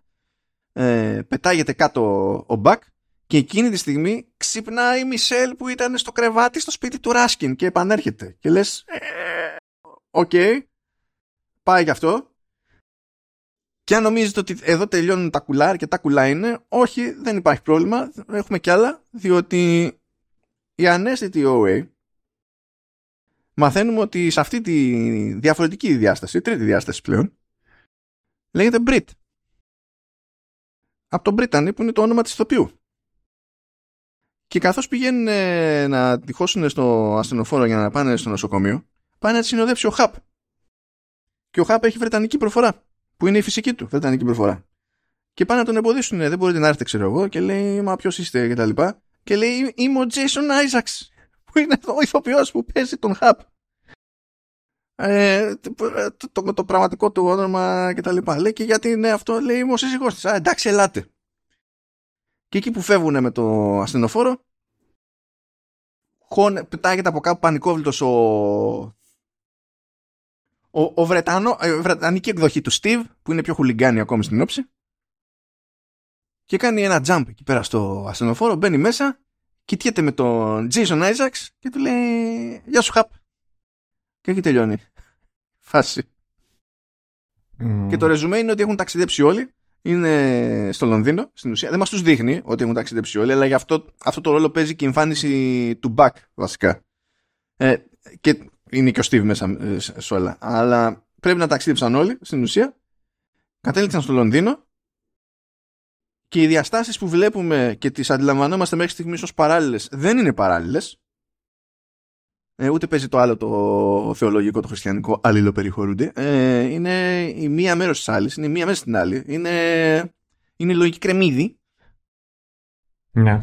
Ε, πετάγεται κάτω ο Μπακ και εκείνη τη στιγμή ξυπνάει η Μισελ που ήταν στο κρεβάτι στο σπίτι του Ράσκιν και επανέρχεται. Και λες, «Ε, οκ, πάει γι' αυτό. Και αν νομίζετε ότι εδώ τελειώνουν τα κουλά και τα κουλά είναι, όχι, δεν υπάρχει πρόβλημα. Έχουμε κι άλλα, διότι η ανέστητη OA μαθαίνουμε ότι σε αυτή τη διαφορετική διάσταση, τρίτη διάσταση πλέον, λέγεται Brit. Από τον Brittany που είναι το όνομα της ηθοποιού. Και καθώς πηγαίνουν να τυχώσουν στο ασθενοφόρο για να πάνε στο νοσοκομείο, πάνε να τη συνοδέψει ο Χαπ. Και ο Χαπ έχει βρετανική προφορά, που είναι η φυσική του βρετανική προφορά. Και πάνε να τον εμποδίσουν, δεν μπορείτε να έρθετε, ξέρω εγώ, και λέει, Μα ποιος είστε, και τα λοιπά και λέει είμαι ο Jason Isaacs που είναι ο ηθοποιός που παίζει τον Χαπ. Ε, το, το, το, πραγματικό του όνομα και τα λοιπά. Λέει και γιατί είναι αυτό, λέει είμαι ο σύζυγός της. Α, εντάξει, ελάτε. Και εκεί που φεύγουν με το ασθενοφόρο, χων, πετάγεται από κάπου πανικόβλητος ο, ο, ο Βρετανό, η ε, Βρετανική εκδοχή του Steve, που είναι πιο χουλιγκάνη ακόμη στην όψη, και κάνει ένα jump εκεί πέρα στο ασθενοφόρο, μπαίνει μέσα, κοιτιέται με τον Jason Isaacs και του λέει «Γεια σου χαπ». Και εκεί τελειώνει. Φάση. Και το ρεζουμέ είναι ότι έχουν ταξιδέψει όλοι. Είναι στο Λονδίνο, στην ουσία. Δεν μας τους δείχνει ότι έχουν ταξιδέψει όλοι, αλλά γι' αυτό, αυτό το ρόλο παίζει και η εμφάνιση του Μπακ, βασικά. Ε, και είναι και ο Steve μέσα ε, σε όλα. Αλλά πρέπει να ταξίδεψαν όλοι, στην ουσία. Κατέληξαν στο Λονδίνο και οι διαστάσεις που βλέπουμε και τις αντιλαμβανόμαστε μέχρι στιγμής ως παράλληλες δεν είναι παράλληλες ε, ούτε παίζει το άλλο το θεολογικό, το χριστιανικό αλληλοπεριχωρούνται. Ε, είναι η μία μέρος της άλλης είναι η μία μέσα στην άλλη. Είναι, είναι η λογική κρεμμύδι. Ναι.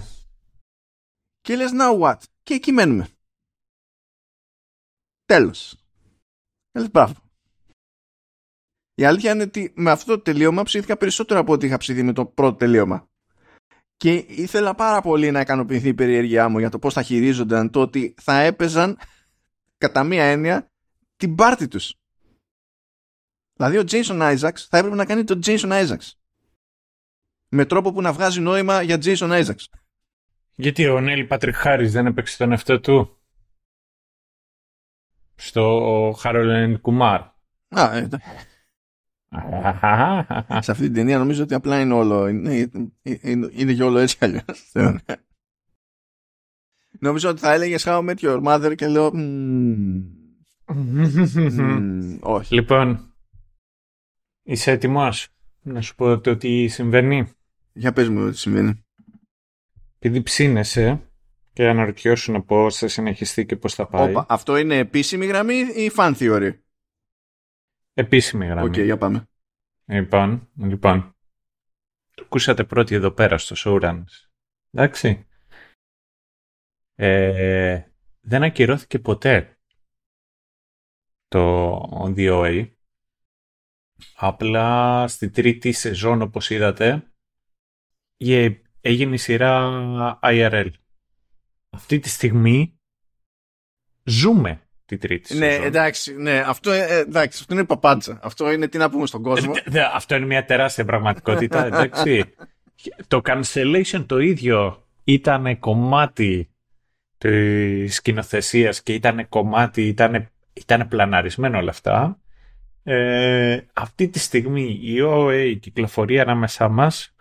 Και λες now what; Και εκεί μένουμε. Τέλος. Λες μπράβο. Η αλήθεια είναι ότι με αυτό το τελείωμα ψήθηκα περισσότερο από ό,τι είχα ψηθεί με το πρώτο τελείωμα. Και ήθελα πάρα πολύ να ικανοποιηθεί η περιέργειά μου για το πώς θα χειρίζονταν το ότι θα έπαιζαν κατά μία έννοια την πάρτη τους. Δηλαδή ο Jason Isaacs θα έπρεπε να κάνει το Jason Isaacs. Με τρόπο που να βγάζει νόημα για Jason Isaacs. Γιατί ο Νέλ Πατρικ Χάρης δεν έπαιξε τον εαυτό του; Στο Χαρολέν Κουμάρ. Α, ε, σε αυτή την ταινία νομίζω ότι απλά είναι όλο. Είναι, είναι, είναι και όλο έτσι αλλιώς. νομίζω ότι θα έλεγες How I Met Your Mother και λέω. όχι. Λοιπόν, είσαι έτοιμος να σου πω το τι συμβαίνει; Για πες μου τι συμβαίνει. Επειδή ψήνεσαι και αναρωτιόσουν πώς θα συνεχιστεί και πώς θα πάει. Όπα, αυτό είναι επίσημη γραμμή ή fan theory; Επίσημη γραμμή. Οκ, okay, για πάμε. Λοιπόν, λοιπόν. Το ακούσατε πρώτοι εδώ πέρα στο Showrunners. Εντάξει. Ε, δεν ακυρώθηκε ποτέ το DOA. Απλά στη τρίτη σεζόν, όπως είδατε, έγινε η σειρά IRL. Αυτή τη στιγμή ζούμε τη τρίτη ναι, σεζόν. Εντάξει, ναι, αυτό, ε, εντάξει, αυτό είναι παπάντσα. Αυτό είναι τι να πούμε στον κόσμο. Ε, αυτό είναι μια τεράστια πραγματικότητα, εντάξει. το cancellation το ίδιο ήταν κομμάτι της σκηνοθεσίας και ήταν κομμάτι, ήταν, ήταν πλαναρισμένο όλα αυτά. Ε, αυτή τη στιγμή η OA κυκλοφορεί ανάμεσά μας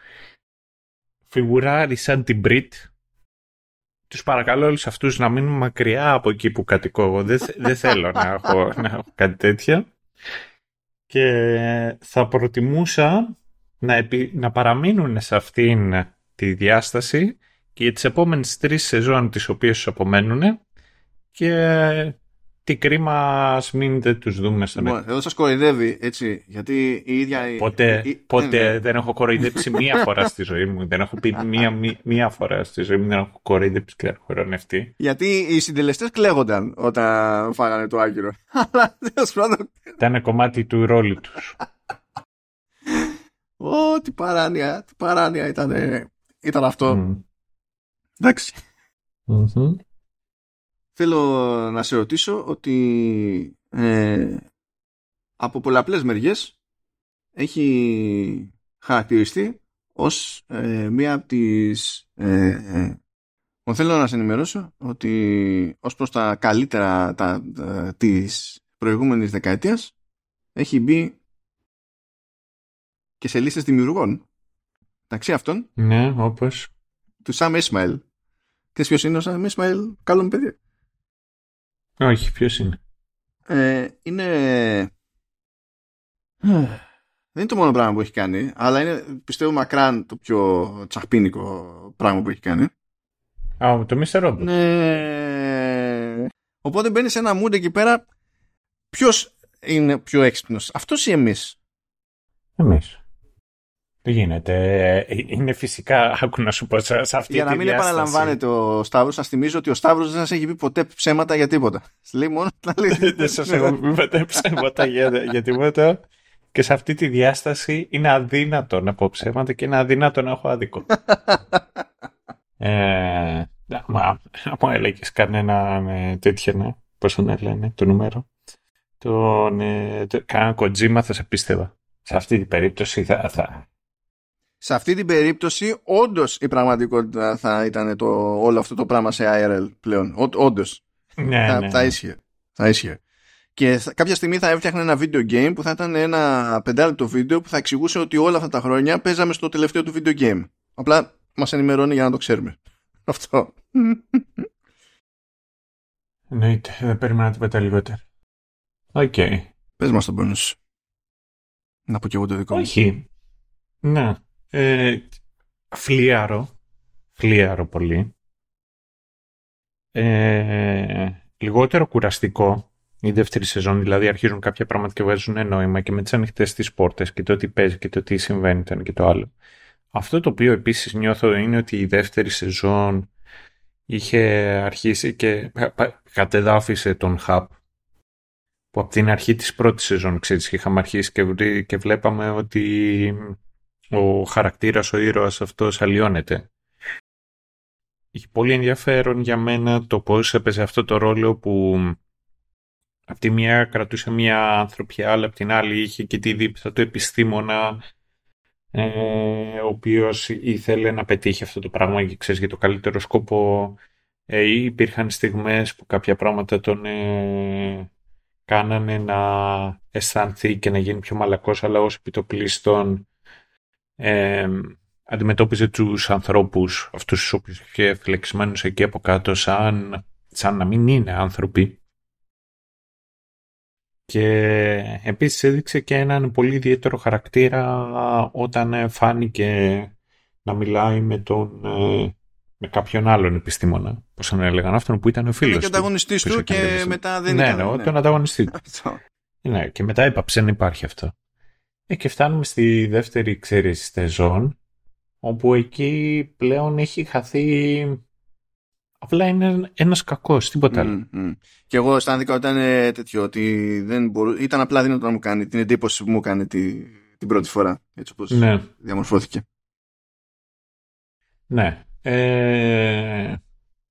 φιγουράρει σαν την Brit τους παρακαλώ όλους αυτούς να μείνουν μακριά από εκεί που κατοικώ εγώ. Δεν, δεν θέλω να έχω, να έχω κάτι τέτοιο. Και θα προτιμούσα να, επι, να παραμείνουν σε αυτήν τη διάσταση και για τις επόμενες τρεις σεζόν τις οποίες τους απομένουν και τι κρίμα ας μην δεν τους δούμε σαν λοιπόν, Εδώ σας κοροϊδεύει έτσι, γιατί η ίδια. Ποτέ, η, ποτέ ναι, ναι. δεν έχω κοροϊδέψει μία φορά στη ζωή μου. Δεν έχω πει μία, μία, μία φορά στη ζωή μου. Δεν έχω κοροϊδέψει και έχω χορονευτεί. Γιατί οι συντελεστές κλαίγονταν όταν φάγανε το άκυρο. Αλλά τέλος πάντων. Ήταν κομμάτι του ρόλου τους. Ω, τι παράνοια, τι παράνοια ήταν, ήταν αυτό. Mm. Εντάξει. Mm-hmm θέλω να σε ρωτήσω ότι ε, από πολλαπλές μεριές έχει χαρακτηριστεί ως ε, μία από τις ε, ε θέλω να σε ενημερώσω ότι ως προς τα καλύτερα τα, τα, της προηγούμενης δεκαετίας έχει μπει και σε λίστες δημιουργών μεταξύ αυτών ναι όπως. του Σαμ Ισμαήλ. Και ποιος είναι ο Σαμ Ισμαήλ καλό παιδί; Όχι, ποιος είναι; Ε, είναι... Δεν είναι το μόνο πράγμα που έχει κάνει, αλλά είναι πιστεύω μακράν το πιο τσαχπίνικο πράγμα που έχει κάνει. Α, το Mr. Robot. Ναι. Οπότε μπαίνει σε ένα mood εκεί πέρα. Ποιος είναι πιο έξυπνος, αυτός ή εμείς; Εμείς. Τι γίνεται. Ε, είναι φυσικά, άκου να σου πω, σε αυτή Για να μην διάσταση. επαναλαμβάνετε ο Σταύρος, σας θυμίζω ότι ο Σταύρος δεν σας έχει πει ποτέ ψέματα για τίποτα. Λέει μόνο τα λέει. Δεν σας έχω πει ποτέ ψέματα για, για τίποτα. Και σε αυτή τη διάσταση είναι αδύνατο να πω ψέματα και είναι αδύνατο να έχω άδικο. ε, μα, μου έλεγες κανένα με τέτοια, ναι, πώς τον λένε, το νούμερο. Τον, ε, το, κανένα κοτζίμα θα σε πίστευα. Σε αυτή την περίπτωση θα, θα, σε αυτή την περίπτωση όντως η πραγματικότητα θα ήταν το, όλο αυτό το πράγμα σε IRL πλέον. Όντως. Ναι, θα, ναι, θα ίσχυε. Θα ίσχυε. Και κάποια στιγμή θα έφτιαχνε ένα video game που θα ήταν ένα πεντάλεπτο βίντεο που θα εξηγούσε ότι όλα αυτά τα χρόνια παίζαμε στο τελευταίο του video game. Απλά μας ενημερώνει για να το ξέρουμε. Αυτό. Εννοείται. Δεν περίμενα τίποτα λιγότερο. OK. Okay. Πες μας τον πόνο Να πω και εγώ το δικό μου. Όχι. Ναι. Ε, φλίαρο. Φλίαρο πολύ. Ε, λιγότερο κουραστικό η δεύτερη σεζόν, δηλαδή αρχίζουν κάποια πράγματα και βγάζουν νόημα και με τις ανοιχτές τις πόρτες και το τι παίζει και το τι συμβαίνει ήταν και το άλλο. Αυτό το οποίο επίσης νιώθω είναι ότι η δεύτερη σεζόν είχε αρχίσει και κατεδάφισε τον Χαπ που από την αρχή της πρώτης σεζόν ξέρεις είχαμε αρχίσει και, και βλέπαμε ότι ο χαρακτήρας, ο ήρωας αυτός αλλοιώνεται. Είχε πολύ ενδιαφέρον για μένα το πώς έπαιζε αυτό το ρόλο που από τη μία κρατούσε μία ανθρωπιά, αλλά από την άλλη είχε και τη δίψα του επιστήμονα ε, ο οποίος ήθελε να πετύχει αυτό το πράγμα και ξέρεις για το καλύτερο σκοπό. Ε, υπήρχαν στιγμές που κάποια πράγματα τον ε, κάνανε να αισθανθεί και να γίνει πιο μαλακός, αλλά ως επιτοπλίστων ε, αντιμετώπιζε τους ανθρώπους, αυτούς τους οποίους είχε φλεξμένους εκεί από κάτω, σαν, σαν να μην είναι άνθρωποι. Και επίσης έδειξε και έναν πολύ ιδιαίτερο χαρακτήρα όταν φάνηκε να μιλάει με τον με κάποιον άλλον επιστήμονα. Πώ τον έλεγαν αυτόν που ήταν ο φίλος. Και ο ανταγωνιστής του και μετά δεν ναι, ήταν. Ναι, ναι, τον ανταγωνιστή του. ναι, και μετά έπαψε να υπάρχει αυτό. Ε, και φτάνουμε στη δεύτερη ξέρεις σεζόν, όπου εκεί πλέον έχει χαθεί... Απλά είναι ένας κακός, τίποτα άλλο. Mm, Και εγώ αισθάνθηκα όταν ήταν τέτοιο, ότι δεν μπορού... ήταν απλά δυνατό να μου κάνει την εντύπωση που μου κάνει τη... την πρώτη φορά, έτσι όπως ναι. διαμορφώθηκε. Ναι. Ε...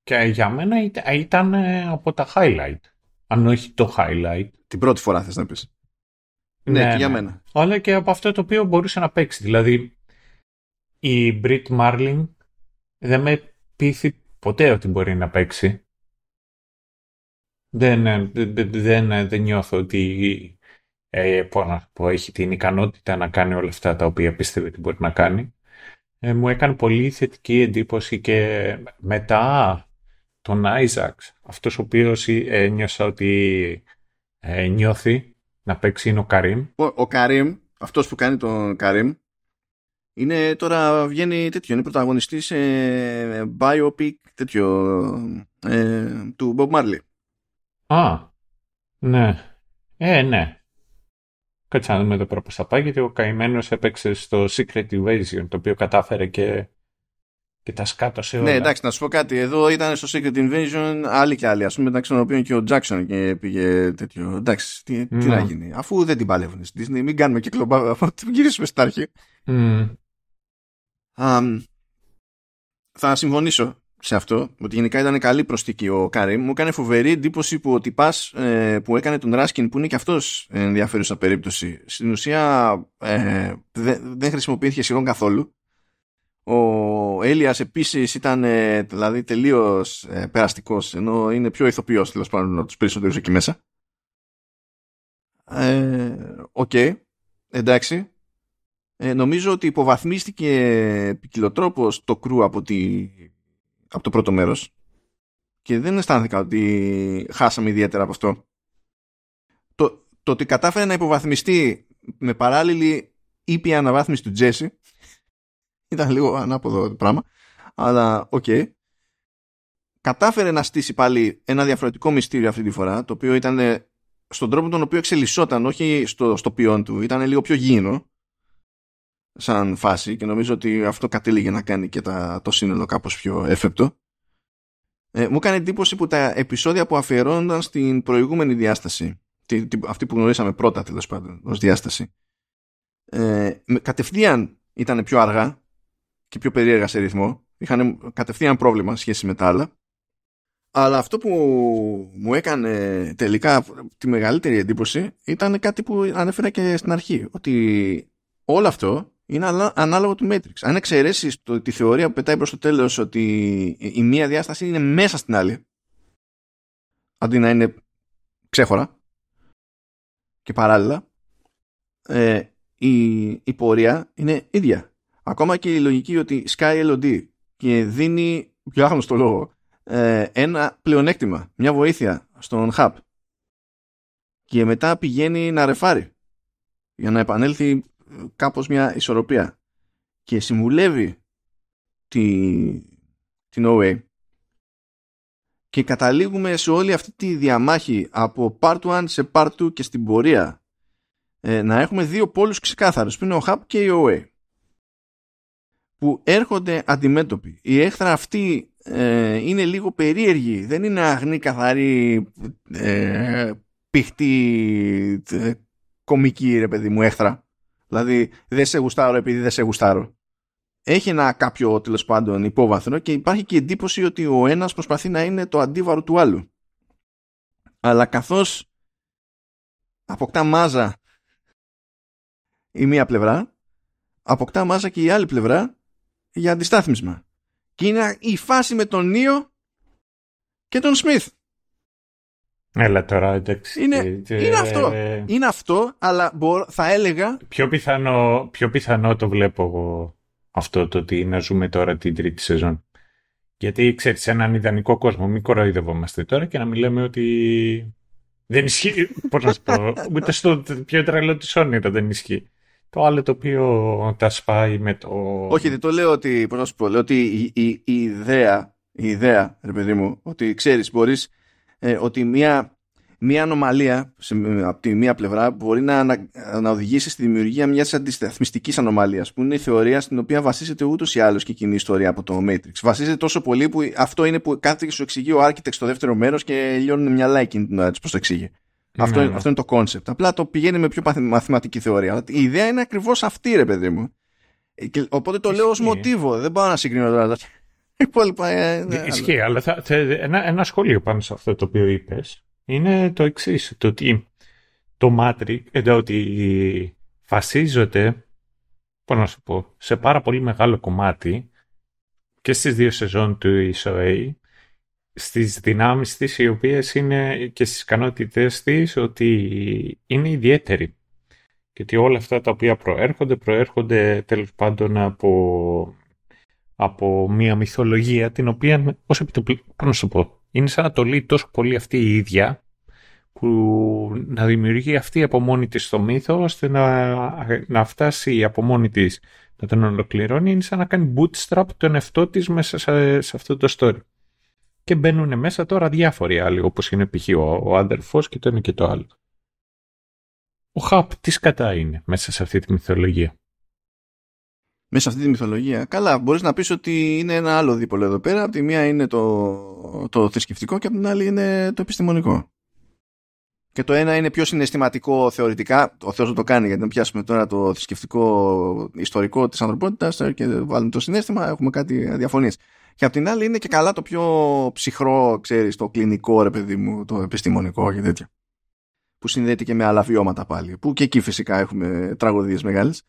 Και για μένα ήταν από τα highlight. Αν όχι το highlight. Την πρώτη φορά θες να πεις. Ναι, ναι, και για ναι. μένα. Αλλά και από αυτό το οποίο μπορούσε να παίξει. Δηλαδή, η Brit Marling δεν με πείθει ποτέ ότι μπορεί να παίξει. Δεν, ε, δεν, δεν, δεν νιώθω ότι ε, πω, έχει την ικανότητα να κάνει όλα αυτά τα οποία πίστευε ότι μπορεί να κάνει. Ε, μου έκανε πολύ θετική εντύπωση και μετά τον Άιζαξ, αυτός ο οποίος ένιωσα ότι ε, νιώθει να παίξει είναι ο Καρύμ. Ο, ο Καρύμ, αυτός που κάνει τον Καρύμ, είναι τώρα βγαίνει τέτοιο, είναι πρωταγωνιστής σε biopic τέτοιο ε, του Bob Marley. Α, ναι. Ε, ναι. Κάτσε να δούμε εδώ πέρα πώς θα πάει, γιατί ο καημένος έπαιξε στο Secret Invasion, το οποίο κατάφερε και και τα σκάτωσε όλα. Ναι, εντάξει, να σου πω κάτι. Εδώ ήταν στο Secret Invasion άλλοι και άλλοι. Α πούμε, μεταξύ των οποίων και ο Jackson και πήγε τέτοιο. Εντάξει, τι, τι να γίνει. Αφού δεν την παλεύουν στη Disney, μην κάνουμε και κλομπά. Αφού την γυρίσουμε στα αρχή. Mm. Um, θα συμφωνήσω σε αυτό, ότι γενικά ήταν καλή προσθήκη ο Κάρι. Μου έκανε φοβερή εντύπωση που ο τυπάς ε, που έκανε τον Ράσκιν, που είναι και αυτός ενδιαφέρουσα περίπτωση, στην ουσία ε, δεν χρησιμοποιήθηκε σχεδόν καθόλου. Ο Έλιας επίσης ήταν ε, δηλαδή τελείως ε, περαστικός ενώ είναι πιο ηθοποιός τέλος πάντων από τους περισσότερους εκεί μέσα. Ε, οκ, εντάξει. Ε, νομίζω ότι υποβαθμίστηκε ποικιλοτρόπως το crew από, τη, από το πρώτο μέρος και δεν αισθάνθηκα ότι χάσαμε ιδιαίτερα από αυτό. Το, το ότι κατάφερε να υποβαθμιστεί με παράλληλη ήπια αναβάθμιση του Τζέσι ήταν λίγο ανάποδο το πράγμα. Αλλά OK. Okay. Κατάφερε να στήσει πάλι ένα διαφορετικό μυστήριο αυτή τη φορά, το οποίο ήταν στον τρόπο τον οποίο εξελισσόταν, όχι στο, στο ποιόν του, ήταν λίγο πιο γήινο σαν φάση και νομίζω ότι αυτό κατέληγε να κάνει και τα, το σύνολο κάπως πιο εύπεπτο. Ε, μου έκανε εντύπωση που τα επεισόδια που αφιερώνονταν στην προηγούμενη διάσταση, τη, τη, αυτή που γνωρίσαμε πρώτα τέλος πάντων ως διάσταση, ε, κατευθείαν ήταν πιο αργά και πιο περίεργα σε ρυθμό. Είχαν κατευθείαν πρόβλημα σχέση με τα άλλα. Αλλά αυτό που μου έκανε τελικά τη μεγαλύτερη εντύπωση ήταν κάτι που ανέφερα και στην αρχή. Ότι όλο αυτό είναι ανάλογο του Matrix. Αν εξαιρέσεις τη θεωρία που πετάει προς το τέλος ότι η μία διάσταση είναι μέσα στην άλλη, αντί να είναι ξέχωρα και παράλληλα, ε, η, η πορεία είναι ίδια. Ακόμα και η λογική ότι Sky LOD και δίνει, για άγνωστο λόγο, ε, ένα πλεονέκτημα, μια βοήθεια στον hub. Και μετά πηγαίνει να ρεφάρει για να επανέλθει κάπως μια ισορροπία. Και συμβουλεύει τη, την OA και καταλήγουμε σε όλη αυτή τη διαμάχη από part 1 σε part 2 και στην πορεία ε, να έχουμε δύο πόλους ξεκάθαρους που είναι ο Hub και η OA που έρχονται αντιμέτωποι. Η έχθρα αυτή ε, είναι λίγο περίεργη. Δεν είναι αγνή, καθαρή, ε, πηχτή, ε, κομική ρε παιδί μου έχθρα. Δηλαδή δεν σε γουστάρω επειδή δεν σε γουστάρω. Έχει ένα κάποιο τέλος πάντων υπόβαθρο και υπάρχει και εντύπωση ότι ο ένας προσπαθεί να είναι το αντίβαρο του άλλου. Αλλά καθώς αποκτά μάζα η μία πλευρά, αποκτά μάζα και η άλλη πλευρά για αντιστάθμισμα. Και είναι η φάση με τον Νίο και τον Σμιθ. Έλα τώρα, εντάξει. Είναι, είναι αυτό. Είναι αυτό, αλλά θα έλεγα... Πιο πιθανό, πιο πιθανό το βλέπω εγώ αυτό το ότι να ζούμε τώρα την τρίτη σεζόν. Γιατί ξέρεις, σε έναν ιδανικό κόσμο, μην κοροϊδευόμαστε τώρα και να μιλάμε ότι Δεν ισχύει, πώς να σου πω, ούτε στο πιο τρελό της όνειρο δεν ισχύει. Το άλλο το οποίο τα σπάει με το... Όχι, δεν το λέω ότι, πώς να σου πω, λέω ότι η, η, η ιδέα, η ιδέα, ρε παιδί μου, ότι ξέρεις, μπορείς, ε, ότι μια μια ανομαλία σε, από τη μία πλευρά μπορεί να, να, να οδηγήσει στη δημιουργία μιας αντισταθμιστικής ανομαλίας, που είναι η θεωρία στην οποία βασίζεται ούτως ή άλλως και η κοινή ιστορία από το Matrix. Βασίζεται τόσο πολύ που αυτό είναι που κάθεται και σου εξηγεί ο Architect στο δεύτερο μέρος και λιώνουν μυαλά εκείνη την ώρα πώς το εξηγεί. Ναι, αυτό, ναι. αυτό είναι το concept. Απλά το πηγαίνει με πιο μαθηματική θεωρία. Αλλά η ιδέα είναι ακριβώς αυτή, ρε παιδί μου. Και, οπότε το λέω ως μοτίβο. Δεν πάω να συγκρίνω τώρα. Υπόλοιπα. Ε, ναι, Ισχύει, αλλά θα, θα, ένα, ένα σχόλιο πάνω σε αυτό το οποίο είπες είναι το εξής. Το ότι το Matrix, εδώ ότι βασίζεται, πώς να σου πω, σε πάρα πολύ μεγάλο κομμάτι και στις δύο σεζόν του ISOA στις δυνάμεις της οι οποίες είναι και στις ικανότητες της ότι είναι ιδιαίτερη και ότι όλα αυτά τα οποία προέρχονται προέρχονται τέλος πάντων από, από μια μυθολογία την οποία ως επιτοπλή, πώς να σου πω, είναι σαν να το λέει τόσο πολύ αυτή η ίδια που να δημιουργεί αυτή από μόνη της το μύθο ώστε να, να φτάσει από μόνη της να τον ολοκληρώνει είναι σαν να κάνει bootstrap τον εαυτό της μέσα σε, σε αυτό το story. Και μπαίνουν μέσα τώρα διάφοροι άλλοι όπως είναι π.χ. ο, ο αδερφός και το ένα και το άλλο. Ο Χαπ τι σκατά είναι μέσα σε αυτή τη μυθολογία; Μέσα σε αυτή τη μυθολογία. Καλά, μπορείς να πεις ότι είναι ένα άλλο δίπολο εδώ πέρα. Από τη μία είναι το, το θρησκευτικό και από την άλλη είναι το επιστημονικό. Και το ένα είναι πιο συναισθηματικό θεωρητικά, ο Θεός το κάνει γιατί να πιάσουμε τώρα το θρησκευτικό ιστορικό της ανθρωπότητας και βάλουμε το συνέστημα, έχουμε κάτι διαφωνίες. Και απ' την άλλη είναι και καλά το πιο ψυχρό, ξέρεις, το κλινικό ρε παιδί μου, το επιστημονικό και τέτοια. Που συνδέεται και με άλλα βιώματα πάλι. Που και εκεί φυσικά έχουμε τραγωδίες μεγάλες.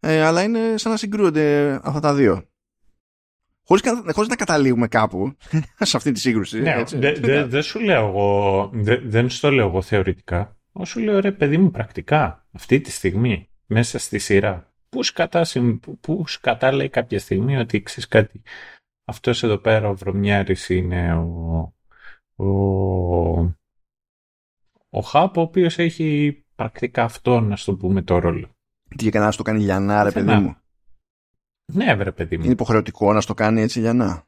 Ε, αλλά είναι σαν να συγκρούονται αυτά τα δύο. Χωρίς, χωρίς να καταλήγουμε κάπου σε αυτή τη σύγκρουση. Ναι, δεν δε, δε σου λέω εγώ, δε, δεν στο λέω εγώ θεωρητικά. Όσο λέω ρε παιδί μου πρακτικά, αυτή τη στιγμή, μέσα στη σειρά, πούς σκατά, πούς σκατά λέει κάποια στιγμή ότι ξέρεις κάτι. Αυτός εδώ πέρα ο Βρωμιάρης είναι ο, ο, ο Χάπ, ο οποίος έχει πρακτικά αυτό, να στο πούμε, το ρόλο. Τι έκανε να το κάνει Λιανά, ρε παιδί μου. Ναι, βρε παιδί μου. Είναι υποχρεωτικό να στο κάνει έτσι για να.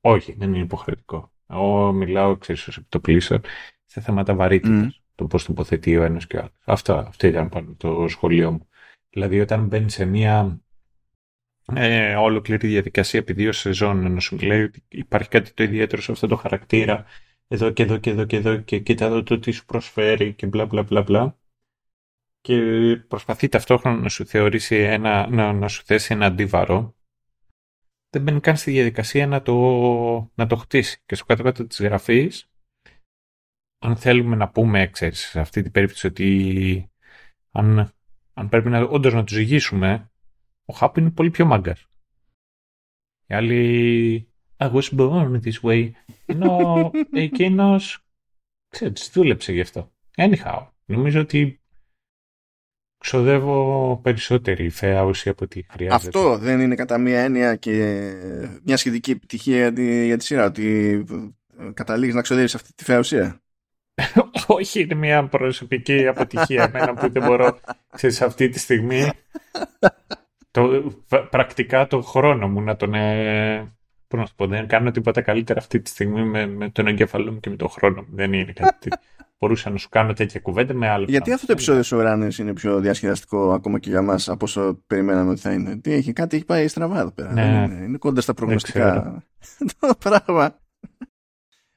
Όχι, δεν είναι υποχρεωτικό. Εγώ μιλάω, ξέρεις, ως επιτοπλίστων σε θέματα βαρύτητας. Mm. Το πώς τοποθετεί ο ένας και ο άλλος. Αυτό, αυτό ήταν πάνω το σχολείο μου. Δηλαδή, όταν μπαίνει σε μία ε, ολοκληρή διαδικασία επί δύο σεζόν να σου λέει ότι υπάρχει κάτι το ιδιαίτερο σε αυτό το χαρακτήρα εδώ και εδώ και εδώ και εδώ και κοίτα εδώ το τι σου προσφέρει και μπλα μπλα μπλα μπλα και προσπαθεί ταυτόχρονα να σου θεωρήσει ένα, να, να σου θέσει ένα αντίβαρο, δεν μπαίνει καν στη διαδικασία να το, να το χτίσει. Και στο κάτω-κάτω της γραφής, αν θέλουμε να πούμε, ξέρεις, σε αυτή την περίπτωση ότι αν, αν πρέπει να, όντως να τους ζυγίσουμε, ο Χάπ είναι πολύ πιο μάγκας. Οι άλλοι I was born this way. Ενώ εκείνος, ξέρεις, δούλεψε γι' αυτό. Anyhow, νομίζω ότι ξοδεύω περισσότερη φαία ουσία από ό,τι χρειάζεται. Αυτό δεν είναι κατά μία έννοια και μια σχετική επιτυχία για τη σειρά, ότι καταλήγεις να ξοδεύεις αυτή τη φαία ουσία; Όχι, είναι μια προσωπική αποτυχία εμένα που δεν μπορώ ξέρεις, αυτή τη στιγμή το, πρακτικά το χρόνο μου να τον ε, να σου πω, δεν κάνω τίποτα καλύτερα αυτή τη στιγμή με, με τον εγκέφαλό μου και με τον χρόνο μου. Δεν είναι κάτι μπορούσα να σου κάνω τέτοια κουβέντα με άλλο. Γιατί αυτό το επεισόδιο σου Ράνες είναι πιο διασκεδαστικό ακόμα και για μας από όσο περιμέναμε ότι θα είναι. Τι έχει, κάτι έχει πάει στραβά εδώ πέρα. Ναι. Είναι, είναι κοντά στα προγνωστικά το πράγμα.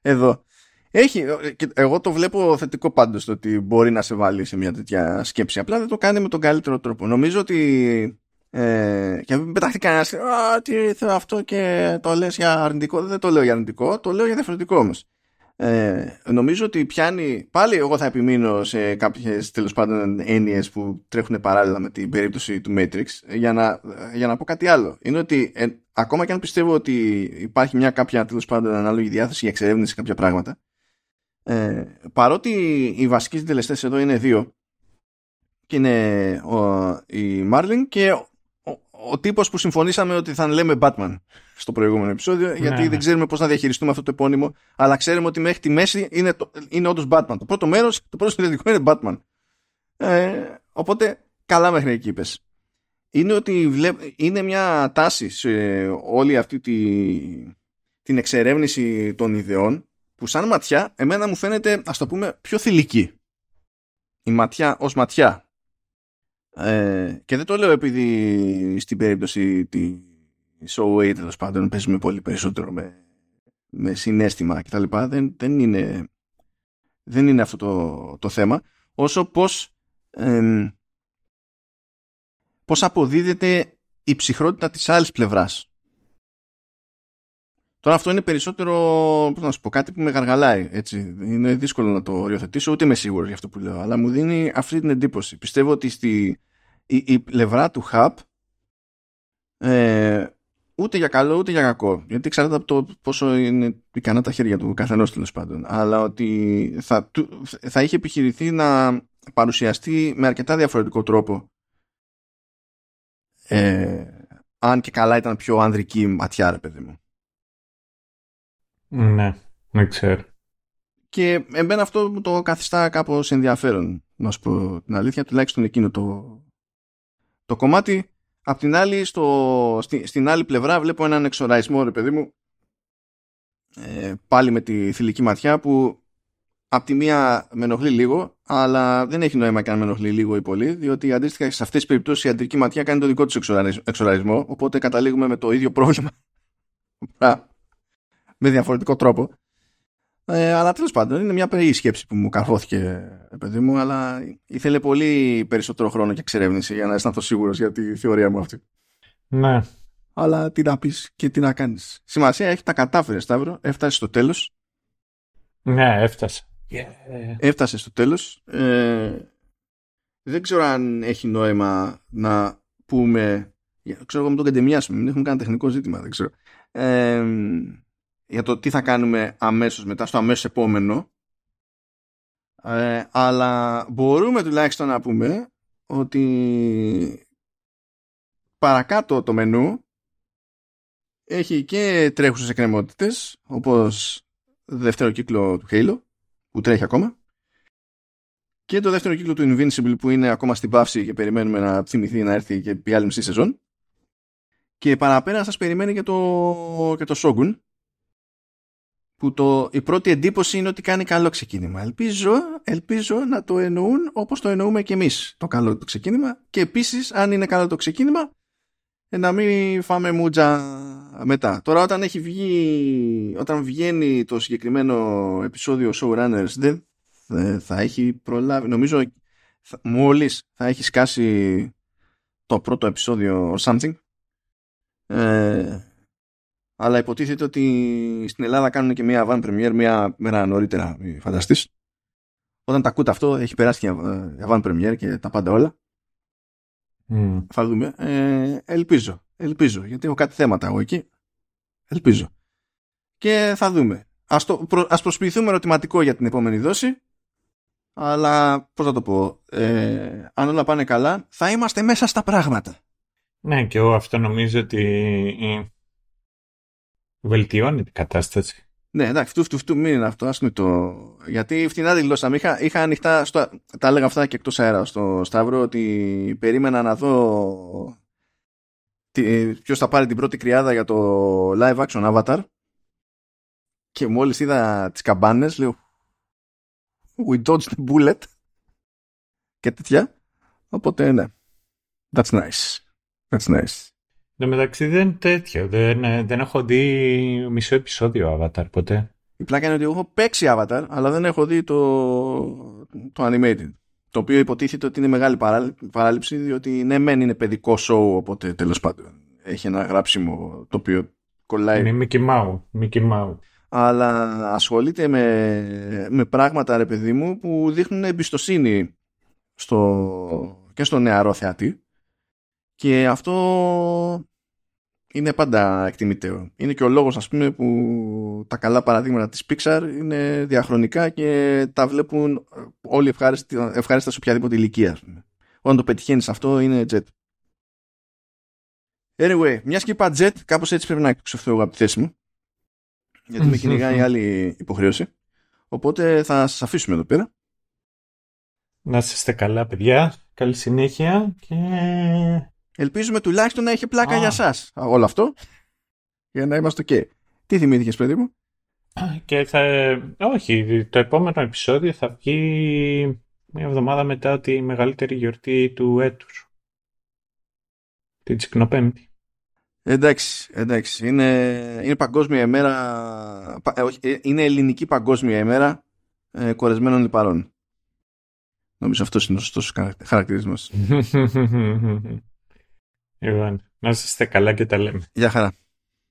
Εδώ. Έχει, εγώ το βλέπω θετικό πάντως το ότι μπορεί να σε βάλει σε μια τέτοια σκέψη. Απλά δεν το κάνει με τον καλύτερο τρόπο. Νομίζω ότι. Ε, και μην πετάχτει κανένας. τι θέλω αυτό και το λες για αρνητικό. Δεν το λέω για αρνητικό, το λέω για διαφορετικό όμως. Ε, νομίζω ότι πιάνει πάλι εγώ θα επιμείνω σε κάποιες τέλος πάντων έννοιες που τρέχουν παράλληλα με την περίπτωση του Matrix για να, για να πω κάτι άλλο είναι ότι ε, ακόμα και αν πιστεύω ότι υπάρχει μια κάποια τέλος πάντων ανάλογη διάθεση για εξερεύνηση σε κάποια πράγματα ε, παρότι οι βασικοί συντελεστές εδώ είναι δύο και είναι ο, η Marlin και ο, ο τύπος που συμφωνήσαμε ότι θα λέμε Batman στο προηγούμενο επεισόδιο, Ναι, γιατί ναι. δεν ξέρουμε πώς να διαχειριστούμε αυτό το επώνυμο, αλλά ξέρουμε ότι μέχρι τη μέση είναι, το, είναι όντως Batman. Το πρώτο μέρος, το πρώτο συνδετικό είναι Batman. Ε, οπότε, καλά μέχρι εκεί είπες. Είναι ότι βλέ- είναι μια τάση σε όλη αυτή τη, την εξερεύνηση των ιδεών που σαν ματιά εμένα μου φαίνεται ας το πούμε πιο θηλυκή. Η ματιά ως ματιά. Ε, και δεν το λέω επειδή στην περίπτωση της show τέλος πάντων παίζουμε πολύ περισσότερο με, με συνέστημα κτλ. Δεν, δεν, είναι, δεν είναι αυτό το, το θέμα όσο πως εμ, πώς αποδίδεται η ψυχρότητα της άλλης πλευράς. Τώρα αυτό είναι περισσότερο, πώς να σου πω, κάτι που με γαργαλάει. Έτσι. Είναι δύσκολο να το οριοθετήσω, ούτε είμαι σίγουρος για αυτό που λέω, αλλά μου δίνει αυτή την εντύπωση. Πιστεύω ότι στη, η, η πλευρά του hub ε, ούτε για καλό ούτε για κακό. Γιατί εξαρτάται από το πόσο είναι ικανά τα χέρια του καθενός τέλος πάντων. Αλλά ότι θα, του- θα είχε επιχειρηθεί να παρουσιαστεί με αρκετά διαφορετικό τρόπο. Ε, αν και καλά ήταν πιο ανδρική ματιά, ρε παιδί μου. Ναι, δεν ξέρω. Και εμένα αυτό μου το καθιστά κάπως ενδιαφέρον, να σου πω την αλήθεια, τουλάχιστον εκείνο το, το κομμάτι. Απ' την άλλη, στο, στη- στην άλλη πλευρά βλέπω έναν εξοραϊσμό, ρε παιδί μου, ε, πάλι με τη θηλυκή ματιά που απ' τη μία με ενοχλεί λίγο, αλλά δεν έχει νόημα και αν με ενοχλεί λίγο ή πολύ, διότι αντίστοιχα σε αυτές τις περιπτώσεις η αντρική ματιά κάνει το δικό της εξοραϊσ- εξοραϊσμό, οπότε καταλήγουμε με το ίδιο πρόβλημα Α, με διαφορετικό τρόπο. Ε, αλλά τέλος πάντων είναι μια περίεργη σκέψη που μου καρφώθηκε, ε, παιδί μου, αλλά ήθελε πολύ περισσότερο χρόνο και εξερεύνηση για να αισθανθώ σίγουρος για τη θεωρία μου αυτή. Ναι. Αλλά τι να πεις και τι να κάνεις. Σημασία έχει τα κατάφερες, Σταύρο. Έφτασες στο τέλος. Ναι, έφτασε. Ε, Έφτασες στο τέλος. Ε, δεν ξέρω αν έχει νόημα να πούμε. για- Ξέρω εγώ με τον καντεμιάσουμε. Μην έχουμε κάνει τεχνικό ζήτημα. Δεν ξέρω. Ε, για το τι θα κάνουμε αμέσως μετά στο αμέσως επόμενο. Ε, αλλά μπορούμε τουλάχιστον να πούμε ότι παρακάτω το μενού έχει και τρέχουσες εκκρεμότητες όπως δεύτερο κύκλο του Halo που τρέχει ακόμα και το δεύτερο κύκλο του Invincible που είναι ακόμα στην παύση και περιμένουμε να θυμηθεί να έρθει και η άλλη μισή σεζόν. Και παραπέρα σας περιμένει και το, και το Shogun που το, η πρώτη εντύπωση είναι ότι κάνει καλό ξεκίνημα. Ελπίζω, ελπίζω να το εννοούν όπως το εννοούμε και εμείς το καλό το ξεκίνημα και επίσης αν είναι καλό το ξεκίνημα ε, να μην φάμε μούτζα μετά. Τώρα όταν έχει βγει όταν βγαίνει το συγκεκριμένο επεισόδιο Showrunners δεν ε, θα έχει προλάβει νομίζω θα, μόλις θα έχει σκάσει το πρώτο επεισόδιο or something ε, αλλά υποτίθεται ότι στην Ελλάδα κάνουν και μια van premiere μια μέρα νωρίτερα, μη φανταστείς. Όταν τα ακούτε αυτό, έχει περάσει και η van premiere και τα πάντα όλα. μ. Θα δούμε. Ε, ελπίζω, ελπίζω, γιατί έχω κάτι θέματα εγώ εκεί. Ελπίζω. Και θα δούμε. Ας, το, προ- ας προσποιηθούμε ερωτηματικό για την επόμενη δόση, αλλά πώς θα το πω, ε, αν όλα πάνε καλά, θα είμαστε μέσα στα πράγματα. Ναι, και εγώ αυτό νομίζω ότι ε, βελτιώνει την κατάσταση. Ναι, εντάξει, φτου, φτου, φτου, μην είναι αυτό, ας πούμε το... Γιατί φτηνά τη γλώσσα μου. Είχα, είχα ανοιχτά, στο, τα έλεγα αυτά και εκτός αέρα στο Σταύρο, ότι περίμενα να δω τι, ποιος θα πάρει την πρώτη κρυάδα για το live action Avatar και μόλις είδα τις καμπάνες, λέω We dodged the bullet και τέτοια. Οπότε, ναι. That's nice. That's nice. Εν τω μεταξύ δεν είναι τέτοιο. Δεν, ε, δεν έχω δει μισό επεισόδιο Avatar ποτέ. Η πλάκα είναι ότι εγώ έχω παίξει Avatar, αλλά δεν έχω δει το, το animated. Το οποίο υποτίθεται ότι είναι μεγάλη παρά- παράληψη, διότι ναι, μεν είναι παιδικό show, οπότε τέλος πάντων έχει ένα γράψιμο το οποίο κολλάει. Είναι Mickey Mouse. Mickey Mouse. Αλλά ασχολείται με, με πράγματα, ρε παιδί μου, που δείχνουν εμπιστοσύνη στο, και στο νεαρό θεατή. Και αυτό είναι πάντα εκτιμητέο. Είναι και ο λόγος, ας πούμε, που τα καλά παραδείγματα της Pixar είναι διαχρονικά και τα βλέπουν όλοι ευχάριστα, ευχάριστα σε οποιαδήποτε ηλικία, ας πούμε. Όταν το πετυχαίνεις αυτό είναι jet. Anyway, μιας και είπα jet, κάπως έτσι πρέπει να εκπαιδευτώ εγώ από τη θέση μου. Γιατί με κυνηγάει άλλη υποχρέωση. Οπότε θα σας αφήσουμε εδώ πέρα. Να είστε καλά, παιδιά. Καλή συνέχεια και... Ελπίζουμε τουλάχιστον να έχει πλάκα για σας όλο αυτό. Για να είμαστε και. Τι θυμήθηκες, παιδί μου; Και θα... Όχι, το επόμενο επεισόδιο θα βγει μια εβδομάδα μετά τη μεγαλύτερη γιορτή του έτους. Την Τσικνοπέμπτη. Εντάξει, εντάξει. Είναι, είναι παγκόσμια ημέρα. Ε, ε, είναι ελληνική παγκόσμια ημέρα ε, κορεσμένων λιπαρών. Νομίζω αυτός είναι ο σωστός χαρακτηρισμός. λοιπόν, να είστε καλά και τα λέμε. Γεια χαρά.